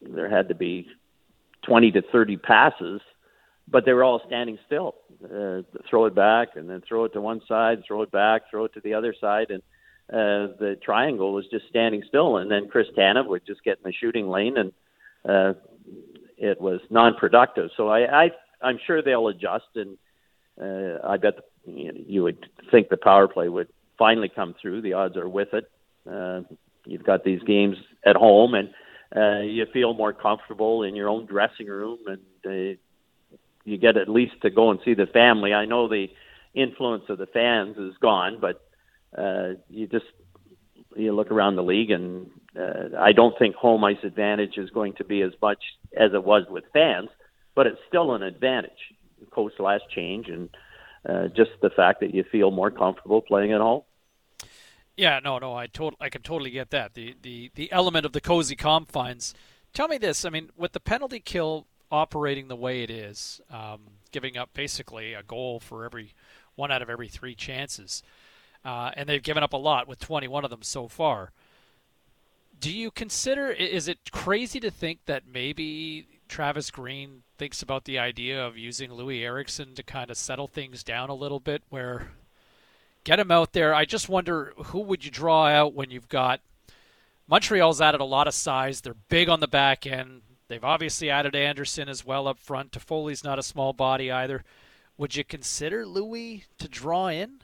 there had to be 20 to 30 passes but they were all standing still. Uh, throw it back and then throw it to one side, throw it back, throw it to the other side, and uh, the triangle was just standing still. And then Chris Tanev would just get in the shooting lane, and uh, it was non-productive. So I, I I'm sure they'll adjust, and uh, I bet the, you, know, you would think the power play would finally come through. The odds are with it. Uh, you've got these games at home, and uh, you feel more comfortable in your own dressing room, and uh, you get at least to go and see the family. I know the influence of the fans is gone, but uh, you just you look around the league, and uh, I don't think home ice advantage is going to be as much as it was with fans, but it's still an advantage. Coast last change, and uh, just the fact that you feel more comfortable playing at home. Yeah, no, no, I tot- I can totally get that. The the the element of the cozy confines. Tell me this. I mean, with the penalty kill operating the way it is, um, giving up basically a goal for every one out of every three chances, uh, and they've given up a lot with 21 of them so far. Do you consider? Is it crazy to think that maybe Travis Green thinks about the idea of using Loui Eriksson to kind of settle things down a little bit, where get him out there? I just wonder who would you draw out when you've got Montreal's added a lot of size. They're big on the back end. They've obviously added Anderson as well up front. Toffoli's not a small body either. Would you consider Loui to draw in?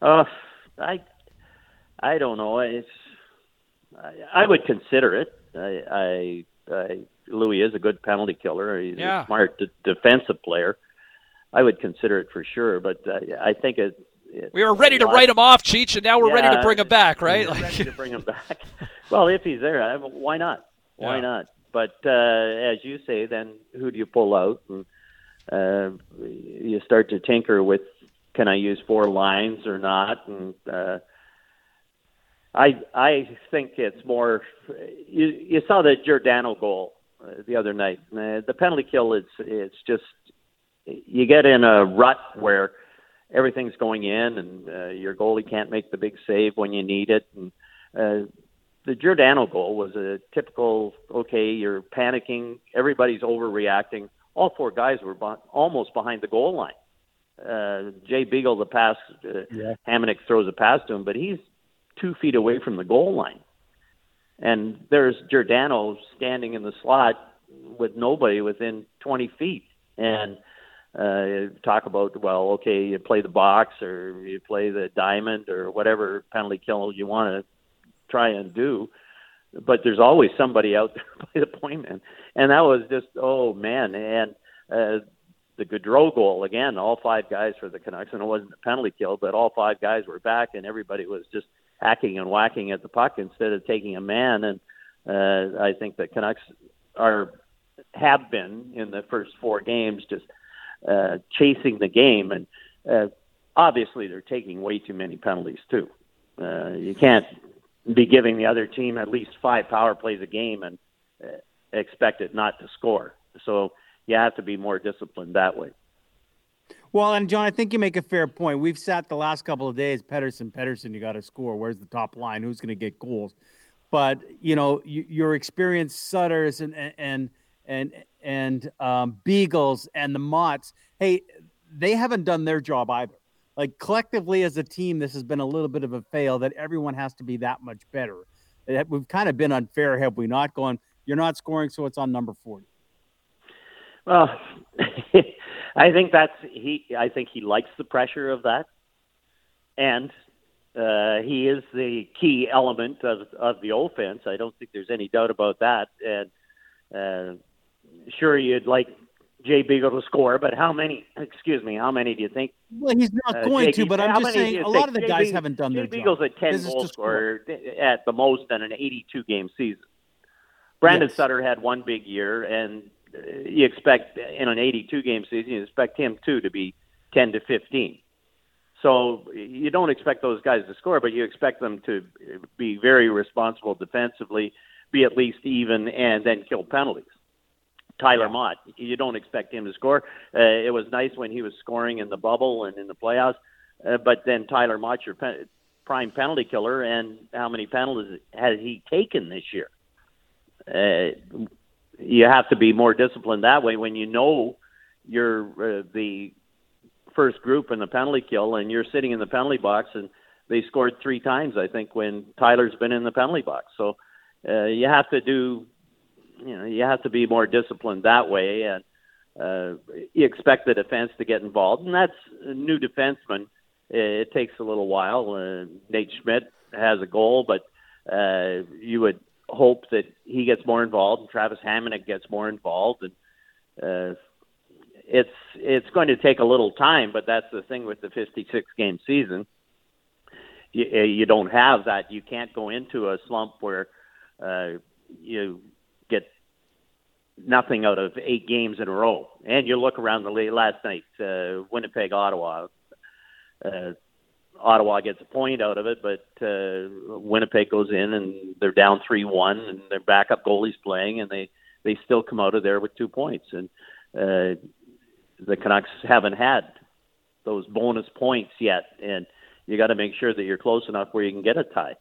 Uh, I, I don't know. It's, I, I would consider it. I, I, I Loui is a good penalty killer. He's yeah. a smart d- defensive player. I would consider it for sure, but uh, I think it. it we were ready to write him off, Cheech, and now we're yeah, ready to bring him back, right? Like... ready to bring him back. well, if he's there, why not? Why yeah. not? But uh, as you say, then who do you pull out? And uh, you start to tinker with, can I use four lines or not? And uh, I I think it's more. You you saw the Giordano goal uh, the other night. Uh, the penalty kill is it's just you get in a rut where everything's going in and uh, your goalie can't make the big save when you need it and uh, the Giordano goal was a typical okay, you're panicking, everybody's overreacting. All four guys were be- almost behind the goal line. Uh, Jay Beagle, the pass, uh, yeah. Hamonic throws a pass to him, but he's two feet away from the goal line. And there's Giordano standing in the slot with nobody within 20 feet. And uh, talk about, well, okay, you play the box or you play the diamond or whatever penalty kill you want to try and do. But there's always somebody out there by the point man, and that was just oh man, and uh, the Gaudreau goal again. All five guys for the Canucks, and it wasn't a penalty kill, but all five guys were back, and everybody was just hacking and whacking at the puck instead of taking a man. And uh, I think the Canucks are have been in the first four games just uh, chasing the game, and uh, obviously they're taking way too many penalties too. Uh, you can't be giving the other team at least five power plays a game and uh, expect it not to score. So you have to be more disciplined that way. Well, and John, I think you make a fair point. We've sat the last couple of days, Pettersson, Pettersson, you got to score. Where's the top line? Who's going to get goals? But you know, you, your experienced Sutters and and and and um, Beagles and the Mottes, hey, they haven't done their job either. Like collectively as a team, this has been a little bit of a fail. That everyone has to be that much better. We've kind of been unfair, have we not? Going, you're not scoring, so it's on number forty. Well, I think that's he. I think he likes the pressure of that, and uh, he is the key element of of the offense. I don't think there's any doubt about that. And uh, sure, you'd like Jay Beagle to score, but how many? Excuse me, how many do you think? Well, he's not uh, going Jay, to, but I'm just saying a lot of the Jay guys Beagle, haven't done Jay their Beagle's job. a ten goal scorer at the most in an 82 game season. Brandon Yes. Sutter had one big year, and you expect in an 82 game season, you expect him too to be 10 to 15. So you don't expect those guys to score, but you expect them to be very responsible defensively, be at least even, and then kill penalties. Tyler Motte, you don't expect him to score. Uh, it was nice when he was scoring in the bubble and in the playoffs, uh, but then Tyler Motte's your pen- prime penalty killer, and how many penalties has he taken this year? Uh, you have to be more disciplined that way when you know you're uh, the first group in the penalty kill and you're sitting in the penalty box and they scored three times I think when Tyler's been in the penalty box. So uh, you have to do you know you have to be more disciplined that way and uh, you expect the defense to get involved and that's a new defenseman. It takes a little while. Uh, Nate Schmidt has a goal, but uh, you would hope that he gets more involved and Travis Hamonic gets more involved and uh, it's it's going to take a little time, but that's the thing with the 56 game season. You, you don't have that. You can't go into a slump where uh, you nothing out of eight games in a row. And you look around the league last night, uh, Winnipeg, Ottawa. Uh, Ottawa gets a point out of it, but uh, Winnipeg goes in and they're down three one, and their backup goalie's playing, and they they still come out of there with two points. And uh, the Canucks haven't had those bonus points yet, and you got to make sure that you're close enough where you can get a tie.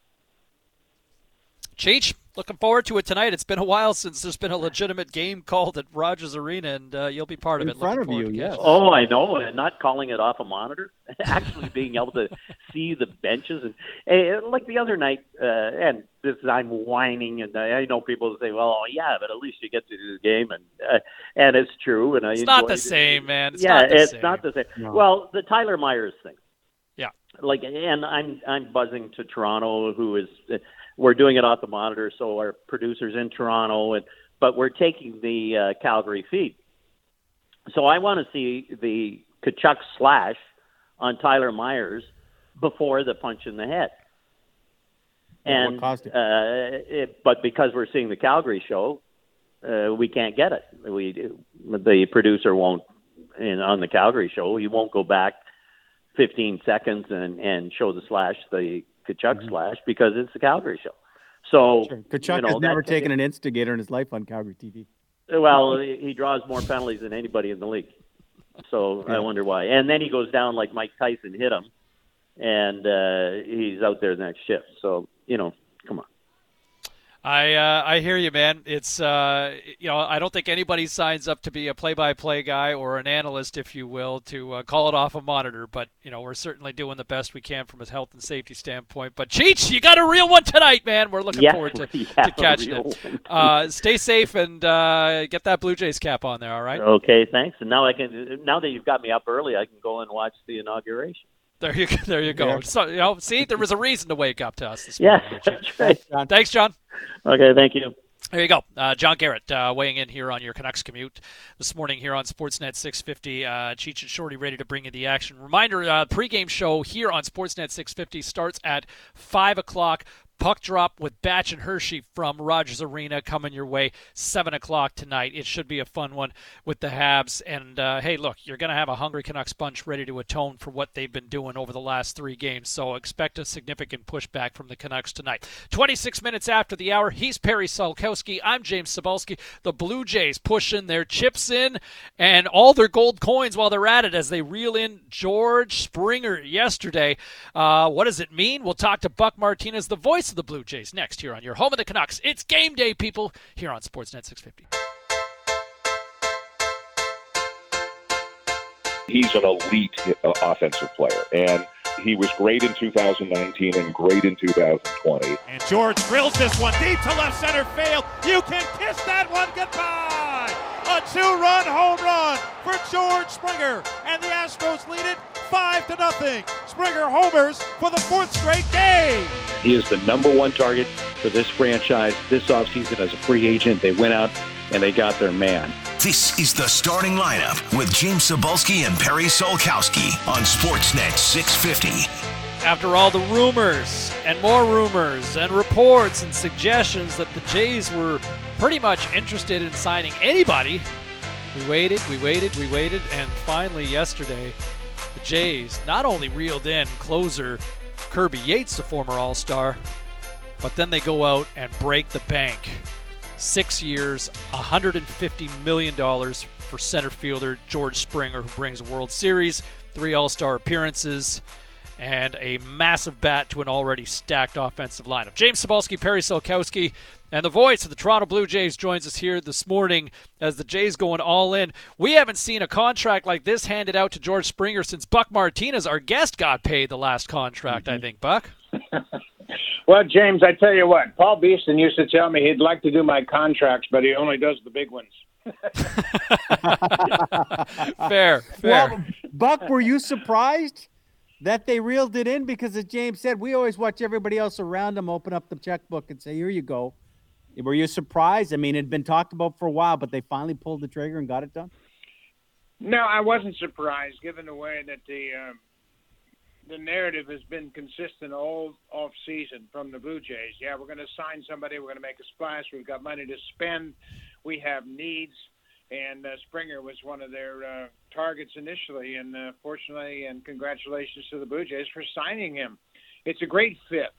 Cheech, looking forward to it tonight. It's been a while since there's been a legitimate game called at Rogers Arena, and uh, you'll be part of In it. front Looking of forward you, to yes. Oh, I know, and not calling it off a monitor, actually being able to see the benches, and, and like the other night, uh, and this I'm whining, and I, I know people say, "Well, yeah, but at least you get to do the game," and uh, and it's true, and I It's not the it. same, man. It's yeah, not the it's same. not the same. No. Well, the Tyler Myers thing. Yeah. Like, and I'm I'm buzzing to Toronto, who is we're doing it off the monitor, so our producers in Toronto, and but we're taking the uh, Calgary feed. So I want to see the Tkachuk slash on Tyler Myers before the punch in the head. And uh, it, but because we're seeing the Calgary show, uh, we can't get it. We the producer won't in on the Calgary show. He won't go back 15 seconds and and show the slash, the Tkachuk slash, because it's the Calgary show. So Tkachuk you know, has never taken an instigator in his life on Calgary TV. Well, he draws more penalties than anybody in the league. So I wonder why. And then he goes down like Mike Tyson hit him, and uh, he's out there the next shift. So you know, come on. I uh, I hear you, man. It's uh, you know I don't think anybody signs up to be a play-by-play guy or an analyst, if you will, to uh, call it off a monitor. But you know we're certainly doing the best we can from a health and safety standpoint. But Cheech, you got a real one tonight, man. We're looking Yes, forward to, to catching it. Uh, stay safe and uh, get that Blue Jays cap on there. All right. Okay, thanks. And now I can. Now that you've got me up early, I can go and watch the inauguration. There you go. There you go. Yeah. So you know, see, there was a reason to wake up to us this morning. that's right. Thanks, John. Okay, thank you. There you go. Uh, John Garrett uh, weighing in here on your Canucks commute this morning here on Sportsnet 650. Uh, Cheech and Shorty ready to bring you the action. Reminder, uh, pregame show here on Sportsnet 650 starts at 5 o'clock. Puck drop with Batch and Hershey from Rogers Arena coming your way, 7 o'clock tonight. It should be a fun one with the Habs. And uh, hey, look, you're going to have a hungry Canucks bunch ready to atone for what they've been doing over the last three games. So expect a significant pushback from the Canucks tonight. 26 minutes after the hour, he's Perry Solkowski. I'm James Cybulski. The Blue Jays pushing their chips in and all their gold coins while they're at it as they reel in George Springer yesterday. Uh, what does it mean? We'll talk to Buck Martinez, the voice of the Blue Jays next here on your home of the Canucks. It's game day, people, here on Sportsnet 650. He's an elite uh, offensive player, and he was great in 2019 and great in 2020. And George drills this one deep to left center field. You can kiss that one goodbye. A two-run home run for George Springer, and the Astros lead it five to nothing. Springer homers for the fourth straight game. He is the number one target for this franchise this offseason as a free agent. They went out and they got their man. This is the starting lineup with James Cybulski and Perry Solkowski on Sportsnet 650. After all the rumors and more rumors and reports and suggestions that the Jays were pretty much interested in signing anybody, we waited, we waited, we waited, and finally yesterday, the Jays not only reeled in closer Kirby Yates, the former All Star, but then they go out and break the bank. Six years, $150 million for center fielder George Springer, who brings World Series, three All Star appearances, and a massive bat to an already stacked offensive lineup. James Cybulski, Perry Solkowski, and the voice of the Toronto Blue Jays joins us here this morning as the Jays going all in. We haven't seen a contract like this handed out to George Springer since Buck Martinez, our guest, got paid the last contract, mm-hmm. I think, Buck. well, James, I tell you what, Paul Beeston used to tell me he'd like to do my contracts, but he only does the big ones. fair, fair. Well, Buck, were you surprised that they reeled it in? Because as James said, we always watch everybody else around them open up the checkbook and say, "Here you go." Were you surprised? I mean, it had been talked about for a while, but they finally pulled the trigger and got it done. No, I wasn't surprised, given the way that the um, the narrative has been consistent all off season from the Blue Jays. Yeah, we're going to sign somebody. We're going to make a splash. We've got money to spend. We have needs, and uh, Springer was one of their uh, targets initially. And uh, fortunately, and congratulations to the Blue Jays for signing him. It's a great fit.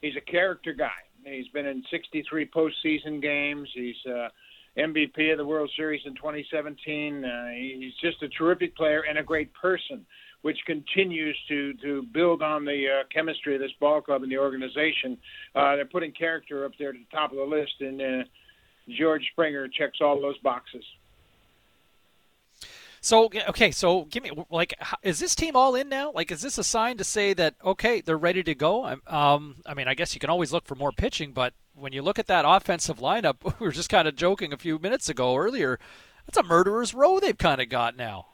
He's a character guy. He's been in 63 postseason games. He's uh, MVP of the World Series in 2017. Uh, he's just a terrific player and a great person which continues to to build on the uh, chemistry of this ball club and the organization. Uh, they're putting character up there at the top of the list, and uh, George Springer checks all those boxes. So okay, so give me like, is this team all in now? Like, is this a sign to say that okay, they're ready to go? Um, I mean, I guess you can always look for more pitching, but when you look at that offensive lineup, we were just kind of joking a few minutes ago earlier. That's a murderer's row they've kind of got now.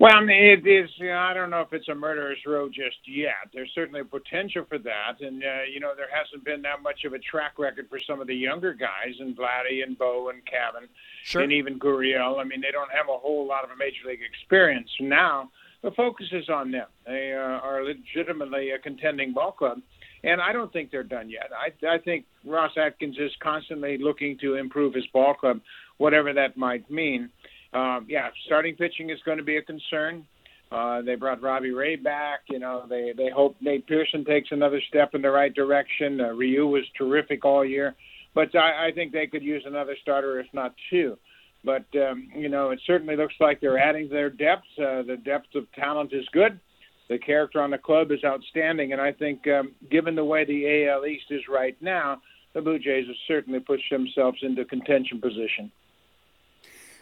Well, I mean, it is. You know, I don't know if it's a murderer's row just yet. There's certainly a potential for that, and uh, you know, there hasn't been that much of a track record for some of the younger guys, and Vladdy and Bo and Cavan, sure. and even Gurriel. I mean, they don't have a whole lot of a major league experience. Now, the focus is on them. They uh, are legitimately a contending ball club, and I don't think they're done yet. I, I think Ross Atkins is constantly looking to improve his ball club, whatever that might mean. Um, yeah, starting pitching is going to be a concern. Uh, they brought Robbie Ray back. You know, they they hope Nate Pearson takes another step in the right direction. Uh, Ryu was terrific all year, but I, I think they could use another starter, if not two. But um, you know, it certainly looks like they're adding their depth. Uh, the depth of talent is good. The character on the club is outstanding, and I think, um, given the way the AL East is right now, the Blue Jays have certainly pushed themselves into contention position.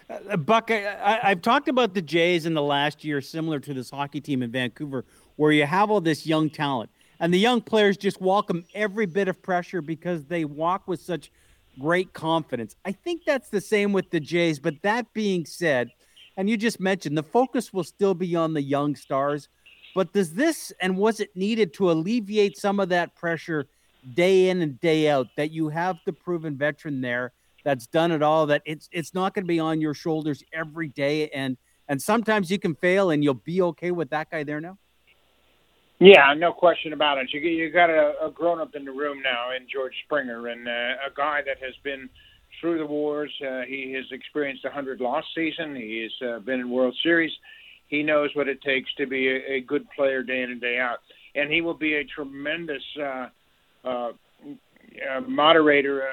Uh, Buck, I, have talked about the Jays in the last year, similar to this hockey team in Vancouver, where you have all this young talent, and the young players just welcome every bit of pressure because they walk with such great confidence. I think that's the same with the Jays. But that being said, and you just mentioned the focus will still be on the young stars. But does this and was it needed to alleviate some of that pressure day in and day out that you have the proven veteran there that's done it all that it's it's not going to be on your shoulders every day and and sometimes you can fail and you'll be okay with that guy there now yeah, no question about it. You you got a, a grown up in the room now in George Springer, and uh, a guy that has been through the wars. Uh, he has experienced a hundred loss season. He has uh, been in World Series. He knows what it takes to be a, a good player day in and day out, and he will be a tremendous uh, uh, uh, moderator,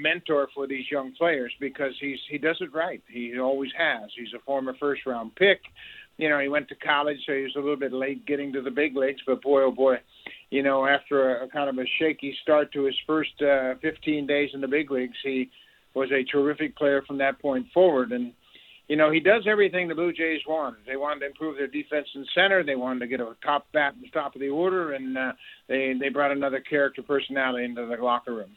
mentor for these young players because he's he does it right. He always has. He's a former first round pick you know, he went to college, so he was a little bit late getting to the big leagues. But boy, oh boy, you know, after a, a kind of a shaky start to his first uh, 15 days in the big leagues, he was a terrific player from that point forward. And you know, he does everything the Blue Jays wanted. They wanted to improve their defense in center. They wanted to get a top bat at the top of the order, and uh, they they brought another character personality into the locker room.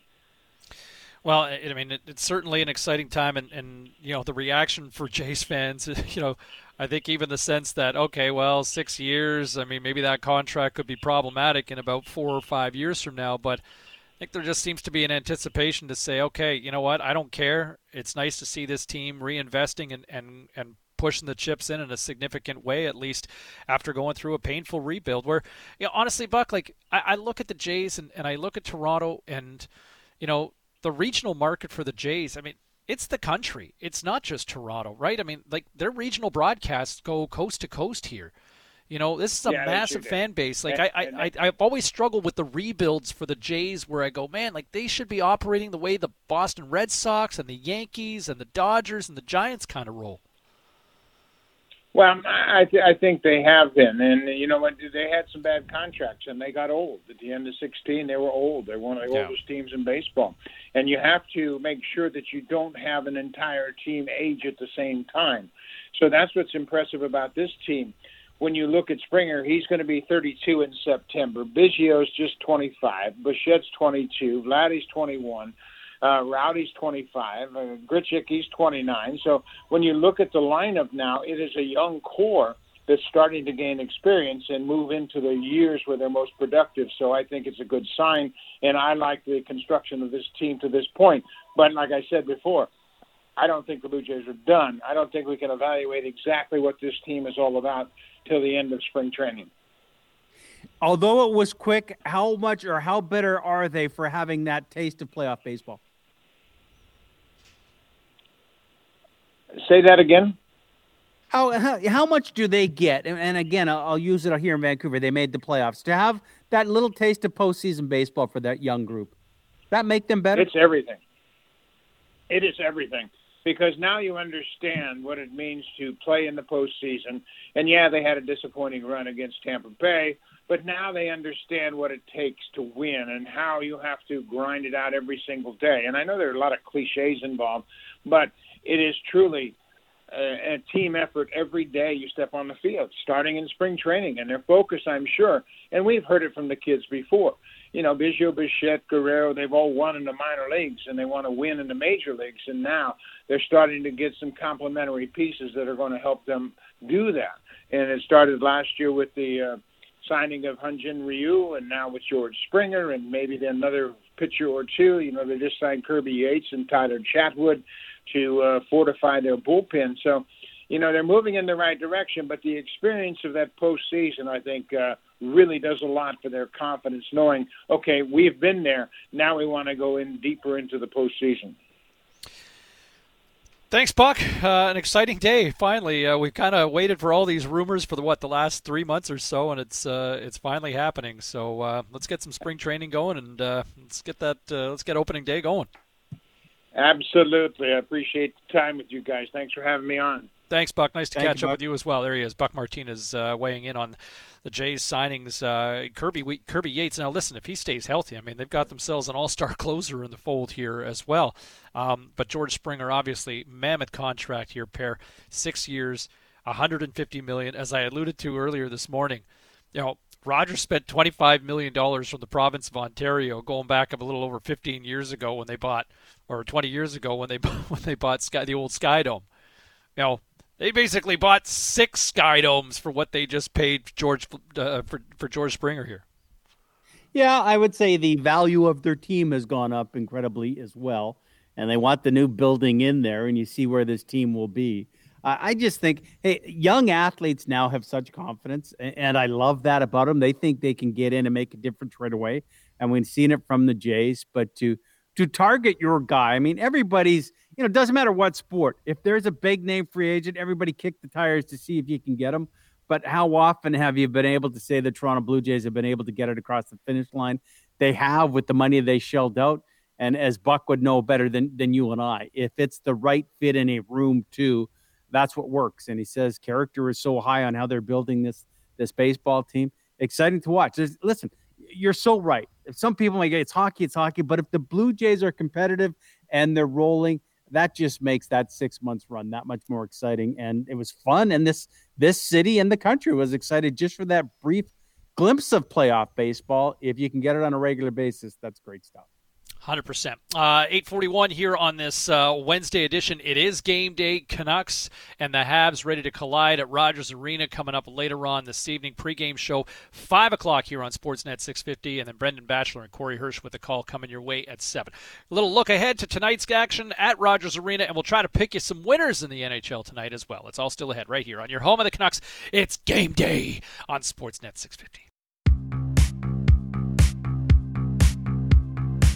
Well, I mean, it's certainly an exciting time, and, and you know the reaction for Jays fans. You know, I think even the sense that okay, well, six years. I mean, maybe that contract could be problematic in about four or five years from now. But I think there just seems to be an anticipation to say, okay, you know what? I don't care. It's nice to see this team reinvesting and and and pushing the chips in in a significant way, at least after going through a painful rebuild. Where, you know, honestly, Buck, like I, I look at the Jays and, and I look at Toronto and, you know, the regional market for the Jays. I mean, it's the country. It's not just Toronto, right? I mean, like their regional broadcasts go coast to coast here. You know, this is a yeah, massive sure fan base. Like and, I, I, I, I've always struggled with the rebuilds for the Jays, where I go, man, like they should be operating the way the Boston Red Sox and the Yankees and the Dodgers and the Giants kind of roll. Well, I th- I think they have been, and you know what? They had some bad contracts, and they got old at the end of 16. They were old. They're one of the yeah. oldest teams in baseball, and you have to make sure that you don't have an entire team age at the same time. So that's what's impressive about this team. When you look at Springer, he's going to be 32 in September. Biggio's just 25. Bichette's 22. Vladdy's 21. Uh, Rowdy's 25. Uh, Grichuk, he's 29. So when you look at the lineup now, it is a young core that's starting to gain experience and move into the years where they're most productive. So I think it's a good sign, and I like the construction of this team to this point. But like I said before, I don't think the Blue Jays are done. I don't think we can evaluate exactly what this team is all about till the end of spring training. Although it was quick, how much or how bitter are they for having that taste of playoff baseball? Say that again. How, how, how much do they get? And, and again, I'll, I'll, use it here in Vancouver. They made the playoffs to have that little taste of postseason baseball for that young group. That make them better. It's everything. It is everything because now you understand what it means to play in the postseason. And yeah, they had a disappointing run against Tampa Bay, but now they understand what it takes to win and how you have to grind it out every single day. And I know there are a lot of cliches involved, but it is truly a, a team effort every day you step on the field, starting in spring training. And their focus, I'm sure, and we've heard it from the kids before. You know, Biggio, Bichette, Guerrero, they've all won in the minor leagues and they want to win in the major leagues. And now they're starting to get some complementary pieces that are going to help them do that. And it started last year with the uh, signing of Hyun-Jin Ryu and now with George Springer and maybe another pitcher or two. You know, they just signed Kirby Yates and Tyler Chatwood to uh, fortify their bullpen. So, you know, they're moving in the right direction, but the experience of that postseason, I think, uh, really does a lot for their confidence, knowing, okay, we've been there. Now we want to go in deeper into the postseason. Thanks, Buck. Uh, an exciting day. Finally, uh, we've kind of waited for all these rumors for the what the last three months or so, and it's uh, it's finally happening. So uh, let's get some spring training going, and uh, let's get that uh, let's get opening day going. Absolutely. I appreciate the time with you guys. Thanks for having me on. Thanks, Buck. Nice to Thank catch you, up Buck. with you as well. There he is, Buck Martinez, uh, weighing in on the Jays signings. Uh, Kirby we, Kirby Yates. Now, listen, if he stays healthy, I mean, they've got themselves an all-star closer in the fold here as well. Um, but George Springer, obviously, mammoth contract here, pair, six years, 150 million. As I alluded to earlier this morning, you know, Rogers spent $25 million from the province of Ontario, going back a little over 15 years ago when they bought, or 20 years ago when they when they bought Sky, the old Sky Dome. You know, they basically bought six Sky Domes for what they just paid George uh, for for George Springer here. Yeah, I would say the value of their team has gone up incredibly as well. And they want the new building in there, and you see where this team will be. I just think, hey, young athletes now have such confidence, and I love that about them. They think they can get in and make a difference right away. And we've seen it from the Jays. But to to target your guy, I mean, everybody's, you know, doesn't matter what sport. If there's a big name free agent, everybody kick the tires to see if you can get them. But how often have you been able to say the Toronto Blue Jays have been able to get it across the finish line? They have with the money they shelled out. And as Buck would know better than, than you and I, if it's the right fit in a room too, that's what works. And he says character is so high on how they're building this this baseball team. Exciting to watch. There's, listen, you're so right. If some people might get it's hockey, it's hockey. But if the Blue Jays are competitive and they're rolling, that just makes that six months run that much more exciting. And it was fun. And this this city and the country was excited just for that brief glimpse of playoff baseball. If you can get it on a regular basis, that's great stuff. 100%. Uh, 841 here on this uh, Wednesday edition. It is game day. Canucks and the Habs ready to collide at Rogers Arena coming up later on this evening. Pre-game show, 5 o'clock here on Sportsnet 650. And then Brendan Batchelor and Corey Hirsch with the call coming your way at 7. A little look ahead to tonight's action at Rogers Arena. And we'll try to pick you some winners in the NHL tonight as well. It's all still ahead right here on your home of the Canucks. It's game day on Sportsnet 650.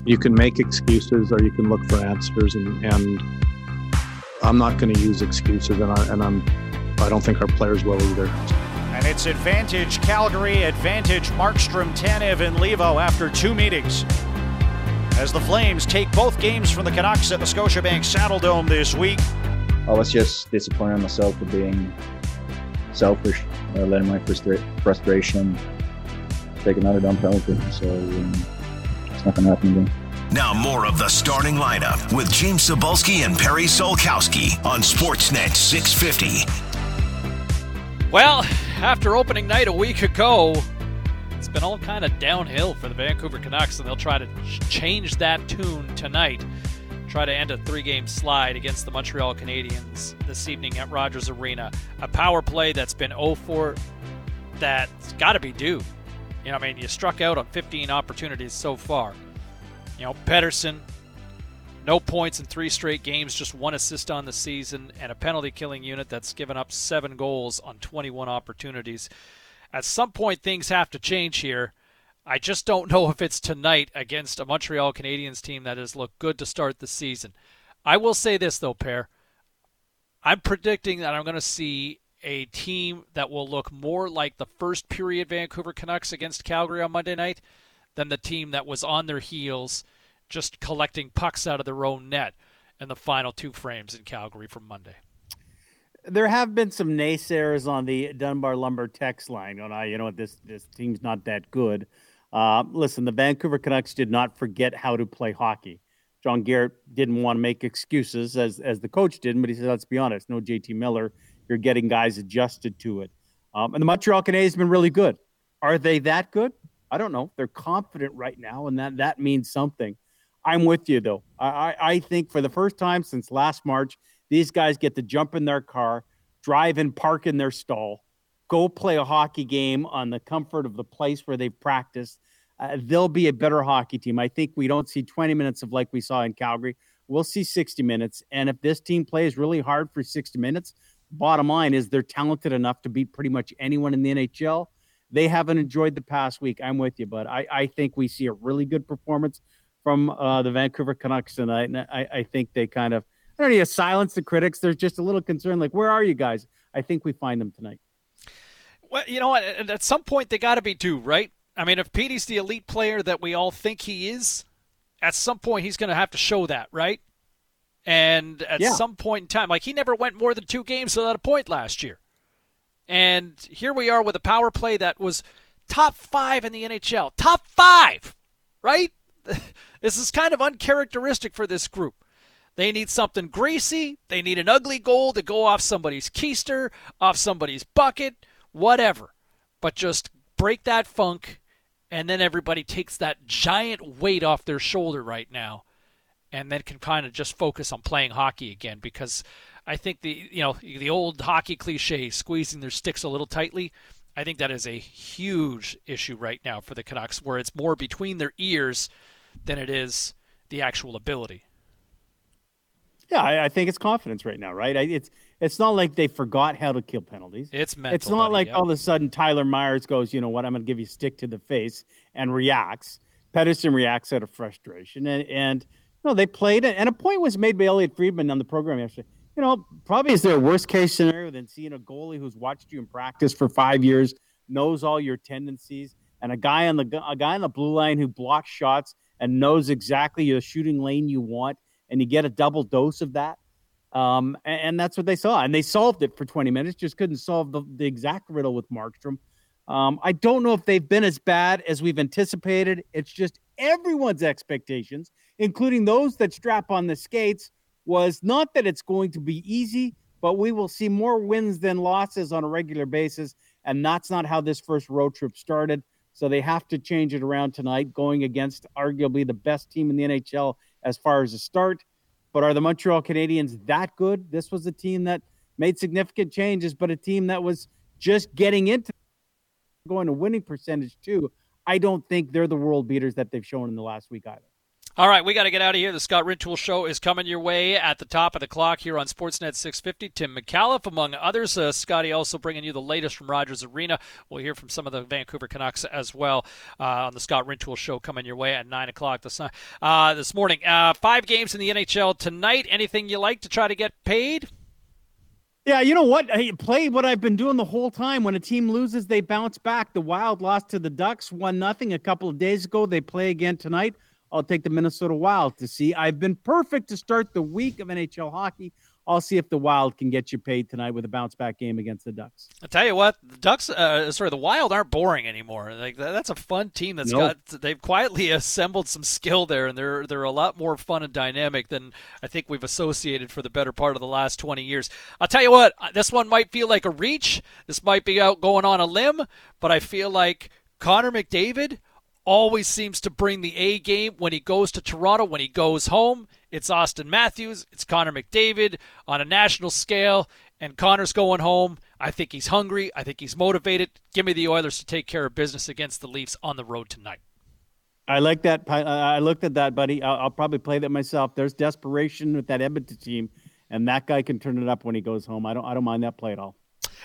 You can make excuses or you can look for answers and, and I'm not going to use excuses and, I, and I'm I don't think our players will either. And it's advantage Calgary, advantage Markstrom, Tanev, and Levo after two meetings. As the Flames take both games from the Canucks at the Scotiabank Saddledome this week. I was just disappointed in myself for being selfish, uh, letting my frustra- frustration take another dumb penalty. So um, it's not going to happen again. Now, more of the starting lineup with James Cybulski and Perry Solkowski on Sportsnet 650. Well, after opening night a week ago, it's been all kind of downhill for the Vancouver Canucks, and they'll try to change that tune tonight. Try to end a three game slide against the Montreal Canadiens this evening at Rogers Arena. A power play that's been 0 4 that's got to be due. You know, I mean, you struck out on 15 opportunities so far. You know, Pettersson, no points in three straight games, just one assist on the season, and a penalty killing unit that's given up seven goals on 21 opportunities. At some point, things have to change here. I just don't know if it's tonight against a Montreal Canadiens team that has looked good to start the season. I will say this, though, Pair. I'm predicting that I'm going to see a team that will look more like the first period Vancouver Canucks against Calgary on Monday night than the team that was on their heels just collecting pucks out of their own net in the final two frames in Calgary from Monday. There have been some naysayers on the Dunbar Lumber text line. On I, you know, this this team's not that good. Uh, listen, the Vancouver Canucks did not forget how to play hockey. John Garrett didn't want to make excuses as as the coach did, but he said, "Let's be honest, no JT Miller. You're getting guys adjusted to it." Um, and the Montreal Canadiens have been really good. Are they that good? I don't know. They're confident right now, and that that means something. I'm with you though. I, I think for the first time since last March, these guys get to jump in their car, drive and park in their stall, go play a hockey game on the comfort of the place where they've practiced. Uh, they'll be a better hockey team. I think we don't see 20 minutes of like we saw in Calgary. We'll see 60 minutes. And if this team plays really hard for 60 minutes, bottom line is they're talented enough to beat pretty much anyone in the NHL. They haven't enjoyed the past week. I'm with you, but I, I think we see a really good performance from uh, the Vancouver Canucks tonight. And I, I think they kind of, I don't need to silence the critics. There's just a little concern like, where are you guys? I think we find them tonight. Well, you know what? At some point, they got to be due, right? I mean, if Petey's the elite player that we all think he is, at some point he's going to have to show that, right? And at yeah. some point in time, like he never went more than two games without a point last year. And here we are with a power play that was top five in the NHL. Top five, right? This is kind of uncharacteristic for this group. They need something greasy. They need an ugly goal to go off somebody's keister, off somebody's bucket, whatever. But just break that funk, and then everybody takes that giant weight off their shoulder right now, and then can kind of just focus on playing hockey again. Because I think the you know the old hockey cliche, squeezing their sticks a little tightly. I think that is a huge issue right now for the Canucks, where it's more between their ears than it is the actual ability. Yeah, I, I think it's confidence right now, right? I, it's it's not like they forgot how to kill penalties. It's mental. It's not buddy, like yep. all of a sudden Tyler Myers goes, you know what, I'm going to give you a stick to the face and reacts. Pettersson reacts out of frustration, and and know they played it. And a point was made by Elliotte Friedman on the program yesterday. You know, probably is there a worst case scenario than seeing a goalie who's watched you in practice for five years, knows all your tendencies, and a guy on the a guy on the blue line who blocks shots and knows exactly the shooting lane you want, and you get a double dose of that. Um, and, and that's what they saw, and they solved it for 20 minutes. Just couldn't solve the, the exact riddle with Markstrom. Um, I don't know if they've been as bad as we've anticipated. It's just everyone's expectations, including those that strap on the skates, was not that it's going to be easy, but we will see more wins than losses on a regular basis. And that's not how this first road trip started. So they have to change it around tonight, going against arguably the best team in the NHL as far as a start. But are the Montreal Canadiens that good? This was a team that made significant changes, but a team that was just getting into going to winning percentage too. I don't think they're the world beaters that they've shown in the last week either. All right, we got to get out of here. The Scott Rintoul Show is coming your way at the top of the clock here on Sportsnet 650. Tim McAuliffe, among others. Uh, Scotty also bringing you the latest from Rogers Arena. We'll hear from some of the Vancouver Canucks as well uh, on the Scott Rintoul Show coming your way at 9 o'clock this, uh, this morning. Uh, five games in the NHL tonight. Anything you like to try to get paid? Yeah, you know what? I play what I've been doing the whole time. When a team loses, they bounce back. The Wild lost to the Ducks one nothing a couple of days ago. They play again tonight. I'll take the Minnesota Wild to see. I've been perfect to start the week of NHL hockey. I'll see if the Wild can get you paid tonight with a bounce back game against the Ducks. I tell you what, the Ducks, uh, sorry, the Wild aren't boring anymore. Like that's a fun team that's Nope. got. They've quietly assembled some skill there, and they're they're a lot more fun and dynamic than I think we've associated for the better part of the last twenty years. I'll tell you what, uh, this one might feel like a reach. This might be out going on a limb, but I feel like Connor McDavid always seems to bring the A game when he goes to Toronto. When he goes home, it's Auston Matthews, it's Connor McDavid on a national scale, and Connor's going home. I think he's hungry. I think he's motivated. Give me the Oilers to take care of business against the Leafs on the road tonight. I like that. I looked at that, buddy. I'll, I'll probably play that myself. There's desperation with that Edmonton team, and that guy can turn it up when he goes home. I don't. I don't mind that play at all.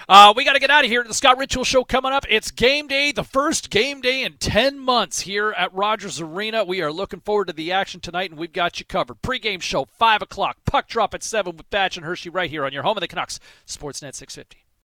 Uh, we got to get out of here. The Scott Rintoul Show coming up. It's game day, the first game day in 10 months here at Rogers Arena. We are looking forward to the action tonight, and we've got you covered. Pre-game show, 5 o'clock. Puck drop at 7 with Batch and Hershey right here on your home of the Canucks, Sportsnet 650.